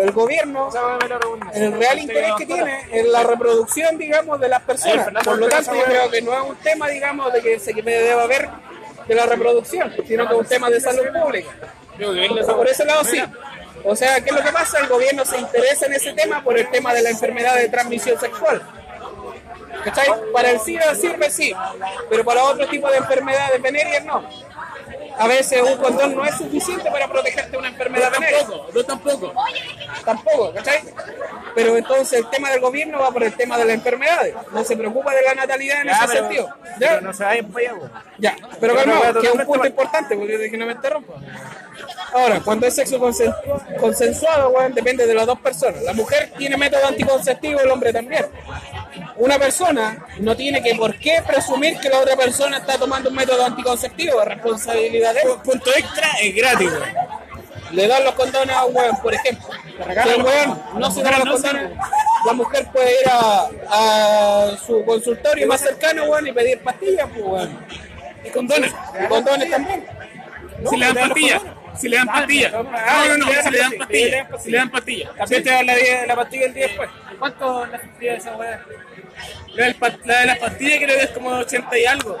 el gobierno me el real interés que tiene es la reproducción, digamos, de las personas. Por lo tanto, yo creo que no es un tema, digamos, de que se que deba haber de la reproducción, sino que es un tema de salud pública. Por ese lado sí. O sea, ¿qué es lo que pasa? El gobierno se interesa en ese tema por el tema de la enfermedad de transmisión sexual. ¿Cachai? Para el SIDA sirve sí, pero para otro tipo de enfermedades venéreas no. A veces un condón no es suficiente para protegerte de una enfermedad venérea. Tampoco, no tampoco. Tampoco, ¿cachai? Pero entonces el tema del gobierno va por el tema de las enfermedades. No se preocupa de la natalidad en Ya, ese pero- sentido. Pero no se vayan para allá, weón. Ya, pero no, que es un totalmente punto importante, porque de que no me interrumpa. Ahora, cuando es sexo consen- consensuado, weón, depende de las dos personas. La mujer tiene método anticonceptivo, el hombre también. Una persona no tiene que por qué presumir que la otra persona está tomando un método anticonceptivo, es responsabilidad de él. Punto extra es gratis. Le dan los condones a un weón, por ejemplo. Si el weón no se da los condones, la mujer puede ir a, a su consultorio más cercano, weón, y pedir pastillas, pues, weón. Y condones. Y condones también. Si le dan pastillas. Si le dan pastillas. No, no, no. Si le dan pastillas. Si le dan pastillas. También te dan la, pastilla el día después. ¿Cuánto la pastilla de esa weá? La, de las pastillas creo que es como 80 y algo.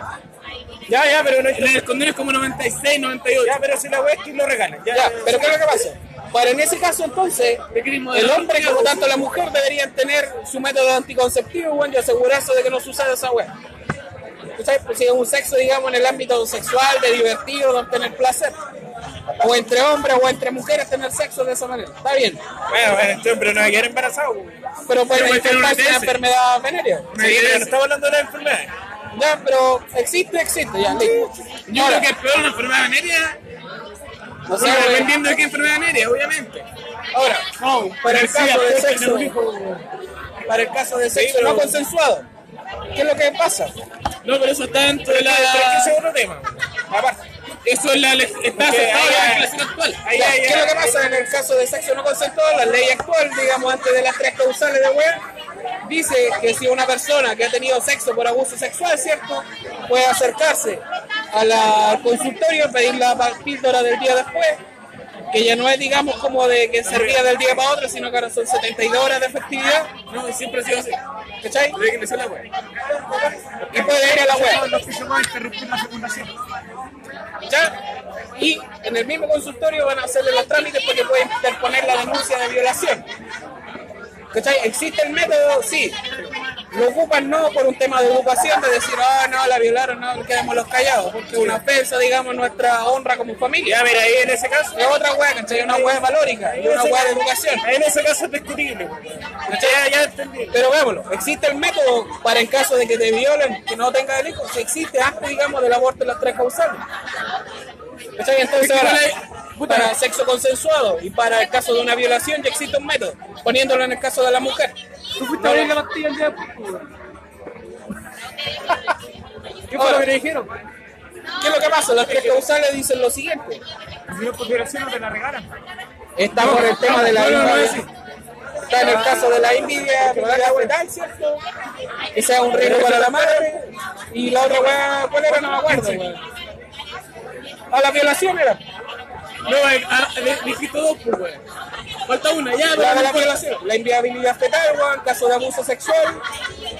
Ya, ya, pero no del condón es como 96, 98. Ya, pero si la weá es que lo regalan. Ya, Ya, pero ¿qué es lo que pasa? Para en ese caso, entonces, el hombre, como tanto la mujer, deberían tener su método anticonceptivo, weón, y asegurarse de que no suceda esa weá. ¿Sabes? Pues si es un sexo, digamos, en el ámbito sexual, de divertido, de obtener placer. O entre hombres o entre mujeres tener sexo de esa manera. Está bien. Bueno, este hombre no va a quedar embarazado. Pero puede infectarse una enfermedad venérea. No estamos hablando de las enfermedades. Ya, pero existe, existe, ya, listo. Yo Ahora, creo que es peor una enfermedad venérea. o sea, Bueno, dependiendo de qué enfermedad venérea, obviamente. ahora, para el caso de sexo, para el caso de sexo no consensuado, ¿qué es lo que pasa? No, pero eso está dentro de la. Pero es que ese es otro tema. Aparte. Eso es la. Está aceptado en la legislación actual. Ahí, Ya, ahí, ¿Qué es lo que pasa en el caso de sexo no consensuado? La ley actual, digamos, antes de las tres causales de web, dice que si una persona que ha tenido sexo por abuso sexual, ¿cierto? Puede acercarse a la- al consultorio, pedir la píldora del día después, que ya no es, digamos, como de que servía del día para otro, sino que ahora son 72 horas de efectividad, No, siempre ha sido así. ¿cachai? Desde que la web. Y puede ir a la web. Los que se van a interrumpir la fecundación. ¿ya? Y en el mismo consultorio van a hacerle los trámites porque pueden interponer la denuncia de violación. ¿Cachai? ¿Existe el método? Sí. Lo ocupan no por un tema de educación, de decir, ah, no, la violaron, no, quedémoslos callados, porque es una ofensa, digamos, nuestra honra como familia. Ya, mira, ahí en ese caso. Es otra hueá, ¿cachai? Una hueá valórica y una hueá de educación. Ahí en ese caso es discutible. Ya, ya entendí. Pero vémoslo, existe el método para en caso de que te violen, que no tenga delito, si existe antes, digamos, del aborto en las tres causales. ¿Cachai? Entonces, ahora, para sexo consensuado y para el caso de una violación ya existe un método, poniéndolo en el caso de la mujer. Tú fuiste a abrir la pastilla el día después, pues. ¿Qué fue lo que te dijeron? ¿Qué es lo que pasa? Las tres causales dicen lo siguiente. Si no por violación no te la regalan. Está por el tema de la envidia. Está en el caso de la envidia, fetal, ¿cierto? Que sea un riesgo para la madre. Y la otra weá, ¿cuál era? No me acuerdo. A la violación era. No, eh, ah, di- dijiste dos, pues, weón. Falta una, ya, La pero no la importa. violación. La inviabilidad fetal, weón, caso de abuso sexual.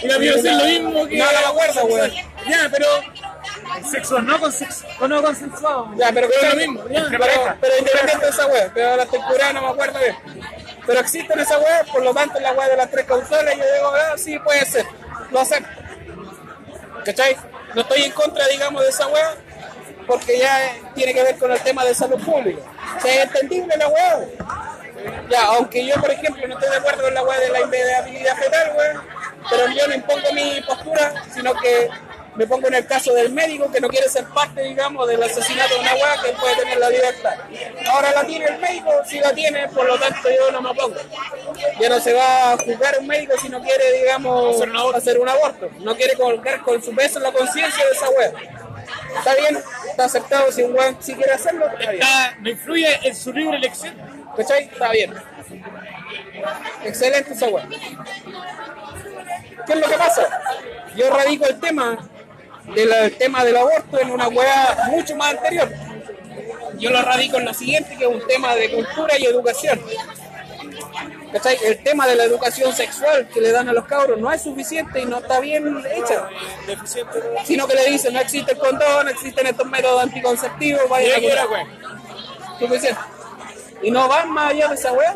Y la violación es lo mismo que. No, me acuerdo, weón. Ya, pero. Sexo no, consensu- o no consensuado. Ya, pero Pero que lo mismo, ya. Pero, pero independiente de esa weá, que ahora estoy curado, no me acuerdo bien. Pero existen esa weá, por lo tanto, la weá de las tres causales, yo digo, ah, sí, puede ser, lo acepto. ¿Cachai? No estoy en contra, digamos, de esa weá, porque ya eh, tiene que ver con el tema de salud pública. O sea, es entendible la weá. Ya, aunque yo, por ejemplo, no estoy de acuerdo con la weá de la inviabilidad fetal, weá, pero yo no impongo mi postura, sino que me pongo en el caso del médico que no quiere ser parte, digamos, del asesinato de una weá que puede tener la libertad. Ahora la tiene el médico, si la tiene, por lo tanto yo no me opongo. Ya no se va a juzgar a un médico si no quiere, digamos, hacer un aborto. No quiere colgar con su peso en la conciencia de esa weá. Está bien, está aceptado si un weón si quiere hacerlo, está bien. Ah, no influye en su libre elección. ¿Cachai? Está bien. Excelente esa weá. ¿Qué es lo que pasa? Yo radico el tema del el tema del aborto en una weá mucho más anterior. Yo lo radico en lo siguiente, que es un tema de cultura y educación. ¿Cachai? El tema de la educación sexual que le dan a los cabros no es suficiente y no está bien hecha. Sino que le dicen, no existe el condón, no existen estos métodos anticonceptivos, vayan a Mira que era, curar". weón. suficiente. Y no van más allá de esa weá.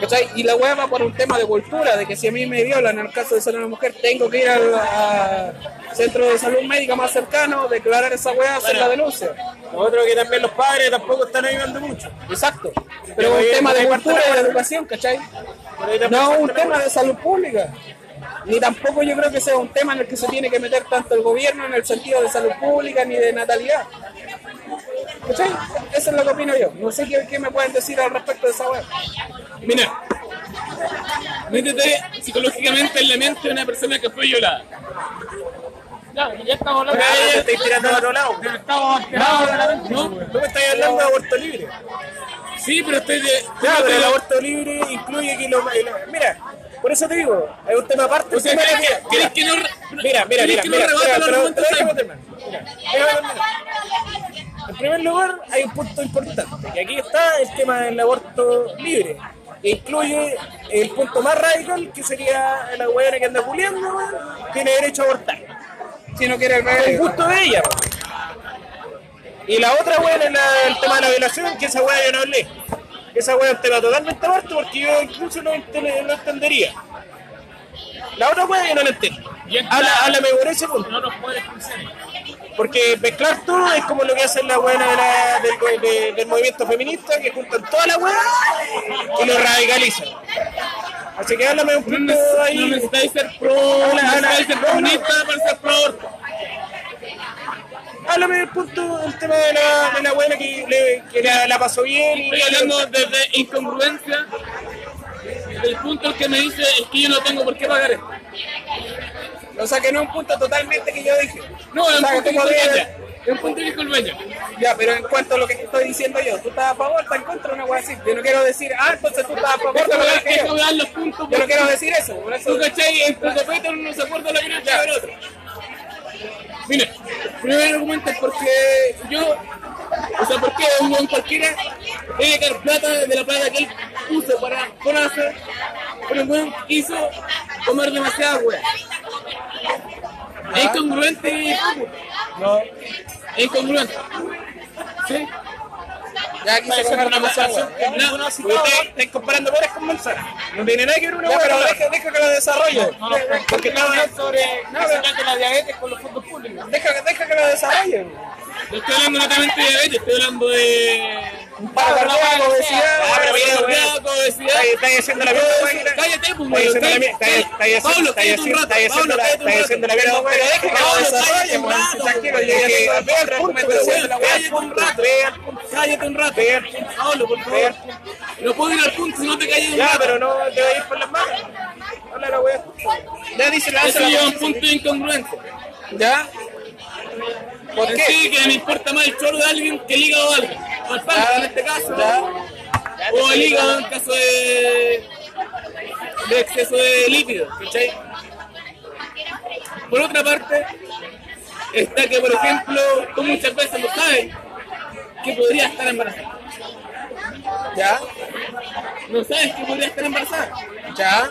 ¿Cachai? Y la weá va por un tema de cultura, de que si a mí me violan en el caso de ser una mujer, tengo que ir al centro de salud médica más cercano, declarar esa weá, hacer la denuncia. Otro que también los padres tampoco están ayudando mucho. Exacto. Pero es un tema de cultura y de educación, ¿cachai? No un tema de salud pública. Ni tampoco yo creo que sea un tema en el que se tiene que meter tanto el gobierno en el sentido de salud pública ni de natalidad. ¿Cachai? Eso es lo que opino yo. No sé qué, qué me pueden decir al respecto de esa weá. Mira, métete psicológicamente en la mente de una persona que fue violada. Ya, ya estamos hablando Ah, ya te estáis tirando a otro lado. Estamos de la mente. ¿No? Tú me estás hablando de aborto libre. Sí, pero estoy de. Ya, pero el aborto libre incluye que lo- Mira, por eso te digo, hay un tema aparte. O sea, Mira, ¿querés mira, que, no. Mira, mira, mira, que no mira, mira, pero- pero. Mira. En primer lugar, hay un punto importante, que aquí está el tema del aborto libre, que incluye el punto más radical, que sería la weona que anda culiando, tiene derecho a abortar. Si no quiere el bebé. gusto de ella. Y la otra weón es la- el tema de la violación, que esa weá yo no hablé. Esa weá tema totalmente aparte, porque yo incluso lo entendería. La otra weá yo no la entiendo. Habla, háblame por ese punto. No nos puede expulsar. Porque mezclar todo es como lo que hacen la buena de del, de- del movimiento feminista, que juntan toda la weá y lo radicalizan. Así que háblame un No, punto neces- ahí. no necesitáis ser pro. No necesitáis ser No, no. comunista para ser pro. Háblame del punto del tema de la, de la buena que, le- que la, la pasó bien. y- Estoy hablando desde incongruencia. El punto el que me dice es que yo no tengo por qué pagar esto. O sea que no es un punto totalmente que yo dije. No, es O un sea, punto que el. Es un punto dijo el Beña. Ya, pero en cuanto a lo que estoy diciendo yo, ¿tú estás a favor, estás en contra de una weá así? Yo no quiero decir, ah, entonces tú estás a favor de lo que yo. dar los puntos. Yo no quiero decir eso, por eso. Tú, ¿cachai? Entre copete primer argumento es porque yo, o sea, porque un buen cualquiera debe sacar plata de la plata que él puso para conocer, pero un buen quiso comer demasiada wea. Es incongruente, No, es incongruente. ¿Sí? Ya quise comer una. No, Porque ustedes están comparando peras con manzanas. No tiene nada que ver una hueá pero la deja, deja que lo desarrolle. No, no, porque estamos hablando sobre la diabetes con los fondos públicos. Deja, deja que lo desarrolle. No estoy hablando netamente de diabetes, estoy hablando de. Un paro cardíaco, obesidad. Ah, pero Obesidad, weón. obesidad. Estáis- haciendo la la- Cállate, pues, cállate. estáis- haciendo- estáis haciendo- la- hueá. Pero deja que lo Pablo, cállate un rato, tranquilo, ya. Cállate un rato. Cállate un rato. Pablo, por favor. No puedo ir al punto si no te calles un Ya, rato. pero no te vayas por las manos. Habla la weá. Ya dice la Eso lleva a un punto de incongruencia. ¿Ya? ¿Por qué? sí, que me importa más el choro de alguien que el hígado de alguien. O el páncreas en este caso. O el hígado en caso de, de exceso de lípidos. ¿cachai? Por otra parte, está que, por ejemplo, tú muchas veces no sabes que podría estar embarazada. ¿Ya? No sabes que podría estar embarazada. ¿Ya?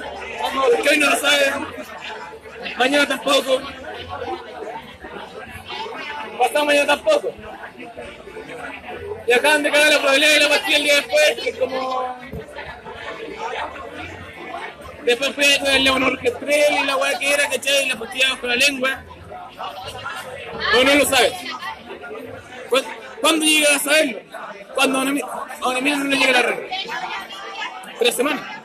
Porque hoy no lo sabes, mañana tampoco, pasado mañana tampoco. Y acaban de cagar la probabilidad de la pastilla el día después, que es como... Después fui a el levonorgestrel y la weá que era, ¿cachai? Y la pastilla bajo la lengua. O no lo sabes. ¿Cuándo, ¿cuándo llegas a saberlo? Cuando a una, a una mina no le llega la regla. Tres semanas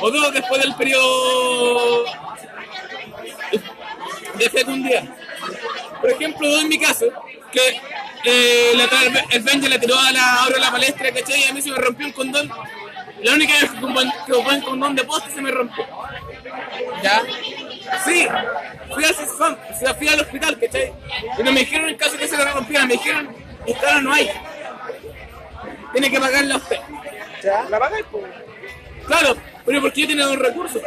o dos después del periodo de fecundidad. Por ejemplo, doy mi caso, que eh, la el Benji le tiró a la, ahora a la palestra, ¿cachai? Y a mí se me rompió un condón. La única vez que ocupé un condón de poste se me rompió. ¿Ya? Sí, fui, a, sea, fui al hospital, ¿cachai? Y no me dijeron en caso que se le rompiera, me dijeron, esta no hay. Tiene que pagarla usted. ¿Ya? La pagáis. Claro, pero ¿por qué yo tengo dos recursos?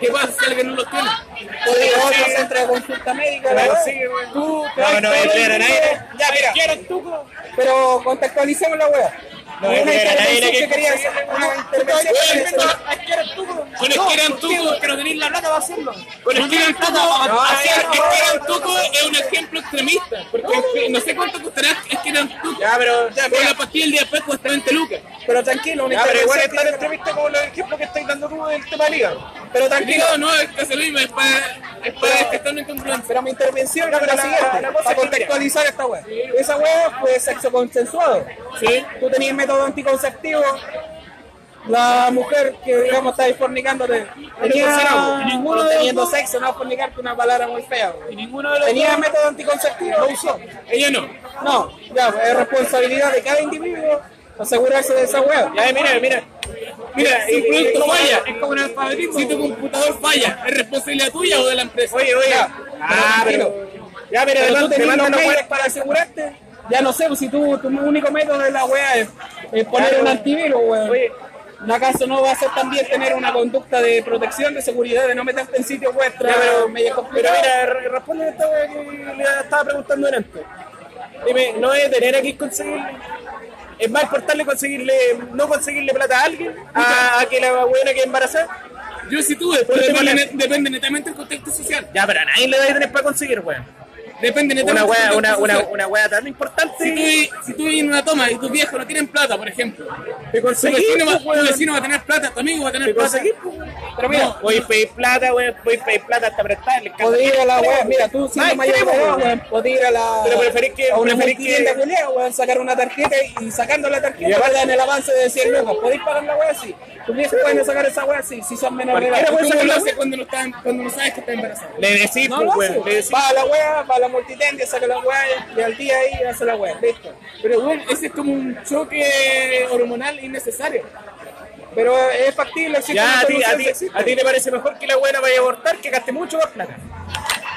¿Qué pasa si alguien no los tiene? Puede ir a otro centro de consulta médica, la Claro, sí. Tú, No, no, nadie. Ya, mira. ¿Quieres tú? Pero contextualicemos la weá. No, una que intervención quería hacer. Una intervención. Con tuco, no tenéis la plata para hacerlo. con eran tuco, hacer tuco es un ejemplo extremista, porque no sé cuánto costará es que eran tuco. Ya, pero. Ya, Pero mira. la pastilla el día después cuesta 20 lucas. Pero tranquilo, una pero igual es tan entrevista como los ejemplos que estáis dando tú del tema del hígado. Pero tranquilo. No, es casi lo mismo, es para, es para descartar una incongruencia. Pero mi intervención pero la siguiente, para que contextualizar esta weá. Esa weá fue sexo consensuado. Sí. Tú tenías método anticonceptivo, la mujer que digamos está fornicándote tenía ninguno teniendo sexo, no fornicarte una palabra muy fea. Y ninguno de los Tenía dos- método anticonceptivo, lo usó. Ella no. No, ya, pues, es responsabilidad de cada individuo asegurarse de esa weá. Ya, mira, mira. Mira, Si un producto falla, Es como alfabetismo. si tu computador falla, ¿es responsabilidad tuya o de la empresa? Oye, oye. Ya, Ah, pero pero. Ya, mira, Pero tú tenías los medios para asegurarte. Ya no sé, pues, si tú, tu único método de la weá es, es poner Claro. un antivirus, weón. Oye. ¿No acaso no va a ser también tener una conducta de protección, de seguridad, de no meterte en sitios vuestros Ya, pero, medio pero mira, re- responde esta weá que le estaba preguntando delante. Dime, ¿no es tener aquí conseguir es más importarle conseguirle, no conseguirle plata a alguien a, a que la buena que embarazada? Yo sí tuve, pero depende, te net- depende netamente del contexto social. Ya, pero a nadie le da tener para conseguir, weón. Depende netamente Una weá, contexto una, una, una weá tan importante. Si tú, vi- si tú vives en una toma y tus viejos no tienen plata, por ejemplo, Te tu conseguís, vecino, va, pues, tu vecino va a tener plata, tu amigo va a tener Te plata. pues. Pero mira, No, Voy a pedir plata, weón. Voy a pedir plata hasta prestar. le encanta. podés ir a la weá, mira, tú siendo Ay, mayor de weón. podés ir a la Pero preferís que- a una multitienda que- weón, sacar una tarjeta y sacando la tarjeta te dan el avance de 100 lucas. ¿Podéis pagar la weá? Sí. Tus viejos pueden sacar esa weá? Sí, si son menores de edad. Cualquiera puede ¿Cómo sacar lo la haces cuando no, estás- cuando no sabes que estás embarazada? Le decís, pues, weón. hace. Le decís. Va a la wea, va a la multitendia, saca la wea y al día ahí hace la wea. Listo. Pero bueno, ese es como un choque hormonal innecesario. Pero es factible, existe Ya, a ti, a, ti, a ti te parece mejor que la buena vaya a abortar que gaste mucho más plata.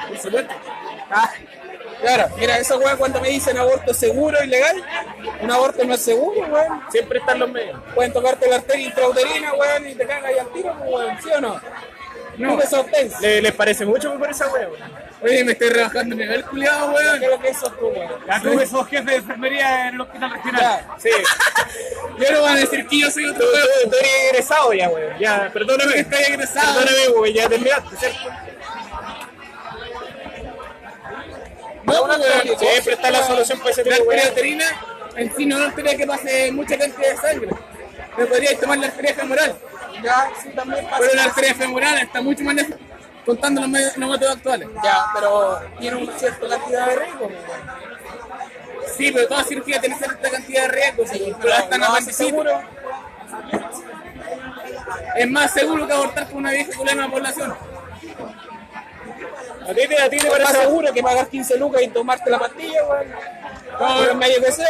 Por supuesto. Ah, claro, mira, esa wea cuando me dicen aborto seguro y legal, un aborto no es seguro, weón. Siempre están los medios. Pueden tocarte la arteria intrauterina, weón, y te cagas ahí al tiro, weón, ¿sí o no? No. ¿Qué es Le- ¿Les parece mucho por esa weón? Oye, me estoy rebajando el nivel, culiado, weón. ¿Qué es lo que eso tú, weón? Ya tú que sos jefe de enfermería en el hospital regional. Ya, Sí. <laughs> Ya no van a decir que yo soy otro weón. eres egresado ya, weón. Ya, perdóname. Que estoy egresado. Perdóname, weón. Ya terminaste, ¿cierto? No, weón. Siempre está la solución para ese La tipo de weón. creatina en sí no nos tendría que pase mucha cantidad de sangre. Me podríais tomar la arteria femoral. Ya, sí, también pasa. Pero la arteria femoral está mucho más lejos, contando los, me- los métodos actuales. Ya, pero tiene una cierta cantidad de riesgo. pues. Sí, pero toda cirugía tiene cierta cantidad de riesgos. Sí, pero hasta no no seguro. Es más seguro que abortar con una vieja culera en una población. ¿A ti, te- a ti te parece seguro que pagar 15 lucas y tomarte la pastilla, weón. Por el medio que sea.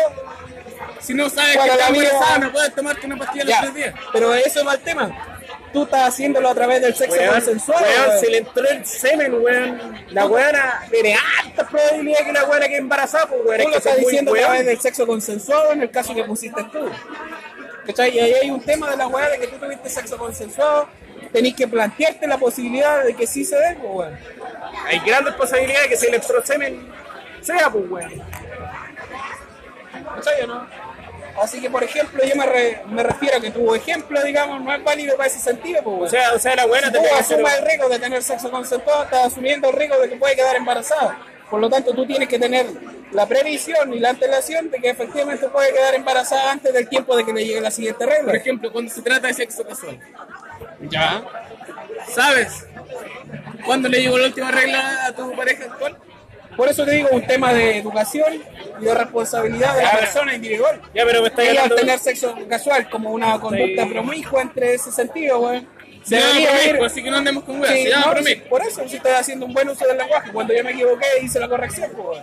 Si no sabes Para que vida- embarazada, no puedes tomarte una pastilla a los Ya, tres días. pero eso es mal tema. Tú estás haciéndolo a través del sexo consensual. se le entró el semen, weón. La weona tiene alta probabilidad que la weona quede embarazada, pues, weón. Tú Es lo que estás diciendo a través del sexo consensuado en el caso que pusiste tú. ¿Cachai? Y ahí hay un tema de la weá de que tú tuviste sexo consensuado. Tenés que plantearte la posibilidad de que sí se dé, pues, weón. Hay grandes posibilidades que si le entró semen sea, pues, weón. ¿Cachai o no? Así que, por ejemplo, yo me, re- me refiero a que tu ejemplo, digamos, no es válido para ese sentido, pues, O weón. sea, o sea, la weona Si tú ser... asumes el riesgo de tener sexo consensuado, estás asumiendo el riesgo de que puede quedar embarazada. Por lo tanto, tú tienes que tener la previsión y la antelación de que efectivamente puede quedar embarazada antes del tiempo de que le llegue la siguiente Por regla. ejemplo, cuando se trata de sexo casual. Ya. ¿Sabes? ¿Cuándo le llegó la última regla a tu pareja actual? Por eso te digo, un tema de educación y de responsabilidad de la persona individual. Ya, pero me estáis Y al hablando... tener sexo casual como una conducta promiscua entre ese sentido, weón. Se debería promiscuo, así que no andemos con weas. Sí, Se llama no, promiscuo. por eso, si estoy haciendo un buen uso del lenguaje. Cuando yo me equivoqué, hice la corrección, pues, weón.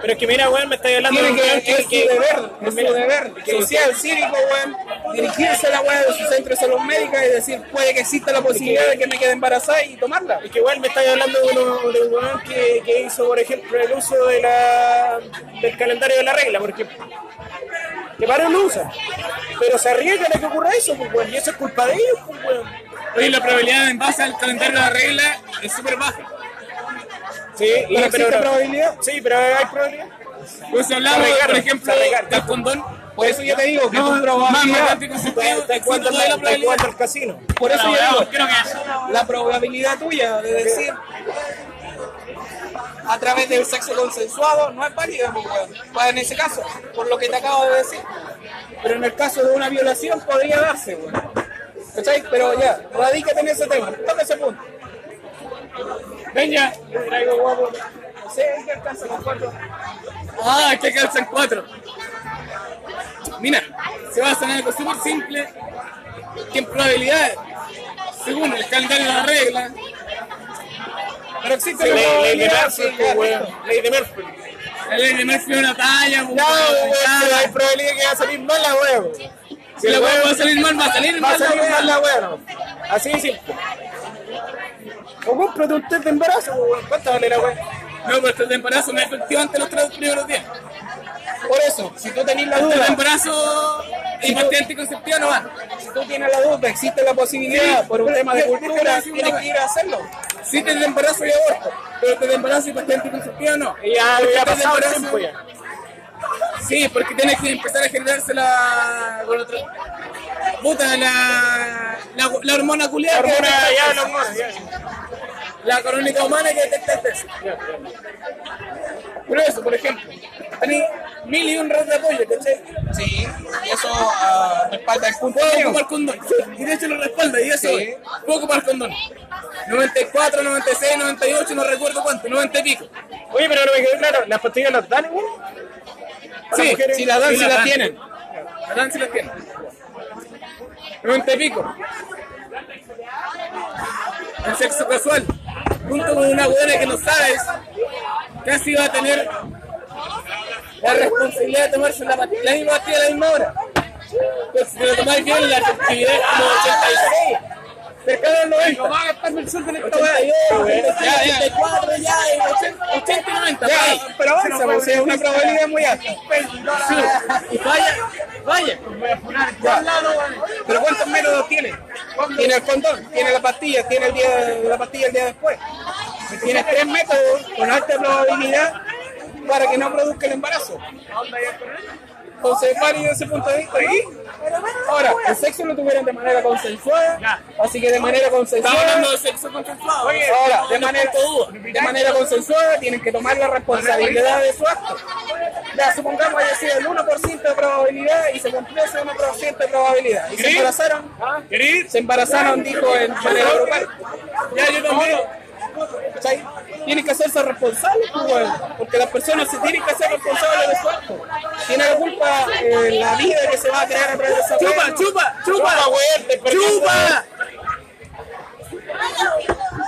Pero es que mira, weón, me estáis hablando de un que, weón es su deber, es su deber social, cívico, weón, dirigirse a la weá de su centro de salud médica y decir, puede que exista la posibilidad de que me quede embarazada y tomarla. Es que igual me estáis hablando de, uno, de un weón que, que hizo, por ejemplo, el uso de la, del calendario de la regla, porque que para lo usa. Pero se arriesgan a que ocurra eso, pues, weón, y eso es culpa de ellos, pues, weón. Oye, la probabilidad en base al calendario de la regla es súper baja. Sí, y- ¿Pero no- probabilidad? Sí, pero hay probabilidad. Pues si hablamos, por ejemplo, del condón, Por eso yo te digo que no, tu probabilidad, Está jugando, al casino. por eso yo digo, la probabilidad tuya de decir a través del sexo consensuado no es válida, pues, en ese caso, por lo que te acabo de decir. Pero en el caso de una violación podría darse, weón. ¿Cachai? Pero ya, radícate en ese tema, toca ese punto. Ven ya. Traigo guapo. No sé, ¿qué alcanza con cuatro? Ah, que calzan cuatro. Mira, se basa en algo súper simple, que en probabilidades, según el calendario de la regla, Pero existe Sí, una ley, de Murphy. Ley de Murphy. la ley de Murphy es una talla, No, weón, hay probabilidad que va a salir mal la weón. Si la weá va a salir mal, va a salir Va a mal. salir weá. mal la weón. Así de simple. O cómprate un test de embarazo, weón. ¿Cuánto vale la weón? No, pero este de embarazo no es efectivo ante los tres primeros días. Por eso, si tú tenés la El de duda, embarazo y pastilla anticonceptiva no van. si tú tienes la duda, existe la posibilidad por un tema de cultura, tienes que ir a hacerlo. Sí, test de embarazo y aborto, pero test de embarazo y pastilla anticonceptiva no. Y ya test de pasado el tiempo ya. Sí, porque tiene que empezar a generarse la. con otra. Puta, la. la, la hormona La culiada. hormona, que detecta ya, la hormona, ya. La crónica humana que detecta el test. Pero eso, por ejemplo, tenéis mil y un red de apoyo, ¿cachai? Sí, y eso ah, respalda el punto Puedo ocupar condón. Sí, y de hecho lo respalda, y eso Sí. Puedo ocupar condón. 94, 96, 98, no recuerdo cuánto, 90 y pico. Oye, pero no me quedó claro. ¿Las pastillas las dan igual? Sí. Si la dan, si la tienen. La dan si la tiene. 90 y pico. El sexo casual. Junto con una buena que no sabes. Casi va a tener la responsabilidad de tomarse la, misma pastilla a la misma hora. Pues si lo tomáis bien, la efectividad es como 86. Cercano al 90. van a el en esta 88, weá. 84, ya, y 80, 80 y 90. por ahí. Ya, pero avanza, pues, es una probabilidad muy alta. Sí, y vaya, vaya. Pero ¿cuántos métodos tiene? Tiene el condón, tiene la pastilla, tiene el día la pastilla el día después. Tiene tres métodos con alta probabilidad para que no produzca el embarazo. Entonces es válido ese punto de vista. ¿sí? Ahora, el sexo lo tuvieron de manera consensuada, así que de manera Estamos consensuada. hablando de sexo consensuado. Ahora, de manera, de manera consensuada tienen que tomar la responsabilidad de su acto. Ya, supongamos haya sido el 1% de probabilidad y se cumplió ese 1% de probabilidad. Y se embarazaron, se embarazaron, dijo, en manera grupal. Ya, yo también. ¿Cachai? Tienen que hacerse responsables, pues, porque las personas se tienen que hacer responsables de su acto. Tiene la culpa eh, la vida que se va a crear a través de esa Chupa, weá. chupa, chupa. Chupa.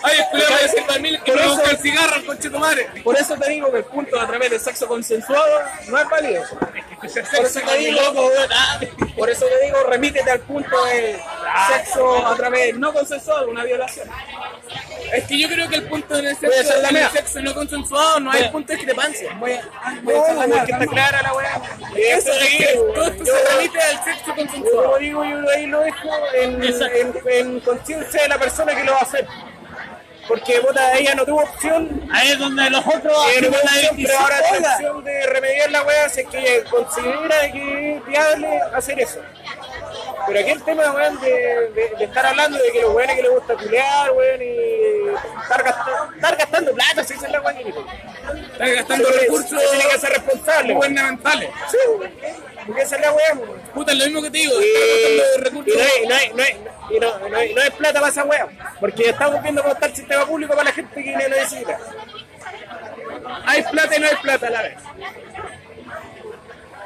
Ay, de 100 mil que me busca el cigarro, el conche tu madre. Por eso te digo que el punto a través del sexo consensuado no es válido. Por eso te digo, por eso te digo, remítete al punto de sexo a través no consensuado, una violación. Es que yo creo que el punto el hacer sexo, la el sexo no consensuado no hay punto de discrepancia. Voy a, voy a la mía, que está clara la weá. Eso es que todo esto se remite al sexo Yo consensuado. como digo, yo ahí lo dejo en, en, en conciencia de la persona que lo va a hacer. Porque puta, ella no tuvo opción, Ahí es donde los otros ella no tuvo la opción, pero ahora tiene opción de remediar la weá si es que ella considera que es viable hacer eso. Pero aquí el tema, weón, de, de, de estar hablando de que los weones que les gusta culear, weón, y estar gastando, estar gastando plata, si esa es la digo. Están gastando recursos tiene que ser responsable, weón. gubernamentales. Sí, weón. Porque esa es la weá, weón. Puta, es lo mismo que te digo. Y no no no no, no no hay plata para esa wea, porque estamos viendo cómo está el sistema público para la gente que no necesita. Hay plata y no hay plata a la vez.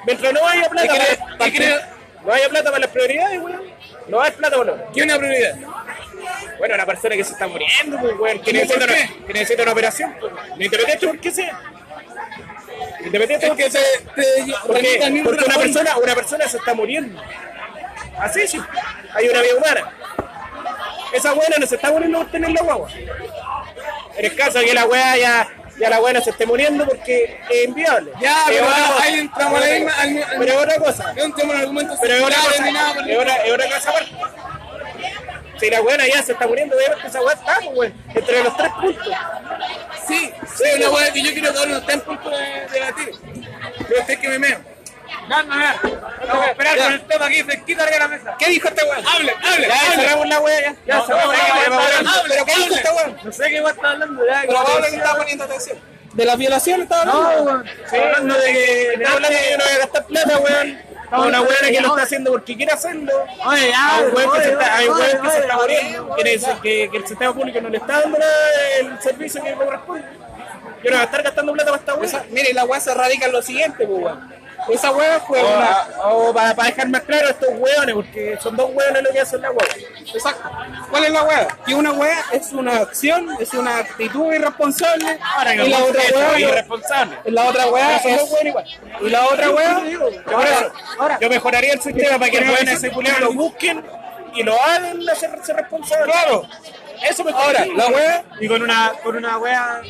Mientras no haya plata ¿Qué crees? para, ¿Qué crees? no haya plata para las prioridades, weón. No hay plata lo. ¿Qué es una prioridad? Bueno, una persona que se está muriendo, pues, weón, que necesita, una, que necesita una operación, pues. Independiente por qué sea. Independiente por qué sea. Te Porque, porque una persona, una persona se está muriendo. Así sí. Hay una vida humana. Esa buena no se está muriendo por tener la guagua. En el caso de que la weá ya, ya la buena se esté muriendo porque es inviable. Ya, pero ahora cosa. ahí entramos a la misma. Pero es otra cosa. No entramos en argumentos Pero es otra cosa. Es otra, es otra cosa aparte. Si la buena ya se está muriendo, obviamente esa weá está, pues, weón. Entre los tres puntos. Sí, sí, una hueá que yo quiero que ahora no está en punto de debatir. Pero usted que me meo. No, no, no. Vamos a esperar con el tema aquí cerquita de la mesa. ¿Qué dijo este weón? Hable, hable, Ya cerramos la weá, ya. Ya No, cerramos no, la no, weá, no, weón. no, ¿Pero qué dijo este weón? No sé qué igual está hablando ya. Pero Pablo que estaba poniendo atención. ¿De las violaciones estaba hablando? Sí, hablando de que hablando de que no voy a gastar plata, weón. A una weona que lo está haciendo porque quiere hacerlo. Oye, A un weón que se está, hay oye, que se está oye, muriendo, que, neces- que, que el sistema público no le está dando la- el servicio que corresponde. Yo no voy a estar gastando plata para esta weá. mire, la weá se radica en lo siguiente, pues, weón. Esa weá fue O, una. o para, para dejar más claro estos weones, porque son dos weones lo que hacen la weá. Exacto. ¿Cuál es la weá? Que una weá es una acción, es una actitud irresponsable. y la otra weá. irresponsable. La otra Son es. dos weones igual. Y la otra eso, yo mejoraría el sistema para que los weones ese culiao lo busquen y lo hagan hacerse responsables. Claro. Eso me Ahora, la weá. Y con una, con una wea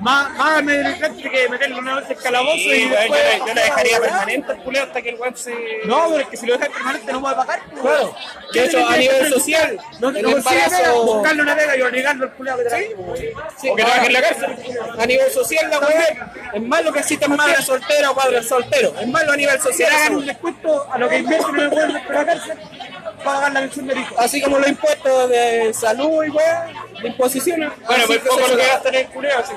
más, más amedrentante que meterlo una vez en calabozo Sí, y después... yo, le- yo le dejaría permanente al culeo hasta que el weón se. No, pero es que si lo dejas permanente no puede pagar. pues. Claro. De hecho, a nivel social, No, el no embarazo. buscarle una pega y obligarlo al culiao que trabaje. Sí, O que trabaje en la cárcel. A nivel social, la weá. Es malo que existan madres solteras o padres solteros. Es malo a nivel social. hagan un descuento a lo que invierten en el weón de la cárcel pagar la pensión de hijo. Así como los impuestos de salud y weá, de imposiciones. Bueno, pues poco lo que gastan en el culeo, así.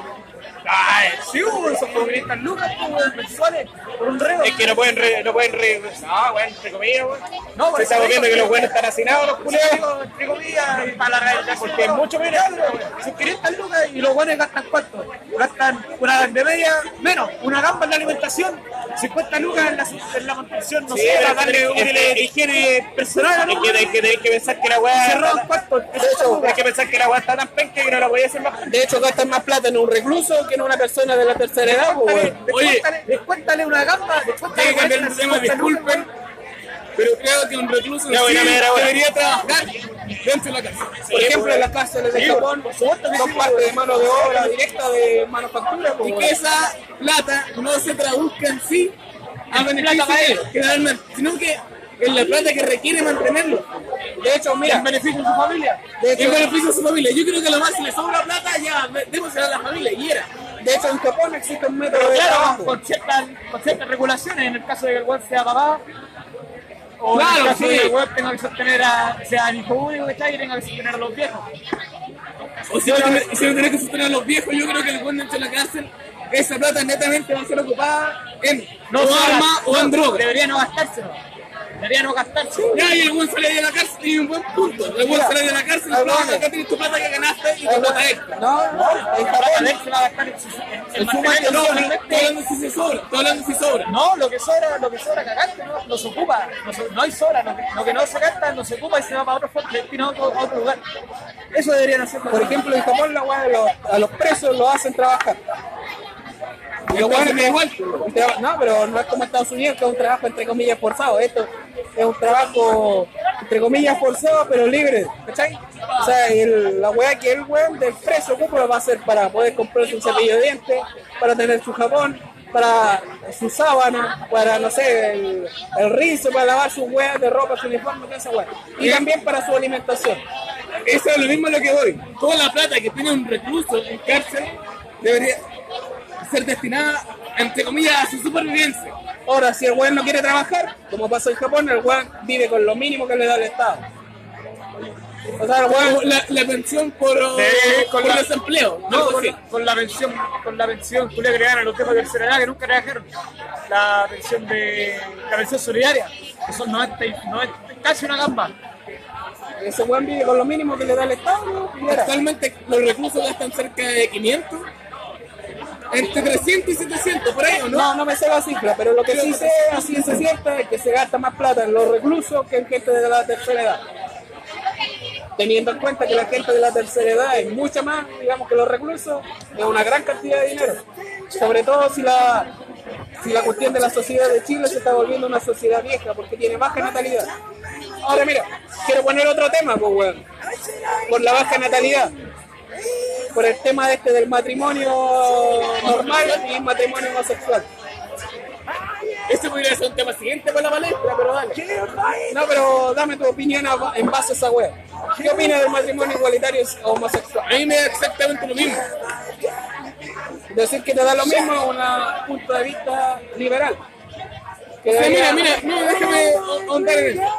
Ay, sí, weón, son como 500 lucas weón, mensuales por un reo. Es que no pueden re, no pueden re, no, weón, entre comillas, weón. No, Se digo viendo que los weones están hacinados los culeos. Digo, entre comillas, y para la realidad, Porque es mucho menos. Son 500 lucas y los buenos gastan cuánto? Gastan una de media, menos, una gamba en la alimentación, 50 lucas en la, en la mantención, no Sí, sé, para darle es útiles higiene personal Es que hay que, hay que pensar que la weá. Se roban cuánto, De hecho, hay que pensar que la weá está tan penca que no la voy a hacer más. De hecho, gastan más plata en un recluso que en una persona de la tercera edad. pues. Oye, descuéntale una gamba, descuéntale Tiene tema, 50 lucas. disculpen. Pero creo que un recluso sí debería trabajar dentro de la cárcel. Por ejemplo, en las cárceles de Japón son parte de mano de obra directa de manufactura. Y que esa plata no se traduzca en sí a beneficio de ellos, generalmente, sino que en la plata que requiere mantenerlo. De hecho, mira, En beneficio de su familia. de En hecho, beneficio de su familia. Yo creo que lo más, si le sobra plata, ya démosela a la familia y era. de hecho en Japón existe un método Pero de claro, trabajo. con cierta sean con ciertas regulaciones en el caso de que el web sea papá. O en Claro, el caso sí. de que el web tenga que sostener a, sea el hijo único que está y tenga que sostener a los viejos. O si si no tiene que sostener a los viejos, yo creo que el buen dentro de la cárcel, esa plata netamente va a ser ocupada en No o o en droga. Debería no gastárselo. Debería no gastárselo. Ya, y el buen sale de la cárcel y un buen punto. El buen sale de la cárcel, plata, bueno. acá tienes tu plata que ganaste y tu El plata extra. No, no, se va a gastar mantener- No, no, estoy hablando si se sobra, estoy hablando si sobra. No, lo que sobra, lo que sobra cagante, no, no se ocupa, no, no hay sobra, lo que, lo no se gasta no se ocupa y se va para otro destina a otro, lugar. Eso deberían hacer. por ejemplo, en Japón la weá a los presos los hacen trabajar. Y los weones Entonces, igual. No, pero no es como Estados Unidos, que es un trabajo entre comillas forzado. Esto es un trabajo entre comillas forzado, pero libre. ¿Cachai? O sea, el- la weá que el weón del preso ocupa lo va a hacer para poder comprarse un cepillo de dientes, para tener su jabón, para su sábana, para, no sé, el, el rizo, para lavar sus weas de ropa, su uniforme, esa weá. Y también para su alimentación. Eso es lo mismo a lo que voy. Toda la plata que tiene un recluso en cárcel debería ser destinada, entre comillas, a su supervivencia. Ahora, si el weón no quiere trabajar, como pasa en Japón, el weón vive con lo mínimo que le da el Estado. O sea, el weón, la, la pensión por, Sí, con por la- desempleo. No, con, con la pensión, con la pensión que le dan a los temas de tercera edad que nunca trabajaron. La pensión de la pensión solidaria, que son 90, y- 90 casi una gamba. ese weón vive con lo mínimo que le da el Estado. Actualmente los reclusos gastan cerca de 500, entre 300 y 700, por ahí, ¿o no? No, no me sé la cifra, pero lo que sí sé a ciencia cierta es que se gasta más plata en los reclusos que en gente de la tercera edad. Teniendo en cuenta que la gente de la tercera edad es mucha más, digamos, que los reclusos, es una gran cantidad de dinero. Sobre todo si la, si la cuestión de la sociedad de Chile se está volviendo una sociedad vieja, porque tiene baja natalidad. Ahora mira, quiero poner otro tema, pues, weón. Por la baja natalidad. Por el tema de este del matrimonio normal y matrimonio homosexual. Ese podría ser un tema siguiente para la palestra, pero dale. No, pero dame tu opinión en base a esa wea. ¿Qué opinas del matrimonio igualitario homosexual? A mí me da exactamente lo mismo. Decir que te da lo mismo es un punto de vista liberal. Que O sea, mira, mira, no, déjame <laughs> ahondar en eso.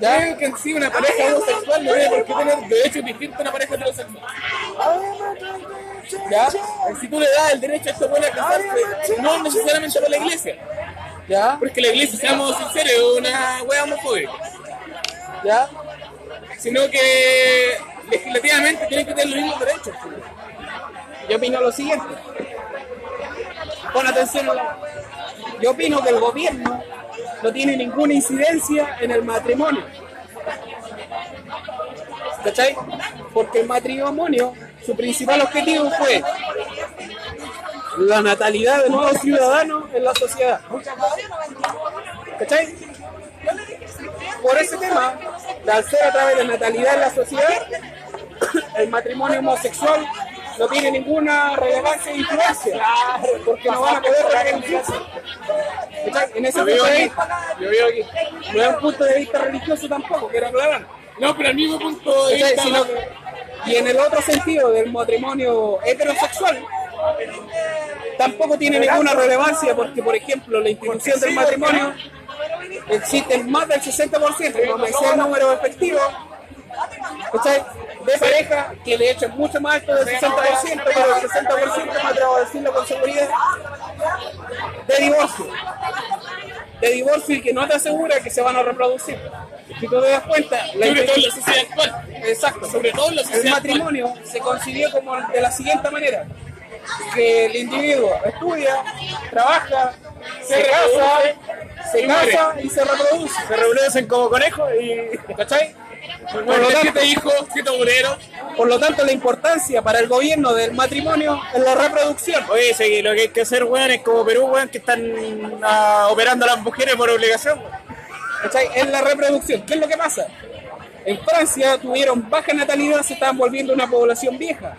¿Ya? Creo que en sí una pareja homosexual no tiene por qué tener derechos distintos a una pareja heterosexual. ¿Ya? Si tú le das el derecho a esta buena a casarse, no necesariamente por la iglesia, ¿Ya? porque la iglesia, seamos sinceros, es una wea homofóbica, ¿Ya? sino que legislativamente tienen que tener los mismos derechos. Yo opino lo siguiente. Pon atención. Yo opino que el gobierno no tiene ninguna incidencia en el matrimonio. ¿Cachai? Porque el matrimonio, su principal objetivo fue la natalidad de nuevos ciudadanos en la sociedad. ¿Cachai? Por ese tema, de ser a través de natalidad en la sociedad, el matrimonio homosexual no tiene ninguna relevancia e influencia, porque no van a poder. ¿Cachai? En ese punto de vista, no es un punto de vista religioso tampoco, quiero aclarar. No, pero al mismo punto de vista, Sino y en el otro sentido del matrimonio heterosexual, tampoco tiene ninguna relevancia porque, por ejemplo, la institución del matrimonio existe más del 60%, no me sé el número efectivo, ¿cachai? de pareja, que hecho es mucho más alto del 60%, pero el 60% me atrevo a decirlo con seguridad, de divorcio. De divorcio y que no te asegura que se van a reproducir. Si tú te das cuenta, la sobre todo en la sociedad actual, Exacto. sobre todo en la El sociedad actual. matrimonio se concibió como de la siguiente manera. Que el individuo estudia, trabaja, se casa, se casa y se reproduce. Se reproducen como conejos y. ¿Cachai? Por lo, tanto, siete hijos, siete obreros. por lo tanto, la importancia para el gobierno del matrimonio es la reproducción. Oye, sí, lo que hay que hacer, weón, es como Perú, weón, que están ah, operando a las mujeres por obligación. ¿Cachai? Es la reproducción. ¿Qué es lo que pasa? En Francia tuvieron baja natalidad, se estaban volviendo una población vieja.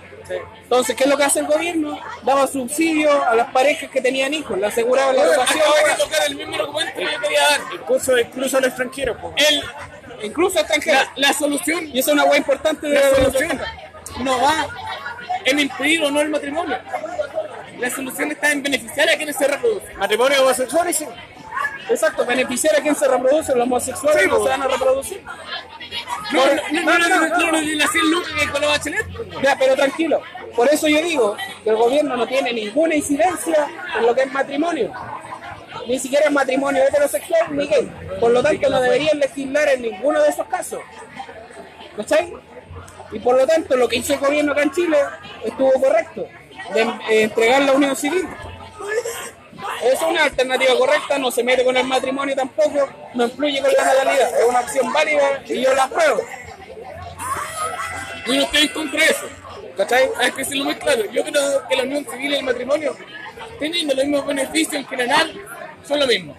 Entonces, ¿qué es lo que hace el gobierno? Daba subsidio a las parejas que tenían hijos, le aseguraba la educación. Acabo de tocar el mismo argumento que yo quería dar. Incluso, incluso a los extranjeros. El, incluso extranjeros. la, la solución, Y eso es una hueá importante de la solución no va en impedir o no el matrimonio. la solución está en beneficiar a quienes se reproducen. Matrimonio homosexual, sí. Exacto, beneficiar a quien se reproduce, los homosexuales no se van a reproducir. No, no, no, no, no, no, no, ni la 100 lucas que con la bachelet. Ya, pero tranquilo. Por eso yo digo que el gobierno no tiene ninguna incidencia en lo que es matrimonio. Ni siquiera en matrimonio heterosexual ni gay. Por lo tanto, no deberían legislar en ninguno de esos casos. ¿Cachai? Y por lo tanto, lo que hizo el gobierno acá en Chile estuvo correcto. De eh, entregar la unión civil. Es una alternativa correcta, no se mete con el matrimonio tampoco, no influye con la natalidad. Es una opción válida y yo la apruebo. Yo no estoy en contra de eso. ¿Cachai? Hay que decirlo muy claro. Yo creo que la unión civil y el matrimonio, teniendo los mismos beneficios en general, son lo mismo.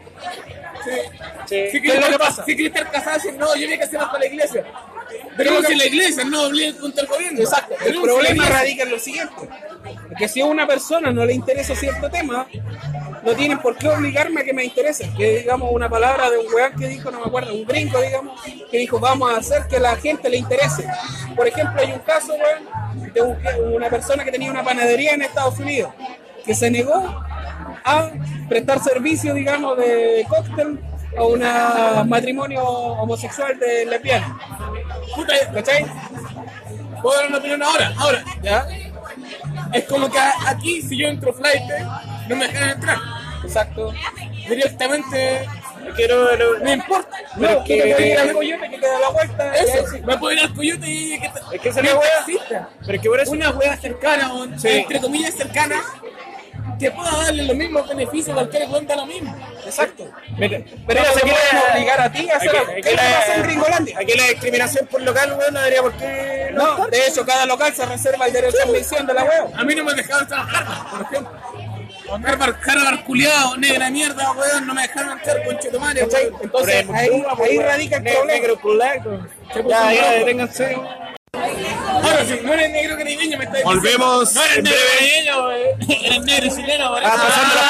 Sí. Si ¿Qué es lo que pasa? Si estar casado, si no, yo voy a casarme con la iglesia. Pero si la iglesia no obliga contra el gobierno. Exacto. El problema radica en lo siguiente. Que si a una persona no le interesa cierto tema, no tienen por qué obligarme a que me interese. Que digamos una palabra de un weón que dijo, no me acuerdo, un gringo, digamos, que dijo, vamos a hacer que la gente le interese. Por ejemplo, hay un caso, weón, de un- una persona que tenía una panadería en Estados Unidos, que se negó a prestar servicio, digamos, de cóctel a un matrimonio homosexual de lesbiana. Puta, ¿Cachai? puedo dar una opinión ahora. Ahora, ¿Ya? es como que aquí, si yo entro flight, no me dejan entrar. Exacto. Directamente, Quiero, no, no importa. Pero No, es que que- te ir al coyote que te da la vuelta. Eso, sí. me puedo ir al coyote y que Es que mientras wea. exista Pero que por eso. una wea cercana, o Sí. entre comillas cercana, que pueda darle los mismos beneficios a cualquier cuenta lo mismo. Exacto. Mira, Pero no se la- obligar a ti a hacer aquí- algo. ¿Qué que pasa en Gringolandia? Aquí la discriminación por local, weón, no debería por qué. No, de hecho, cada local se reserva el derecho de admisión de la web. A mí no me entrar a Harvard, por ejemplo. Harvard, Harvard culiado, negra mierda, weón, no me dejaron entrar con chetumare, weón. Entonces, ahí, ahí radica el problema. Negro. Ya, ya, deténganse. Ahora sí, no eres negro caribeño, me estás Volvemos No eres negro caribeño. Eres negro chileno. Ah, pasando.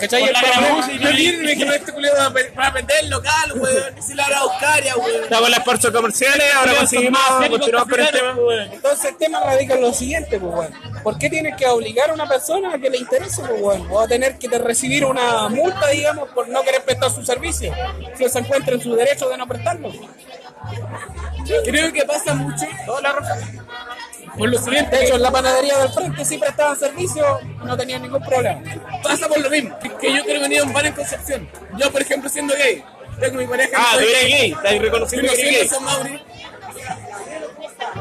¿Cachai? Y El problema- No tiene que este culiado va a aprender el local, weón. Ni si la hora Oscaria, weón. Estamos en las pausas comerciales, ahora conseguimos, continuamos con el tema. Entonces el tema radica en lo siguiente, pues bueno. ¿Por qué tienes que obligar a una persona a que le interese, pues bueno? O a tener que recibir una multa, digamos, por no querer prestar su servicio. Si se encuentra en su derecho de no prestarlo. Creo que pasa mucho por lo siguiente. De hecho, en la panadería del frente sí prestaban servicio, no tenían ningún problema. pasa por lo mismo. Que, yo quiero venir a un bar en Concepción. Yo, por ejemplo, siendo gay, tengo mi pareja. Ah, tú soy eres gay, estás reconociendo Yo que no eres soy gay.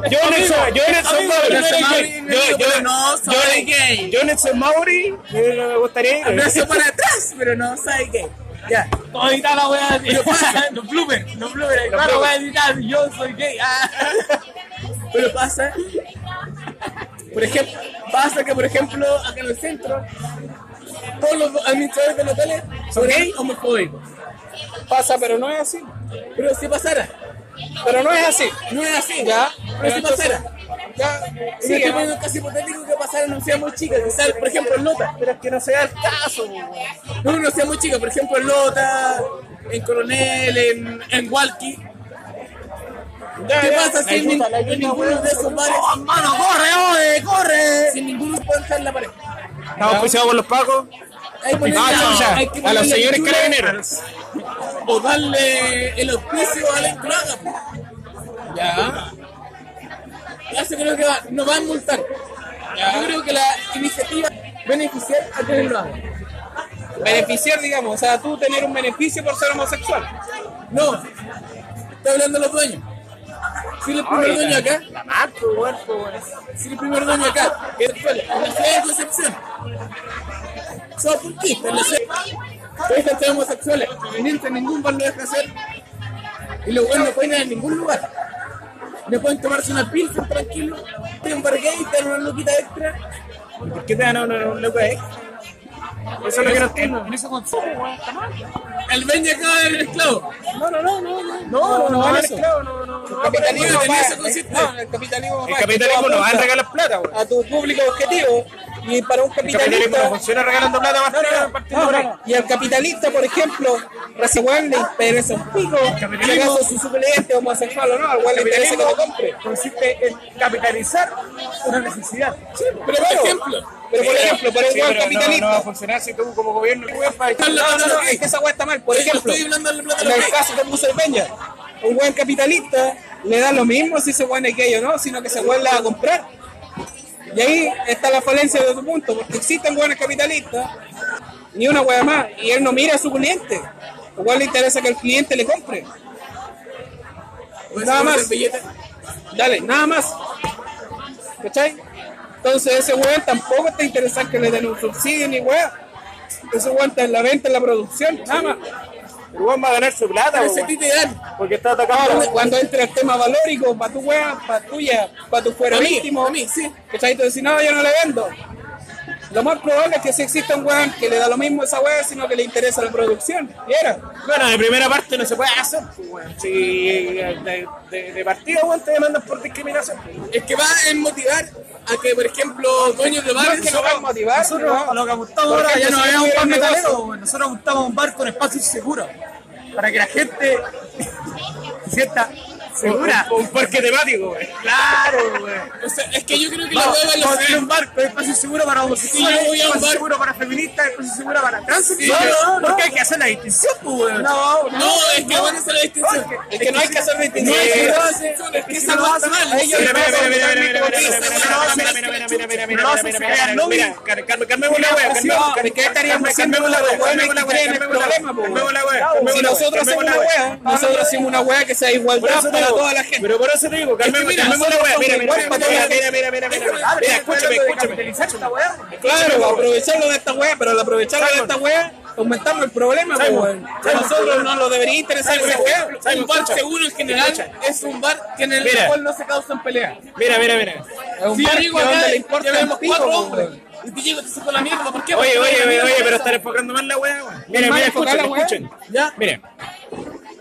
Yo en el San- yo Mauri, yo yo- soy yo- Mauri, yo- pero no soy yo- gay. Yo en el San Mauri, no me gustaría. Abrazo para atrás, pero no soy gay. Ya. Ahorita la así. Pero pasa, <laughs> los bloopers, los bloopers. Claro, voy a editar, yo soy gay. Ah. Pero pasa, por ejemplo, pasa que, por ejemplo, acá en el centro, todos los administradores de hoteles son gay homofóbicos. Pasa, pero no es así. Pero si pasara, Pero no es así. no es así. Ya, pero si pasara. Ya, Sí, estoy poniendo casi hipotético que pasara una ciudad muy chica, quizás, por ejemplo, en Lota. Pero es que no se da el caso. No, una ciudad muy chica, por ejemplo, en Lota, en Coronel, en, en Walkie. ¿Qué pasa si en, nin- en ninguno de esos bares... ¡Mano, corre, oye, corre! Si en ninguno puede entrar en la pared. Estamos pisados por los pacos. Hay ponerle- Ah, hay a los señores carabineros. O darle el auspicio a la enclaga. pues. Ya. Eso creo que va, nos va a multar. Yo creo que la iniciativa beneficiar a quienes lo hagan. beneficiar, digamos. O sea, tú tener un beneficio por ser homosexual. No, está hablando de los dueños. Si el primer dueño acá, La mato, weón, si el primer dueño acá, que es en la ciudad de Concepción, son puntistas la ciudad. Gente homosexuales, mientras ningún bar lo deja hacer, y los buenos no pueden ir a ningún lugar. No pueden tomarse una pilsen tranquilo, tienen un bar gay, te dan una loquita extra. ¿Por qué te dan una una loca, eh? Eso es lo que no entiendo. En ese consumo, weón, está mal. El Benja acaba de ser esclavo. No, no, no, no, no. No, no, no, eso. esclavo, no, no, no. El capitalismo no, el capitalismo El no va a regalar plata, weón. a tu público objetivo y para un El capitalismo no capitalista funciona regalando plata más No, no, que no, particulares. no, no. Y al capitalista, por ejemplo, weón le interesa un pico, si acaso su suplente homosexual o no, al weón le interesa que lo compre. consiste en capitalizar una necesidad. Pero por ejemplo, pero por ejemplo, para un no- capitalista. No, va a funcionar si tú como gobierno No, no, no, de es que esa weá está mal. Por ejemplo, de en de el caso puso el Peña, un buen capitalista le da lo mismo si ese weón es gay o no, sino que la va a comprar. Y ahí está la falencia de tu punto, porque existen buenos capitalistas, ni una weá más, y él no mira a su cliente. Igual le interesa que el cliente le compre. Nada más. Dale, nada más. ¿Cachai? Entonces ese weón tampoco está interesado que le den un subsidio ni weá. Ese weón está en la venta, en la producción, nada más. El weón va a ganar su plata, Ese weón, ti te dan. porque está atacando. Ahora, cuando entra el tema valórico, para tu weá, para tuya, para tu fuero íntimo, a mí, sí. decís, no, yo no le vendo. Lo más probable es que si existe un weón que le da lo mismo a esa weá, sino que le interesa la producción. Y era. Bueno, de primera parte no se puede hacer, pues, weón. Si de, de, de partida, weón, te demandan por discriminación. Es que va a motivar a que, por ejemplo, dueños de No es bares que no a motivar, Nosotros no. lo que apuntamos ahora ya no había un bar metalero, nosotros apuntamos a un bar con espacios seguros para que la gente <laughs> se sienta segura. Un, un parque temático, weón. Claro, güey. O sea, es que yo creo que la Vamos, hueva vamos a lo tener un bar con espacio seguro para homosexuales, Sí, yo voy a un espacio bar. seguro para feministas, espacio seguro para trans. Sí, no, no, no, porque hay que hacer la distinción, pues, güey. No, No, es que van a hacer la distinción. Es que no hay que hacer No distinción. es que No, lo hacen, es que esa no está mal. Mira, mira, mira, mira, mira, mira, mira, Esa mira, hueá mira, no mira, hace mira, mira, mira, mira, Pero mira, hace mira, se mira, crean mira, lobbies. mira, cal- cal- calmemos la wea, calmemos- No, cal- ¿de qué estaríamos haciendo calmemos la calmemos la calmemos la calmemos la Si la nosotros hacemos una la weá, nosotros hacemos una weá que sea igualdad para toda la gente. Pero por eso te digo, calmemos, mira, Mira, mira, mira, mira, mira, mira, mira, mira, mira, escúchame, escúchame. esta weá. Claro, aprovecharlo de esta weá, pero al aprovecharlo de esta weá, aumentamos el problema, pues, weón. A nosotros no nos debería interesar esa weá. Un bar seguro en general es un bar que en el Mira. cual no se causan peleas. Mira, mira, mira. Si yo donde acá pico, cuatro pues, hombres weón. y te llego te saco la mierda, ¿por qué? Oye, oye, oye, oye, pero están enfocando mal la wea, weón. Mira, mira, escuchen, escuchen. Ya. Miren,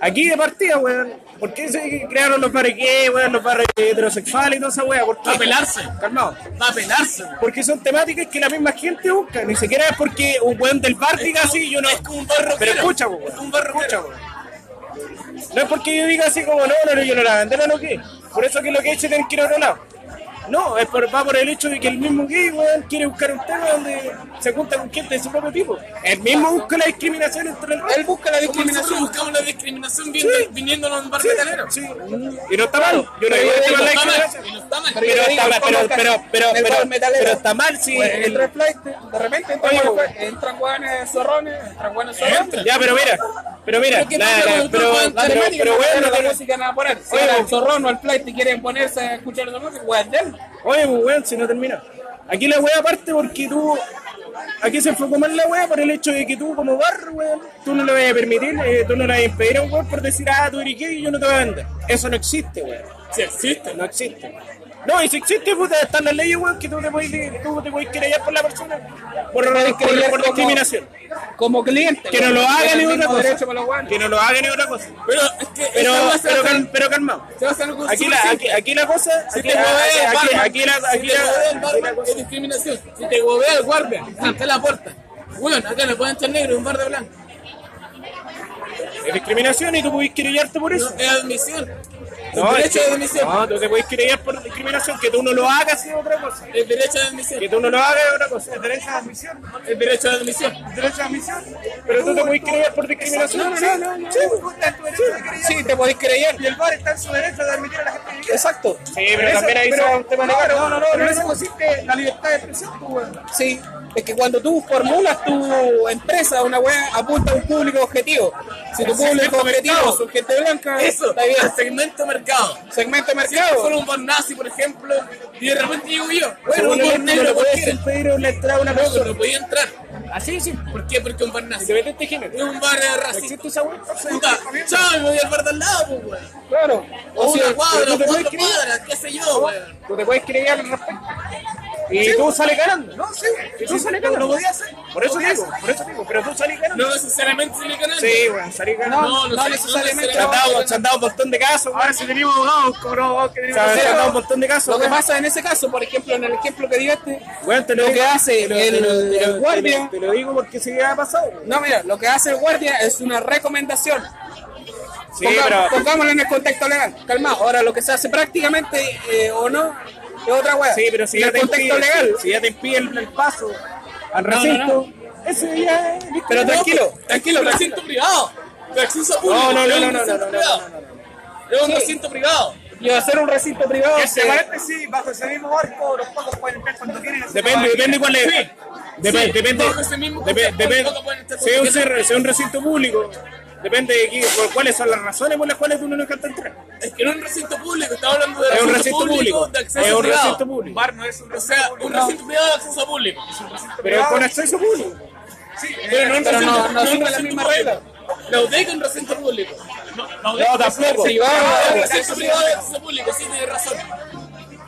aquí de partida, weón, ¿por qué se crearon los bares gay, weón, los bares heterosexuales y toda esa wea? ¿Por qué? Va a pelarse. Calmado. Va a pelarse. Porque son temáticas que la misma gente busca, ni siquiera es porque un weón del bar diga así, yo no. Es como un barro Pero escucha, weón. Es un barro Escucha, weón. No es porque yo diga así como, no, no, no, yo no la vender o no qué. Por eso que lo que he hecho tienen que ir a otro lado. No, es por, va por el hecho de que el mismo gay, weón, quiere buscar un tema donde se junta con gente de su propio tipo. El mismo busca la discriminación entre el Él busca la discriminación. buscamos la discriminación viendo, Sí. viniendo a un bar metalero. Sí. Y no está mal. Yo no digo que no está mal. Pero está mal, pero, ¿cómo pero, pero, en está mal si el- entra el flight, de repente entran guanes- entran guanes zorrones, entran guanes zorrones. Ya, pero mira, pero mira, Pero ¿qué la- pasa la- cuando pero, bueno, bueno, no la música nada a poner. Si el zorrón o el flight quieren ponerse a escuchar la música, weón, de él. Oye, pues weón, si no termina. Aquí la wea parte porque tú. Aquí se enfocó mal la wea por el hecho de que tú, como bar, weón, tú no le vas a permitir, eh, tú no le vas a impedir a un weón por decir, ah, tú eres gay y yo no te voy a vender. Eso no existe, weón. Sí existe. No existe. No, y si existe, puta, están las leyes, weón, que tú te puedes, tú te puedes querellar por la persona por, por, querellar por como- discriminación. Como cliente. Que no lo hagan ni otra cosa. Que no lo hagan ni otra cosa. Pero es que Pero, pero, cal- pero calmado. Aquí la, aquí, aquí la cosa, Si aquí, te huevea el aquí, barman, aquí la, si aquí te la, el aquí la barman, es discriminación. Si te huevea el guardia, ante la puerta. Bueno, acá le pueden echar negro un bar de blanco. es discriminación y tú puedes querellarte por eso. Es admisión. No, el es derecho de admisión. No, tú te puedes querellar por discriminación, que tú no lo hagas es otra cosa. El derecho de admisión. Que tú no lo hagas es otra cosa. El derecho de admisión. El derecho de admisión. El derecho de admisión. Pero tú te puedes querellar por discriminación. No, no, no, no. Sí. Sí, te podéis creer. Y el bar está en su derecho de admitir a la gente Exacto. Sí, pero también ahí se va un tema legal. no, no, no, pero eso consiste la libertad de expresión, pues, weón. Sí. Es que cuando tú formulas tu empresa, una wea apunta a un público objetivo. Si tu público objetivo son gente blanca, Eso, está bien. el segmento mercado. Segmento de Si mercado. fuera un bar nazi, por ejemplo, y de repente digo yo, bueno, un no negro puedes cualquiera. impedir la entrada a una No, persona. no podía entrar. Así, sí. ¿Por qué? Porque un bar nazi. Es un bar racista. ¿Existe esa? Puta, chao, me voy al bar de al lado, pues, weón. Claro. O sea, una cuadra, cuatro creer. cuadras, qué sé yo, weón. Tú te puedes querellar al respecto. Y tú sales ganando. No, sí, Y tú sales lo, ganando. lo podía hacer. Por eso digo, por eso digo, pero tú salís ganando. No necesariamente se le ganan. Sí, weón, salís ganando. No, no, no necesariamente. Se han dado, un montón de casos. Ahora abogados, como abogados que tenemos un montón de casos, Lo que pasa en ese caso, por ejemplo, en el ejemplo que diste, Weón, te lo lo digo- que hace te lo- el- te lo- te lo- el te lo- guardia- Te lo digo porque se ha pasado. no, mira, lo que hace el guardia es una recomendación. Sí, Ponga- pero. Pongámoslo en el contexto legal. Calma, ahora lo que se hace prácticamente eh, o no es otra wea. Sí, pero si en ya el te contexto impide, legal. si ya te impide el, el paso al No, no, recinto, ese ya es Pero tranquilo, Tranquilo, recinto privado. De acceso público. No, no, no, es no, un no, no, recinto no, privado. no, no, no. Es un Sí. recinto privado. Y hacer un recinto privado. Y entre se- paréntesis, bajo ese mismo barco, los pocos pueden entrar cuando quieren. Depende, que depende cuál es. Sí, depende. bajo ese mismo depende- si es un, si es un recinto público, depende de qué- por cuáles son las razones por las cuales uno no encanta entrar. Es que no es un recinto público, estamos hablando de Es un recinto público. de acceso Es un privado. recinto Un público. bar no es un O sea, un recinto privado de acceso público. Pero con acceso público. Pero no un Pero recinto, no- no un recinto misma público. regla. La Público. No, No, tampoco. privado. Un recinto privado de acceso público, sí, tienes razón.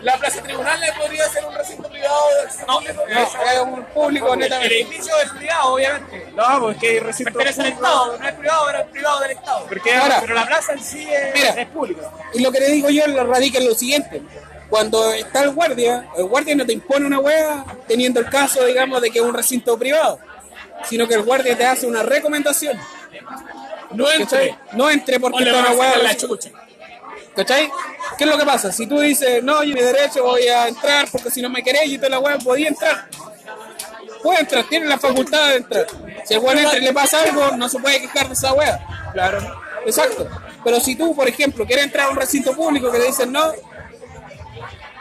La plaza tribunal podría ser un recinto privado de acceso público. No, es un público El netamente. edificio es privado, obviamente. No, pues que hay recinto Pertenece al Estado, no es privado, pero es privado del Estado. Porque Ahora, Pero la plaza en sí es, Mira. es pública. Y lo que le digo yo lo radica en lo siguiente. Cuando está el guardia, el guardia no te impone una wea teniendo el caso, digamos, de que es un recinto privado, sino que el guardia te hace una recomendación. No entre. ¿Cachai? No entre porque está una sacar la chucha. ¿Cachai? ¿Qué es lo que pasa? Si tú dices, no, yo mi derecho voy a entrar porque si no me querés y toda la wea, podía entrar. Puede entrar, tiene la facultad de entrar. Si el weón entra y le pasa algo, no se puede quejar de esa wea. Claro. Exacto. Pero si tú, por ejemplo, quieres entrar a un recinto público que le dicen no,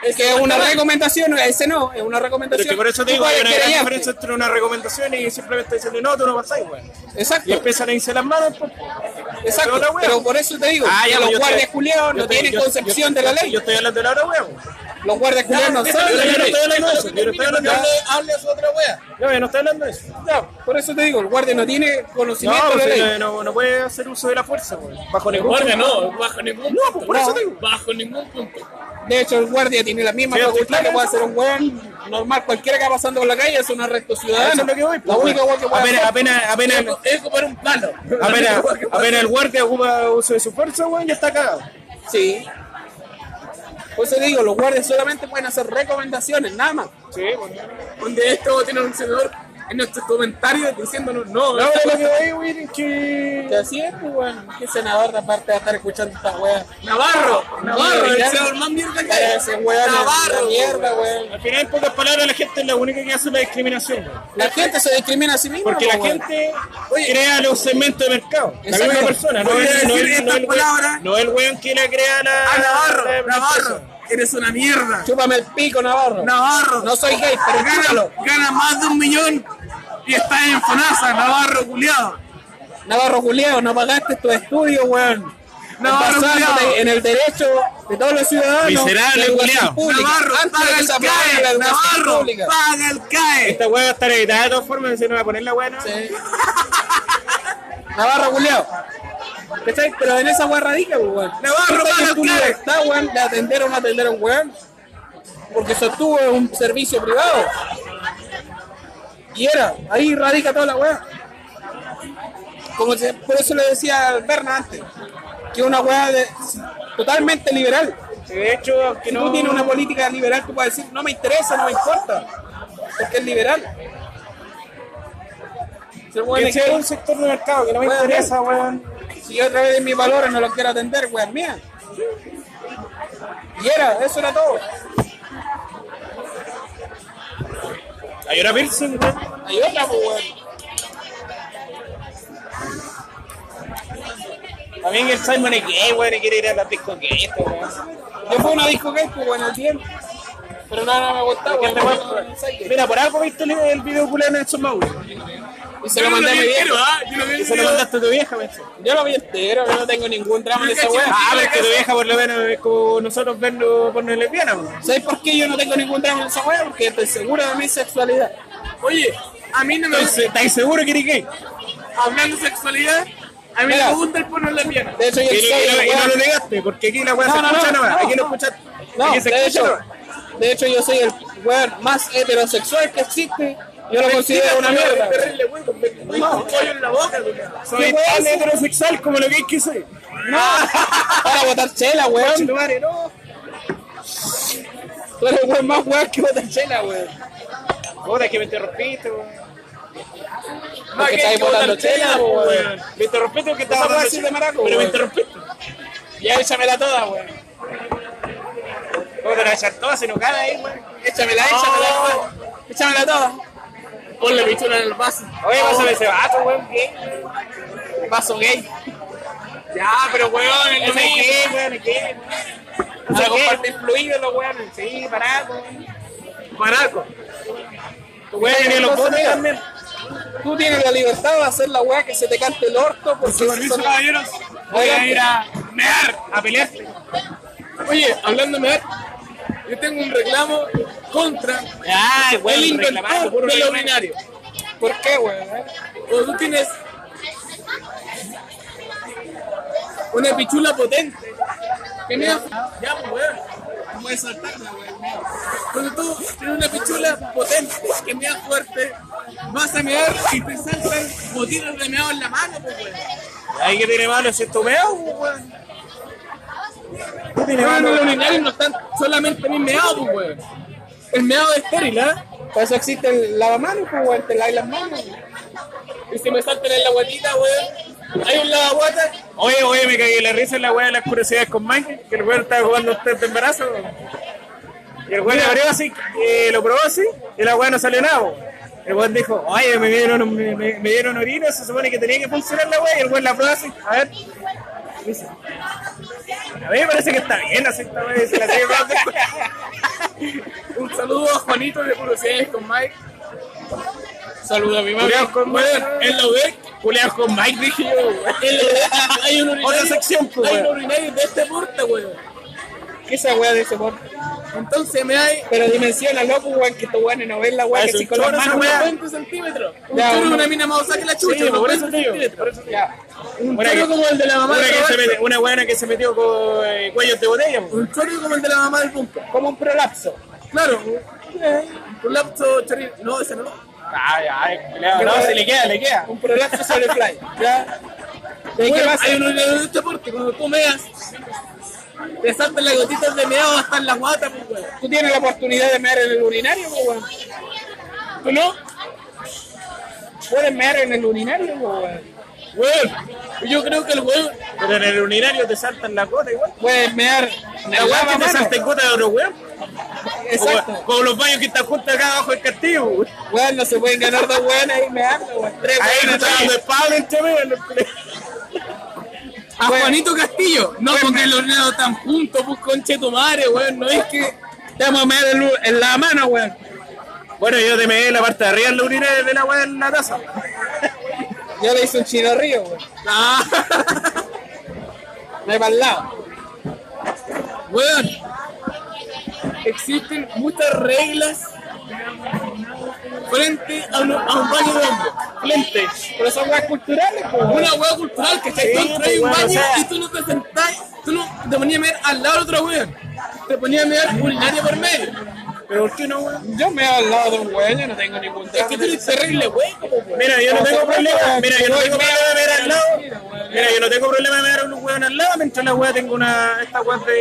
es que es una recomendación, ese no, es una Pero recomendación. es que por eso te digo, hay una gran diferencia entre una recomendación y simplemente decirle no, tú no pasáis, weón. Exacto, Y empiezan a irse las manos, pues. exacto. wea. Pero por eso te digo, Ah, ya, los yo guardias culiados no tienen yo- concepción yo- de la ley. Yo estoy hablando de la hora, weón. Los guardias culiados no saben de yo no estoy hablando de eso, yo no estoy hablando de hable, su otra wea. No, yo no estoy hablando de eso. Ya, por eso te digo, el guardia no tiene No, conocimiento de la pues, ley. no, no, no puede hacer uso de la fuerza, weón. Bajo El ningún guardia punto. no, bajo ningún No, punto. pues, por eso te digo. Bajo ningún punto. De hecho, el guardia tiene la misma facultad que puede de hacer un weón normal. Cualquiera que va pasando por la calle es un arresto ciudadano. Eso es lo que voy, La pues, única que puede Apenas, hacer. apenas, apenas, Es ocupar un palo. apenas, <laughs> apenas el guardia ocupa uso de su fuerza, weón, ya está cagado. Sí. Por eso digo, los guardias solamente pueden hacer recomendaciones, nada más. Sí, bueno. Donde esto tiene un senador en nuestros comentarios diciéndonos no. No, pero lo que voy, es que... Que así es, pues, weón. ¿Qué senador aparte de estar escuchando esta weá? Navarro, Navarro, el senador más mierda que hay. Ese weón Navarro, una mierda, weón. Al final, en pocas palabras, la gente es la única que hace la discriminación, weón. La gente se discrimina a sí misma, Porque la pues, gente crea los segmentos de mercado. La misma persona, no a es, no, no, el weón, no que la crea la. Ah, Navarro, Navarro. Eres una mierda. Chúpame el pico, Navarro. Navarro, No soy gay, pero gana, gana más de un millón y estás en FONASA, Navarro culiado. Navarro Juliado, no pagaste tus estudios, weón. Navarro culiao. en el derecho de todos los ciudadanos. Miserable pública. Navarro, paga el CAE, Navarro, pública. paga el CAE. Esta weá va a estar editada de todas formas, si no va a poner la. Sí. Navarro Juliao. ¿Cachai? Pero en esa weá radica, pues, weón. Tú paga tenés el tu libertad, weón, de atender o no atender a un weón. Porque sostuvo un servicio privado. Y era, ahí radica toda la weá. Como se- por eso le decía Berna antes, que es una weá de- totalmente liberal. De hecho, Si no. tú tienes una política liberal, tú puedes decir, no me interesa, no me importa. Porque es liberal. Que sea un sector de mercado que no me interesa, weón. si yo a través de mis valores no los quiero atender, weón mía. Y era, eso era todo. Hay una piercing, weón. Hay otra, pues, weón. También el Simon es gay, weón, y quiere ir a la disco gay, weón. Yo fui a una disco gay, pues, weón, al tiempo. Pero nada, no me. Este weón- Mira, por algo viste el- el video culé en Nelson Mauri. Y se lo mandé a mi lo Y se lo mandaste a tu vieja. Yo lo vi entero, yo no tengo ningún drama de esa weá. Ah, pero que tu vieja por lo menos es como nosotros verlo por no lesbiana, weón. ¿Sabes por qué yo no tengo ningún drama en esa weá? Porque estoy segura de mi sexualidad. Oye, a mí no me ¿Estáis seguros que eres gay? hablando de sexualidad, a mí me gusta el porno lesbiana. De hecho, yo Y, soy y no, lo negaste, porque aquí la weá se escucha no, Aquí no no. escucha. No, aquí se de escucha hecho. De hecho yo soy el, weón más heterosexual que existe, yo lo considero una mierda. 25 pollo en la boca, weón. Soy tan heterosexual como lo que es que soy. No, <laughs> para botar chela, weón. No. Tú eres el weón más weón que botar chela, weón. Puta, que me interrumpiste, weón. Porque estáis botando chela, weón. Me interrumpiste porque estaba de maraco, Pero me interrumpiste. Ya échamela toda, weón. ¿Cómo te la echar toda? Se nos cae ahí, weón. Échamela, échamela toda. Échamela toda. Ponle pichula en el vaso. Oye, pásame ese vato, weón. ¿Qué? Vaso gay. Ya, pero weón, el Ese qué, weón, qué. Para compartir fluidos los weones. Sí, paraco. Maraco. Tu weón tiene los botes también. Tú tienes la libertad de hacer la weá que se te cante el orto porque Su permiso, son- caballeros. Voy a ir a mear, a pelearte. Oye, hablando de mear, yo tengo un reclamo contra Ay, el inventor. ¿Por qué, weón? Cuando tú tienes una pichula potente, que mea, ya, pues, weón, no puedes saltarla, weón. Cuando tú tienes una pichula potente, que mea fuerte, vas a mear y te saltan gotitas de meado en la mano, pues, weón. Ahí que tiene malo si esto meo, weón. ¿Qué tiene Weón, no están solamente en el meado, pues, weón. El meado es estéril, ¿ah? Por eso existe el lavamanos, pues, weón. Te lavas las manos. Y si me saltan en la guatita, weón, hay un lavaguata, Oye, oye, me cagué la risa en la weá de las curiosidades con Mike, que el weón estaba jugando un test de embarazo. Y el weón le abrió así, eh, lo probó así, y la weá no salió nada. po. El weón dijo, oye, me dieron, me, me- me dieron orina, se supone que tenía que funcionar la weá, y el weón la probó así, a ver. Y dice, a mí me parece que está bien así esta y se la sigue probando. Un saludo a Juanito de Curiosidades con Mike. Saludo a mi mamá. Culeados con Mike. En la UDEC, Culeados con Mike, dije yo, en la <laughs> UDEC hay un urinario. Otra sección, pues, Hay un urinario de este porte, weón. ¿Qué esa weá de ese por? Entonces me hay Pero dimensiona, loco, weón, que estos weones no ven la weá Ah, que si con las manos. weá. unos 20 centímetros. Un choro una mina más osada que la chucha, Sí, por 20 eso te digo, centímetros. por eso te digo. Ya. Un choro que- como el de la mamá Una, del una buena que se metió con eh, cuellos de botella. Un choro como el de la mamá del Bunker. Como un prolapso. Claro. Un lapso chorri... No, ese no. Ay, ay, culiao, no, se le queda, le queda. Un prolapso sobre fly. ¿Ya? ¿Y qué Bueno, hay un urinario de este porte. Cuando tú meas, te saltan las gotitas de meado hasta en la guata, pues, weón. Tú tienes la oportunidad de mear en el urinario, pues, weón. ¿Tú no? Puedes mear en el urinario, pues, weón. Weón, yo creo que el weón. Pero en el urinario te saltan las gotas igual. Puedes mear en La weá que te salten gotas de otro weón. Exacto. Como, como los baños que están juntos acá abajo del castillo. weón. Weón, no se pueden ganar dos weones ahí meando, weón. Tres Ahí no weones está dando ahí. espalda entre medio. A Weón. Juanito Castillo. No, porque los neos están juntos, pues conche tu madre, weón. No es que. Te vamos a mear en, la mano, weón. Bueno, yo te me la parte de arriba en la urinaria de la weá en la taza. <laughs> Yo le hice un chino río, weón. Ah, para el lado. weón. Existen muchas reglas frente a un, a un baño de hombres. Frente. Pero son weas culturales, pues. Una hueá cultural que Sí, te encontrás pues, un baño o sea- y tú no te sentás, tú no te ponías a mirar al lado de otro weón. Te ponías a mirar urinario por medio. Pero ¿por qué no, weón? Yo me al lado de un weón, yo no tengo ningún Es que tú eres terrible, weón. Mira, yo no tengo problema. Mira, yo no weón, tengo problema de ver al lado. mira, weón. Yo no tengo problema de ver a un weón al lado mientras la weá tengo una. Esta weá de.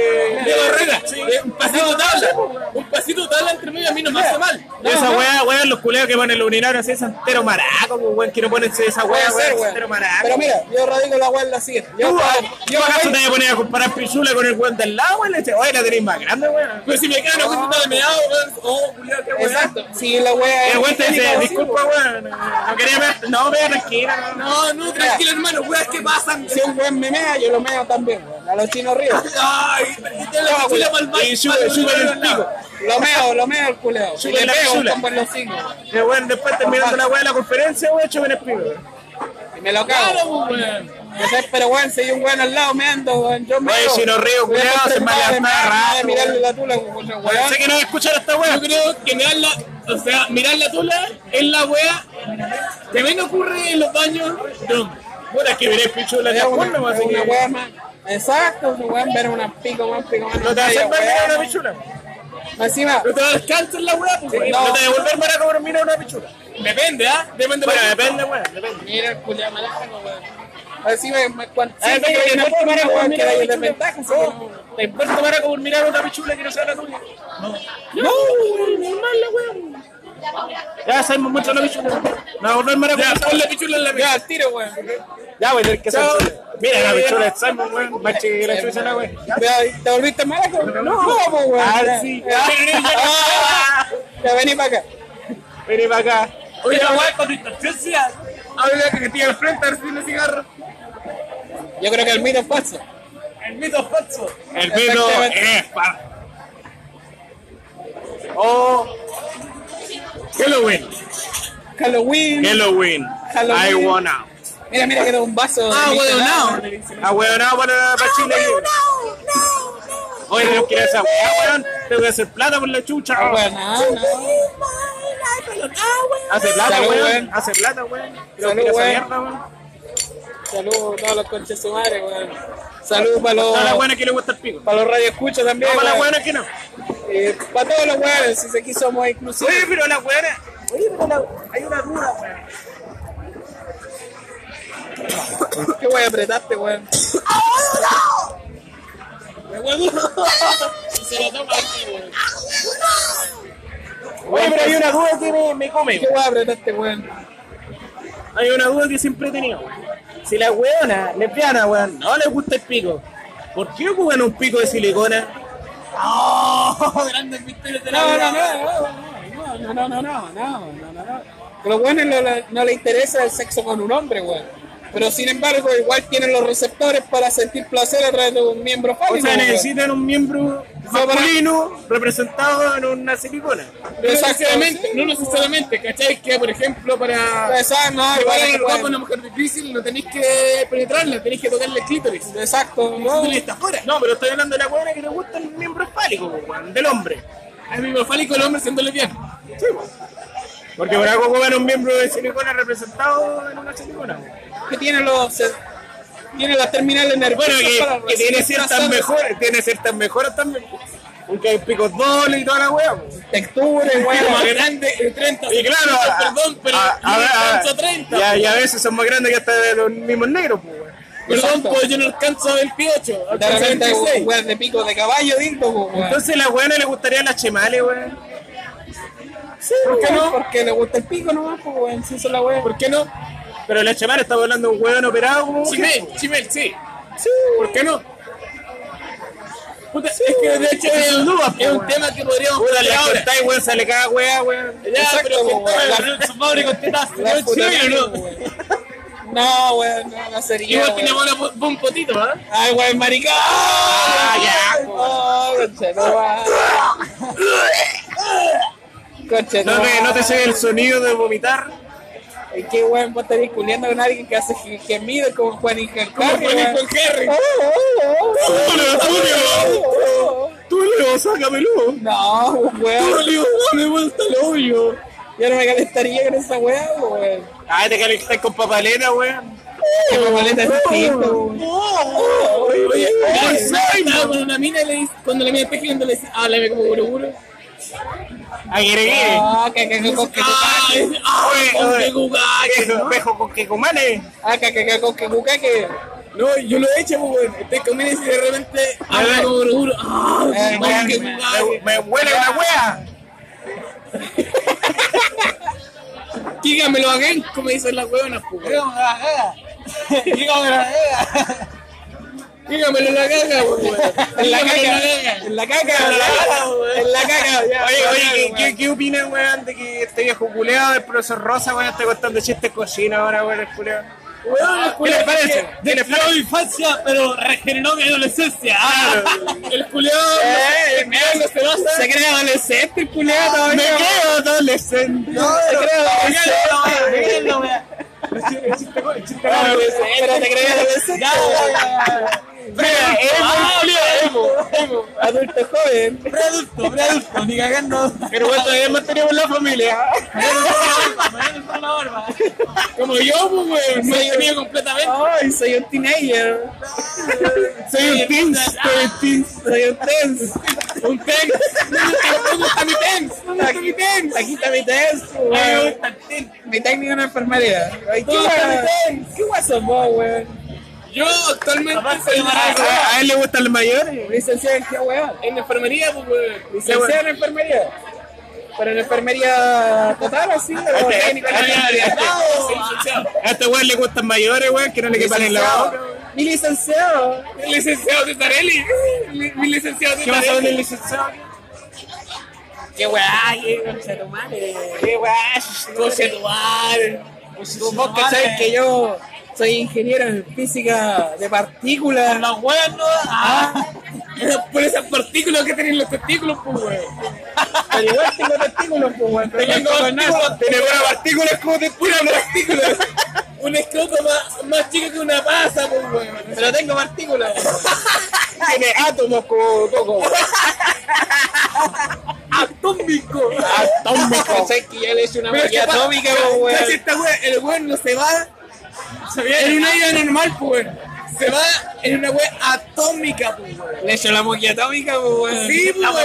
De barrera, Sí. Eh, un pasito tabla. Un pasito tabla entre medio a mí no me hace mal. Esa weá, weón, los culeos que ponen el urinario así es entero maraco, pues, weón, que no ponen esa weá, weón, weón. entero maraco. Pero mira, yo radico la weá en la siguiente. Yo, ¿Tú, estaba- ¿tú yo, acaso te vas a poner a comparar pichula con el weón del lado, weón? Le oye, la tenéis más grande, weón. Pero si me quedan una cosita de meado, weón. Oh, qué. Exacto. Si la weá Y es. el te dice, higiénica, disculpa, sí, weón, no quería ver, no, vea, tranquila, no. No, no, tranquilo, hermano, weas que pasan. Si un weón me mea, yo lo meo también, weón. A los chinos ríos. <laughs> Ay, perdiste la pichula para el baño. Y sube, sube el pico. Lo meo, lo meo el culeo. Sube le la pego, pichula. como en los cinco. weón. Y el weón después terminando la weá de la conferencia, weón, chupen el pico. Y me lo cago. Claro, weón. Yo sé, pero weón, si hay un weón al lado meando, weón, yo me. Oye, si no río, culiao, se me a de mirarle la tula weón. Sé que no va a escuchar esta weá. Yo creo que mirar la, o sea, mirar la tula es la wea que menos ocurre en los baños de hombres. Puta, que veré pichula de Es una, acuerdo, es así una que. weá más. Exacto, un weón ver una pico, weón, pico, weón. No te a mal weá, mirar una weón. pichula. Encima, No te a cáncer la weá, pues, weón. No te devolver para comer una pichula. Depende, ¿ah? Depende de Bueno, la depende, weón, depende. mira el culiao malaco, weón. Encima, cuando A ver, siempre que hay una ¿te importa forma, para weón, comer que hay una en pichula? así No. ¿Te importa para comer mirar otra pichula que no sea la tuya? No. No, normal la weón. Ya sabemos mucho la pichula. No, a volver para Ya, pon la pichula en la Ya, mesa. al tiro, weón. Ya, tener que. Chao. Mira la pichula de Simon, weón. Más chica que la chucha la weón. ¿Te volviste malaco? No, weón. Ah, sí. Ah, Ya vení para acá. Vení para acá. Oye, weá con tu interferencia. Habla que tiene al frente a ver si tiene cigarro. Yo creo que el mito es falso. El mito es falso. El Efectivamente. es pa. Oh, Halloween. Halloween. Halloween. Halloween. I out. Mira, mira, quedó un vaso. Ah, weón, no. Ah, weón, no, para, para Chile. Oye, tenemos que ir a esa weá, weón. Tengo que hacer plata por la chucha. Ah, weón, no, no. Hace plata, weón. Hace plata, weón. Salud, a weón. Saludos a todos los conches su madre, weón. Saludos para los, A la buena que le gusta el pico. para los radioescuchas también. No, para la weón. buena que no. Eh, para todos los weones, si aquí somos inclusivos. Oye, pero la buena. Oye, pero la... hay una duda, weón. ¿Qué weón apretaste, weón? Se lo toma aquí, weón. Oye, pero hay una duda que me, me come, ¿Qué weón. weón apretaste, weón? Hay una duda que siempre he tenido. Si la weona lesbiana, weón, no le gusta el pico, ¿por qué ocupan un pico de silicona? Oh, grandes misterios de la No, no, no, no, no, no, no, no, no, no, no, no. A los weones no, no le interesa el sexo con un hombre, weón. Pero sin embargo, igual tienen los receptores para sentir placer a través de un miembro O fálico. sea, weón. necesitan un miembro masculino representado en una silicona. No necesariamente, no necesariamente, ¿cachai? Que por ejemplo para Exacto, no, igual pueden- una mujer difícil no tenéis que penetrarla, tenéis que tocarle el clítoris. Exacto, El no. clítoris está afuera. No, pero estoy hablando de la weona que le gusta el miembro fálico, weón, del hombre. Es mi fálico el hombre siendo lesbiano. Porque por algo ocupan un miembro de silicona representado en una silicona. weón. que tiene los eh, tiene las terminales nerviosas Bueno, que, tiene ciertas mejoras, tiene ciertas mejoras también. Porque hay picos dobles y toda la weá. textura Bueno, más grande, el 30 Y claro, a- perdón, pero a, a, yo no a- alcanzo 30. y a- y a veces son más grandes que hasta de los mismos negros, pues. Perdón, pues yo no alcanzo el piocho. de repente 26. weón de pico de caballo dildo weón. Entonces a la weona le gustaría las chemales, weón. Sí, ¿por qué no? Porque le gusta el pico nomás, pues weón, si eso es la weón. ¿Por qué no? Pero las chemales estamos hablando de un weón operado como Chimel. Chimel, sí. ¿Por qué no? Puta, es que de hecho es, son dudas, es un tema que podríamos Puta, hablar le ahora. contáis, weón, sale cada weá, weón. Ya, Exacto, pero su madre con tetas, La madre, ¿no? No, weón, no, no sería. Igual tenemos una un potito, ¿ah? Ay, weón, maricón. Ah, ya, conche, no No, no te sé el sonido de vomitar. ¿Y qué weón vos estarías culiando con alguien que hace ge- gemidos como Juan y Harry? Como Juan y Juan Harry. Tulio, Tulio. Tulio, sácamelo. No, weón. Julio, me vuelta el hoyo. Yo no me calentaría con esa weá, weón. Ay, te con papalena, weón. Maleta es distinto, weón. Oye, oye, mina y le dice, cuando la mina está girando le dice, háblame como. Aguirre, Ah, que que que que Ah, que que que No, yo lo he hecho, Te comes y de repente. Ah, me, huele una wea. Dígamelo a como dicen las hueonas, pues. Dígamelo a Dígamelo en la pues, weón. en la Dígamelo caca, en la caca, en la caca. ya, Oye, oye, ¿qué, weón. qué, opinan, weón, de que este viejo culeado del profesor Rosa, weón, está contando chistes cochinos ahora, weón, el culeado? ¿Qué les parece? ¿Qué les parece? mi infancia, pero regeneró mi adolescencia. Ah, el culiao Eh, no, no se basa. Se cree adolescente el culiado todavía. Me quedo adolescente. Se cree adolescente. Ah, Pero te crees adolescente. Emo, Adulto joven. Preadulto, preadulto, ni cagando. Pero bueno, todavía mantenemos la familia. Como yo, pues. No he tenido completamente. Ay, soy un teenager. Soy un teens, soy un teens. Soy un teens. Un Tems. ¿Dónde está mi Tems? ¿Dónde está mi Tems? Aquí está mi me Tems. Mi técnico en enfermería. ¿Qué sos vos, weón? Yo actualmente soy ¿A él le gustan los mayores? Licenciado en qué weón? en enfermería, pues, weón. Licenciado en enfermería. Pero en enfermería total, así, o Este- técnico este- enfermería. Soy licenciado. A este weón le gustan mayores, weón, que no le quepan en la boca. Mi licenciado. Mi licenciado de Tarelli. Mi, licenciado de ¿Qué pasa con el Tarelli. licenciado? Qué weá, qué concha tu madre. Qué weá. Tu madre. Vos cacháis que yo soy ingeniero en física de partículas. Las weas no. Ah. <laughs> Por esas partículas que tienen los testículos, pues, weón. Pero igual tengo testículos, pues, weón. Tengo tengo partículas. Buenas partículas como de Pura partícula. Un escroto más, más chico que una pasa, pues, weón. Pero tengo partículas. <laughs> Tiene átomos como coco. <laughs> Atómico. Atómico. ¿Cachai que ya le hice una pa- atómica, ca- pues, weón? esta el weón no se va en una idea normal, pues. Se va en una wea atómica, pues. Le echo la moquilla atómica, pues. Sí, pues, weón.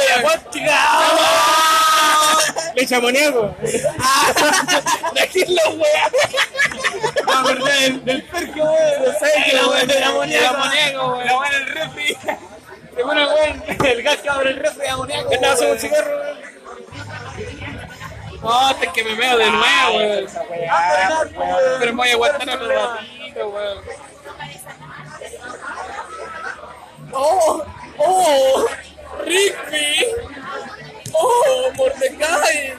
Le echa amoníaco. De aquí es la wea. Me acordé del, del perco, weón. No sé, la weón. El amoníaco, weón. La weón del refri. Se pone weón, el gas que abre el refri de amoníaco. Estaba haciendo un cigarro, weón. No, hasta que me meo de nuevo, weón. Pero me voy a aguantar otro ratito, weón. Oh, oh, Rigby. Oh, Mordecai.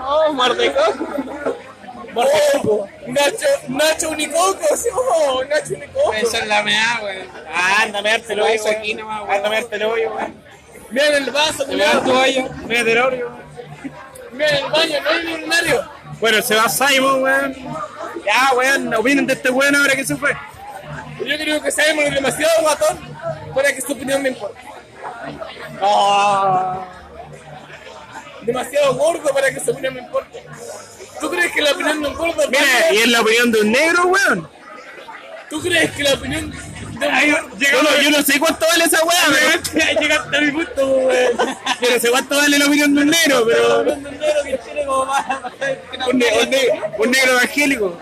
Oh, Mardecoco. Oh, Nacho, Nacho Unicocos. Oh, Nacho Unicocos. Esa es la mea, weón. Anda a mearte el hoyo, aquí nomás, Anda a mearte el hoyo, weón. Mira el vaso, ¿Te veas tu hoyo? Mírate el hoyo. Mira en el baño, no hay urinario. Bueno, se va Simon, weón. Ya, weón, opinen de este weón ahora que se fue. Yo creo que sabemos demasiado guatón para que su opinión me importe. Demasiado gordo para que su opinión me importe. ¿Tú crees que la opinión de un gordo Mira, y es la opinión de un negro, weón. ¿Tú crees que la opinión Yo no, yo no sé cuánto vale esa weá, pero <laughs> llegaste a mi punto, weón. Yo no sé cuánto vale la opinión de un negro, pero. Un, ne- un ne- un negro evangélico.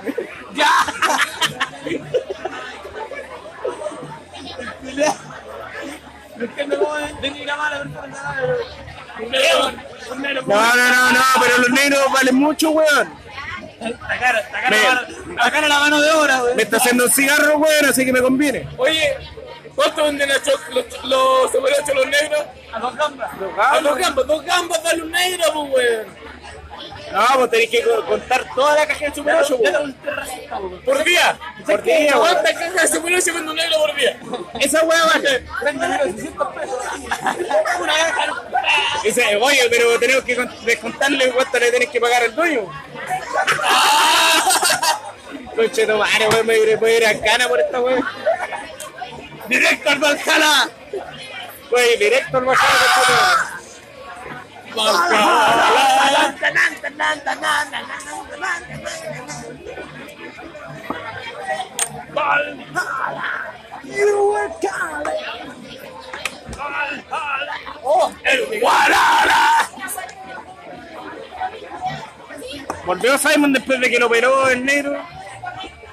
No, no, no, no, pero los negros valen mucho, weón. Acá la mano de obra, Me está haciendo un cigarro, weón, así que me conviene. Oye, ¿cuánto venden los, los, los los negros? A dos gambas. A dos gambas, dos gambas dale un negro, pues, weón. No, vos tenés que co- contar toda la caja de Super 8, weón. Por día. Por día. ¿Cuántas cajas de super ocho vende un negro por día? Esa weá vale. <laughs> Dice, oye, pero tenemos que con- descontarle cuánto le tenés que pagar al dueño. <laughs> Conche tu madre, weón, me voy a ir a cana por esta weón. ¡Directo al Valhalla! Wey, directo al Valhalla, conche tu madre. Volvió Simon después de que lo operó el negro.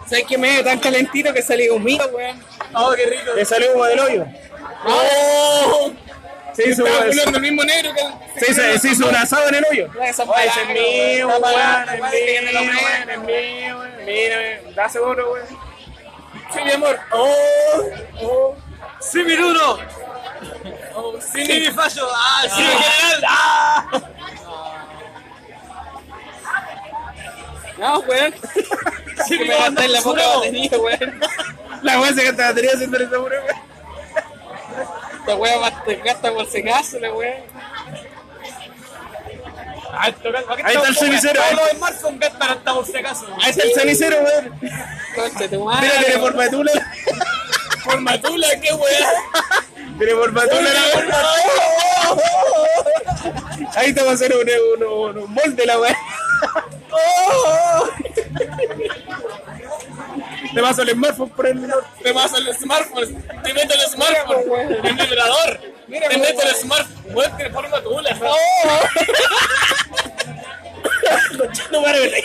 ¿Sabes qué me tan calentito que salí conmigo, weón? Oh, qué rico. Le salió como del hoyo. ¡Oh! Se hizo, Estaba se, poniendo el mismo negro que se hizo, se hizo un asado en el hoyo. Esa Oye, ese es mío, weón, pagando, es mío, meto. weón, es mío. Mira, da seguro, weón. Sí, mi amor. Oh, oh, Sí, Miruno. oh, sí, Sí, mi fallo. Ah, sí, Ah. general. Ah. No, weón. Sí, mi me gasté la poca batería, weón. La weón se gasta la batería esa pura, weón. Esta weón va a gasta por si acaso, la aquí Ahí está el cenicero. Todos los Smart son gastan hasta por si acaso. Ahí está el cenicero, weón. Concha tu madre. Mira, tiene formatula. Formatula, qué weá. Tiene formatula la weón. Ahí te va a hacer un, un, un, un molde la weón. Te paso el smartphone por el norte. Te vas al smartphone. Te meto el smartphone. El vibrador. Te weón. meto el smart, weón, tiene forma tula. No para de.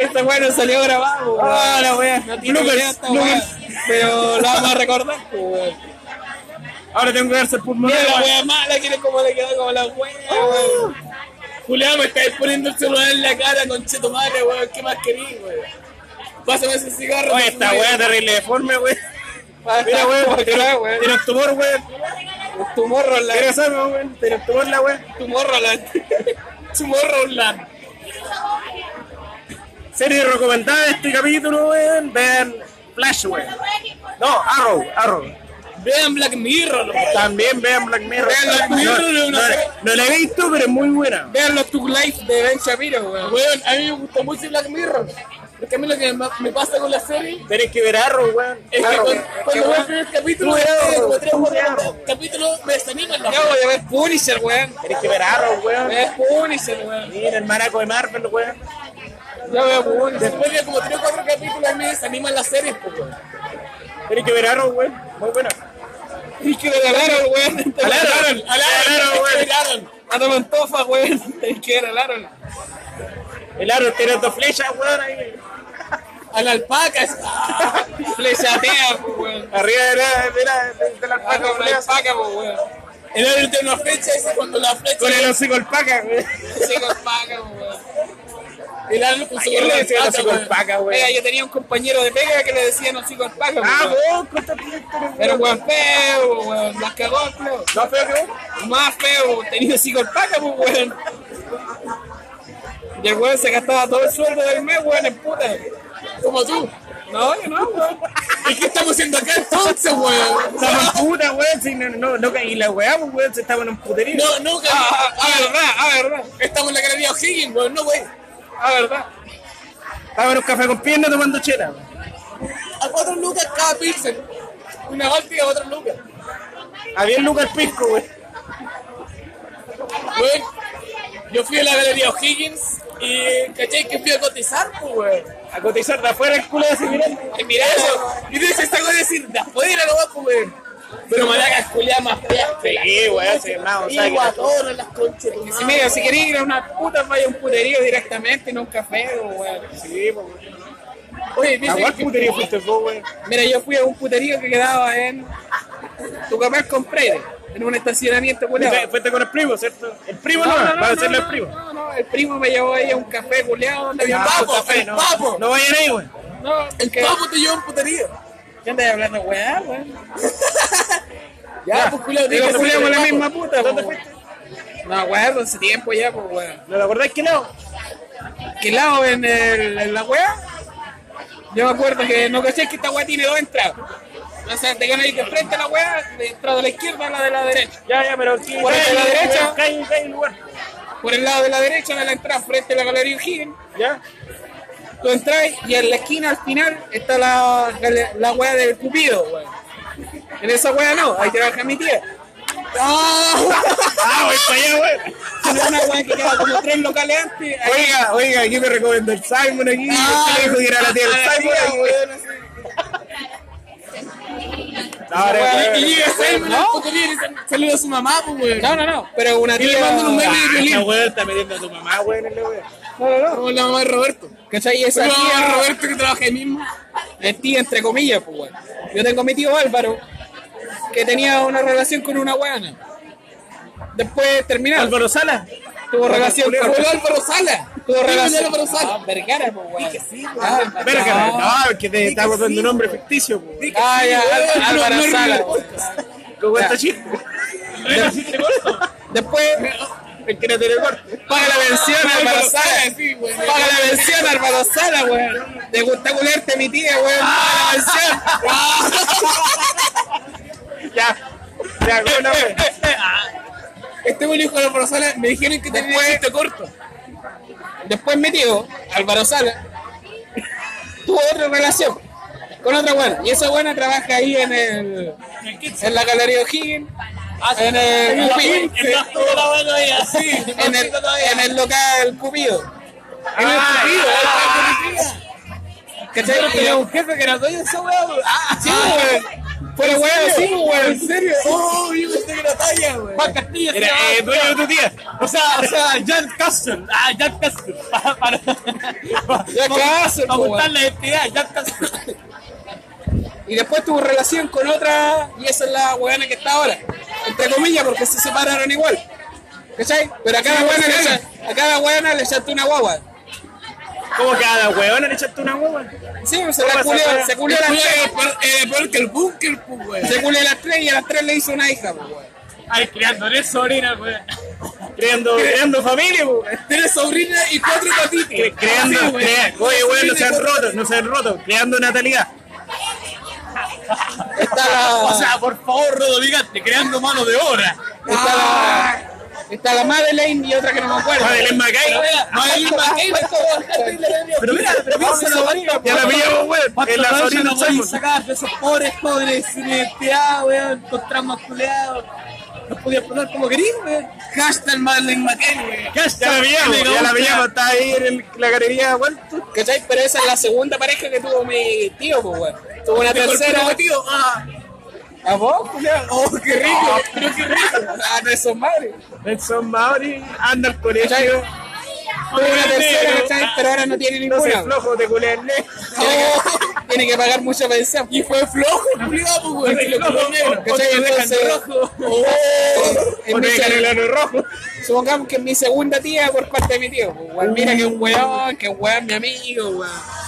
Esta weá no salió grabado, weón. Ah, la wea. No tiene idea esta weá, Pero la vamos a recordar, pues, weón. Ahora tengo que darse el pulmón. Mira la wea mala, que como le quedó como la wea, weón. Julián, me estáis poniendo el celular en la cara, concheto madre, weón. ¿Qué más querís, weón? Pásame ese cigarro. Oye, esta wea terrible deforme, weón. Mira, weón, weón. Tiene weón. tiene un tumor, weón. Tu morro la weón. Tiene un tumor la weón. tu morro la <laughs> Tomorrowland. Serie recomendada de este capítulo, weón. Vean Flash, weón. No, Arrow, Arrow. Vean Black Mirror. También vean Black Mirror. Vean Black Mirror, no, no- no la he visto, pero es muy buena. Vean los Tug Life de Ben Shapiro, weón. Weón, a mí me gustó mucho Black Mirror. Porque a mí lo que me pasa con la serie Tenés que ver Arrow, weón. es que cuando, veo el primer capítulo, como tres capítulos, me desaniman Yo voy a ver Punisher, weón. Tenés que ver Arrow, weón. Es Punisher, weón. Mira el maraco de Marvel, weón. Yo veo Punisher. Después de como tres o cuatro capítulos, a mí me desaniman las series, pues, weón. Tenés que ver Arrow, weón. Muy buena. Y que le ganaron, weón. Al Aaron, al Aaron, weón. Aaron. A Tomantofa, weón. Tenés que ver al Aaron. El Arrow tiene dos flechas, weón. Ahí. A la alpaca. <laughs> Flechatea, pues, weón. Arriba de la, de la, de la alpaca, weón. alpaca, pues, weón. El Aaron tiene una flecha y cuando la flecha. Con el hocico alpaca, weón. Sí, con paca, pues, weón. El Aaron con su ¿Quién le decía el alpaca, hocico weón. alpaca, Oiga, weón? yo tenía un compañero de pega que le decían hocico alpaca, Ah, vos, historia, Pero weón. feo, weón. Las cagó, feo. ¿No feo que? Más feo, tenía hocico alpaca, pues, weón. Y el weón se gastaba todo el sueldo del mes, weón, en puta. Como tú. No, yo no, weón. ¿Y qué estamos haciendo acá entonces, weón? Estamos en puta, weón. Si no, no, no, y la weá, pues, weón, se estaban en un puterío. No, no, Ah, ah, ah, verdad, ah, verdad, Estamos en la galería O'Higgins, weón, no, weón. Ah, verdad. Estaban en un café con pierna tomando chela. A cuatro lucas cada pixel. Una báltica a cuatro lucas. Había Lucas Pisco, weón. Weón, yo fui a la galería O'Higgins y caché que fui a cotizar, pues, weón. A cotizar de afuera el culo de ese mirando. Y mira eso. Y dice esta cosa de decir, de afuera lo va, pues, weón. Pero malacas culiadas más feas que la Sí, weón, sí, no, o sea, Y que- guatonas las conchas. de tu Si mira, si queréis ir a una puta, vaya a un puterío directamente, no a un café, weón. Sí, pues. Oye, ¿A cuál puterío fuiste vos, weón? Mira, yo fui a un puterío que quedaba en Tucapel con Freire, en un estacionamiento culiado. Fuiste- con el primo, ¿cierto? El primo no, va a hacerle el primo. No, no, el primo me llevó ahí a un café culiado donde había El un papo, café. el no, papo. No vayan ahí, weón. No, El que- papo te llevó en putería. ¿Qué andas hablando, weá, weón? <laughs> Ya, pues culiado, Digo, dije, culiamos la papo. misma puta, ¿Dónde po. fuiste? No, weón, hace tiempo ya, pues, weón. ¿No te acordás que no? ¿Qué lado en, el, en la weá? Yo me acuerdo que no caché que esta weá tiene dos entradas. O sea, te ganas de frente a la weá, de entrada de la izquierda a la de la derecha. Ya, ya, pero aquí. Por ahí a la derecha. Cae, cae el lugar. Por el lado de la derecha de la entrada, frente a la galería O'Higgins, Ya. Tú entras y en la esquina al final está la, gale- la weá del Cupido, weón. En esa weá no, ahí trabaja mi tía. Ah, voy <laughs> para allá, weón. Tiene una weá que queda como tres locales antes. ahí- Oiga, oiga, aquí me recomendó el Simon aquí. Ah, dijo que era la tía del a la Simon. tía, ahí, weón, No, Y Simon y dice, saluda a su mamá, pues, weón. No, no, no, pero una Y le tía. mandan un meme de Ah, violín. esta weón está metiendo a tu mamá, weón, en la weón. No, no, no. Como la mamá de Roberto. ¿Cachai? Esa de tía, Roberto que trabaja ahí mismo. es tía entre comillas, pues, weón. Yo tengo mi tío Álvaro, que tenía una relación con una weana. Después terminaron. Álvaro Sala. Tuvo relación con Álvaro Sala. Tuvo relación. Álvaro Sala. Ah, Vergara, pues, weón. Ah, verga, no, que te estamos dando un nombre ficticio, po. Ah, ya, weón, no- Álvaro no Sala. weón. Como esta chiste. Después, El que no tiene corte. paga la pensión Álvaro Sala. sí, weón. Paga la pensión Álvaro Sala, weón. Te gusta culerte mi tía, weón. Paga la pensión. <laughs> Ya. Ya, <laughs> ¿cómo no, weón? Este buen hijo de Álvaro Sala me dijeron que tenía Después- chiste corto. Después mi tío, Álvaro Sala, tuvo otra relación con otra buena. Y esa buena trabaja ahí en el en la galería O'Higgins, en el Cupido, Sí, en el, en el local Cupido. Ah, ¿Cachai? Tenía un jefe que era dueño de esa weá. Ah, Sí, weón. Fuera weón, sí, weón. ¿En serio? Oh, yo pensé que era talla, weón. Juan Castillo Era eh, dueño de tu tía. O sea, o sea, Jan Castle. Ah, Jan Castle. <laughs> Para, para, Castle, para la identidad, Jan Castle. Y después tuvo relación con otra, y esa es la weona que está ahora. Entre comillas, porque se separaron igual. ¿Cachai? Pero a cada weona le echa- a cada weona le echaste una guagua. ¿Cómo cada huevón le echaste una hueva? Sí, se ¿Cómo la culió, se culió las tres. peor, era peor que el búnker, pues, weón. Se culió las tres y a las tres le hizo una hija, pues, weón. Ay, criando tres sobrinas, weón. Creando, creando familia, weón. Tres sobrinas y cuatro patitas. Creando, Sí, weón. crea- oye, weón, no se han roto, no se han roto. Creando natalidad. Está la, O sea, por favor, Rodoligante, creando mano de obra. está la, está la Madeleine y otra que no me acuerdo. Madeleine Macay. Madeleine Macay, Pero mira, pero piensa la sobrina. Ya la pillamos, weón. Es la sobrina no sacar de esos pobres jóvenes sin identidad, weón, con traumas culeados. No podías poner como querías, weón. Hashtag Madeleine McCain, weón. Ya la pillamos, ya la pillamos. Está ahí en la galería, weón. ¿Cachai? Pero esa es la segunda pareja que tuvo mi tío, pues, weón. Tuvo una tercera. Prometido, ah. ¿A vos, culiao? Oh, qué rico. Pero qué rico. Ah, no, son madres. Nelson Mauri anda al colegio. Tuvo una tercera, ¿cachai? Pero ahora no tiene No ninguna. se flojo de culearle. Tiene que pagar mucha pensión. Y fue flojo, culiado, pues, weón. Que lo negro. ¿Cachai? Entonces- rojo. <laughs> En O mi el rojo. Supongamos que es mi segunda tía por parte de mi tío. pues. Mira que un weón, que weón mi amigo, weón.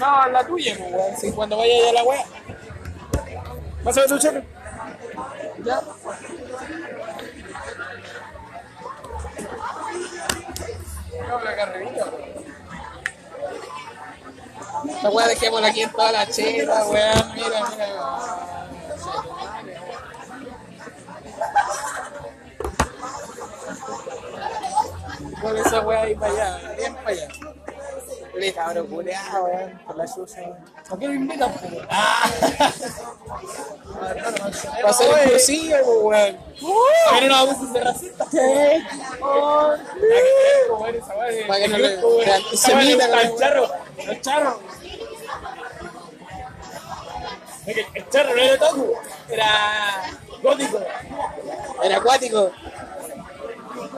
No, la tuya, pues, weón. Si cuando vaya ya la weá. Pásame tu cheque. Ya. No, la carrerita, weón. La weá dejémosla aquí en toda la chela, weón. Mira, mira. Con esa weá ahí para allá, bien para allá. Le cabrón culeado, weón, por la chucha, weón. ¿Por qué lo invitan, weón? <laughs> Va a ser po, weón. Pero no vamos a ser racistas. Para que no le vean semita con la El charro, el que El charro no era otaku, era gótico. Era acuático.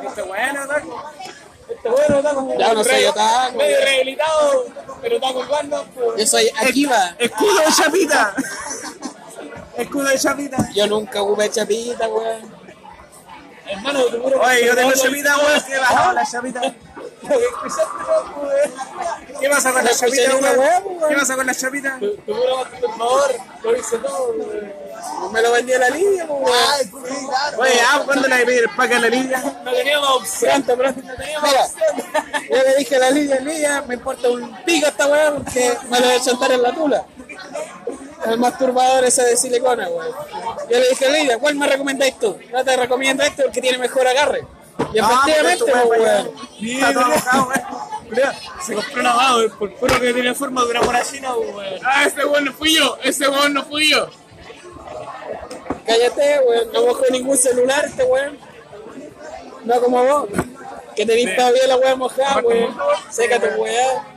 Este weón era otaku. Este weón era otaku. Ya no soy otaku. Medio rehabilitado, pero otaku cuando. Yo soy Akiva. Escudo de chapita. Escudo de chapita. Yo nunca ocupé chapita, weón. Hermano, tu puro. Oye, yo tengo chapita, weón. ¿Qué bajaba la chapita? ¿Qué pasa con la chapita, ni una weá, weón? weón. ¿Qué pasa con la chapita? Tu puro masturbador lo hizo todo, weón. Me lo vendí a la línea, weón. Oye, ah, ¿cuándo le voy a pedir el pack a la liga? No teníamos opción. Pronto, pronto. Mira, yo le dije a la línea, línea, me importa un pico esta weá porque me lo voy a chantar en la tula. El masturbador ese de silicona, weón. Yo le dije a Lidia, ¿cuál me recomendáis tú? No te recomiendo este porque tiene mejor agarre. Y efectivamente, pues, pues, weón. Está todo mojado, weón. Mira, Se compró una mano por puro que tiene forma de una moracina, weón. Ah, ese weón no fui yo. Ese weón no fui yo. Cállate, weón. No mojó ningún celular este weón. No como vos. Que tenés todavía la weá mojada, weón. Sécate, weón.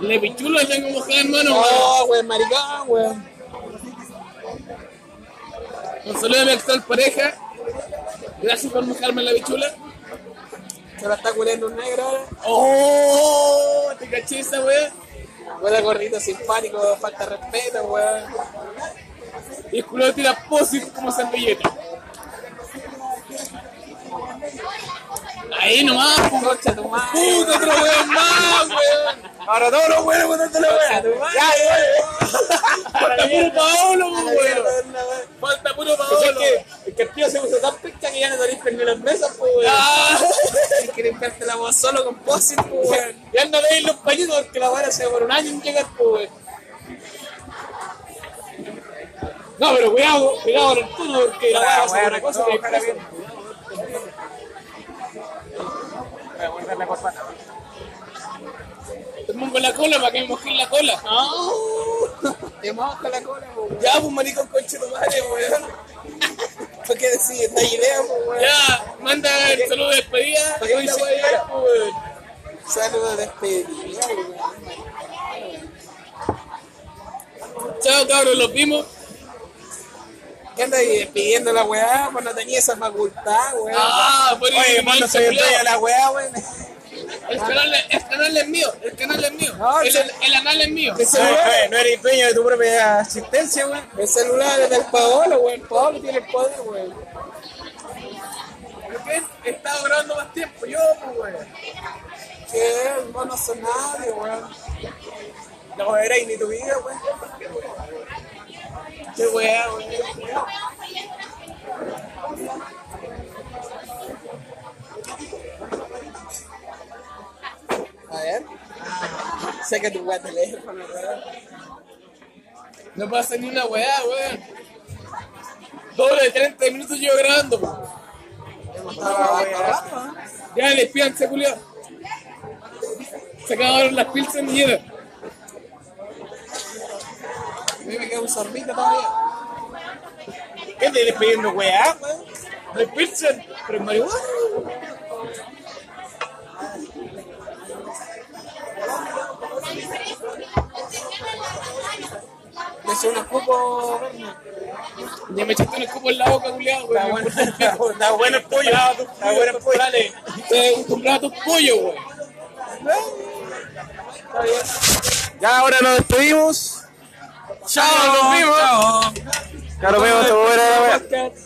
Le pichulo le tengo mojada, hermano. weón. No, weón, maricón, weón. Un saludo a mi actual pareja. Gracias por mojarme la bichula. Se la está culiando un negro ahora. ¡Oh! ¿Te caché esa weá? Huele gordito simpático, falta respeto, weón. Y el culo tira posit como servilleta. Ahí nomás, Concha tu madre. puta, otro weón más, weón. Ahora todos los weones botando la weá. Ya, Falta puro Paolo, weón. Falta puro Pues Paolo. es que, es que el tío se puso tan pica que ya no te limpian ni las mesas, pues, weón. Ah, Tienes que limpiarte la voz solo con posit, pues, weón. Ya no veis los pañitos porque la weá se demora un año en llegar, pues, weón. No, pero cuidado, cuidado con el tono porque la weá va a ser una cosa que la corbata. te pongo la cola para que me la cola. Te la cola. Ya, pues, maricón, conche tu madre, weón. ¿Por qué decís esta idea, weón? Ya, manda el saludo de despedida. ¿Para qué me weón. Saludos de despedida, weón. Chao, cabros, los vimos. ¿Qué andas ahí despidiendo la weá? Pues no tenía esa facultad, weón. Ah, por Oye, el se a la weá, weón. El canal, el canal es mío, el canal es mío. No, el, el anal es mío. El No, celular, no, no eres dueño de tu propia asistencia, weón. el celular es del Paolo, weón. Paolo tiene el poder, weón. ¿Por qué he estado grabando más tiempo? Yo, pues, weón. ¿Qué? Vos no sos nadie, weón. No eres ni tu vida, weón. Qué weón. A ver. Saca tu weá teléfono, weón. No pasa ni una weá, weón. Doble de 30 minutos yo grabando. Ya, despídanse, culiao. Se acabaron las pilsen y era. Mí me queda un sorbito todavía. ¿Qué te despidiendo, weá, weón? No hay pilsen, pero es marihuana. Le eché unos cupos. Ya me echaste un escupo en la boca, culiao, Está weón. bueno, está bueno el pollo. Está bueno el pollo. Dale, te acostumbrado a tus pollos, weón. Ya ahora nos despedimos. Chao, nos vimos. Claro, vemos, te voy a ver a la. Podcast.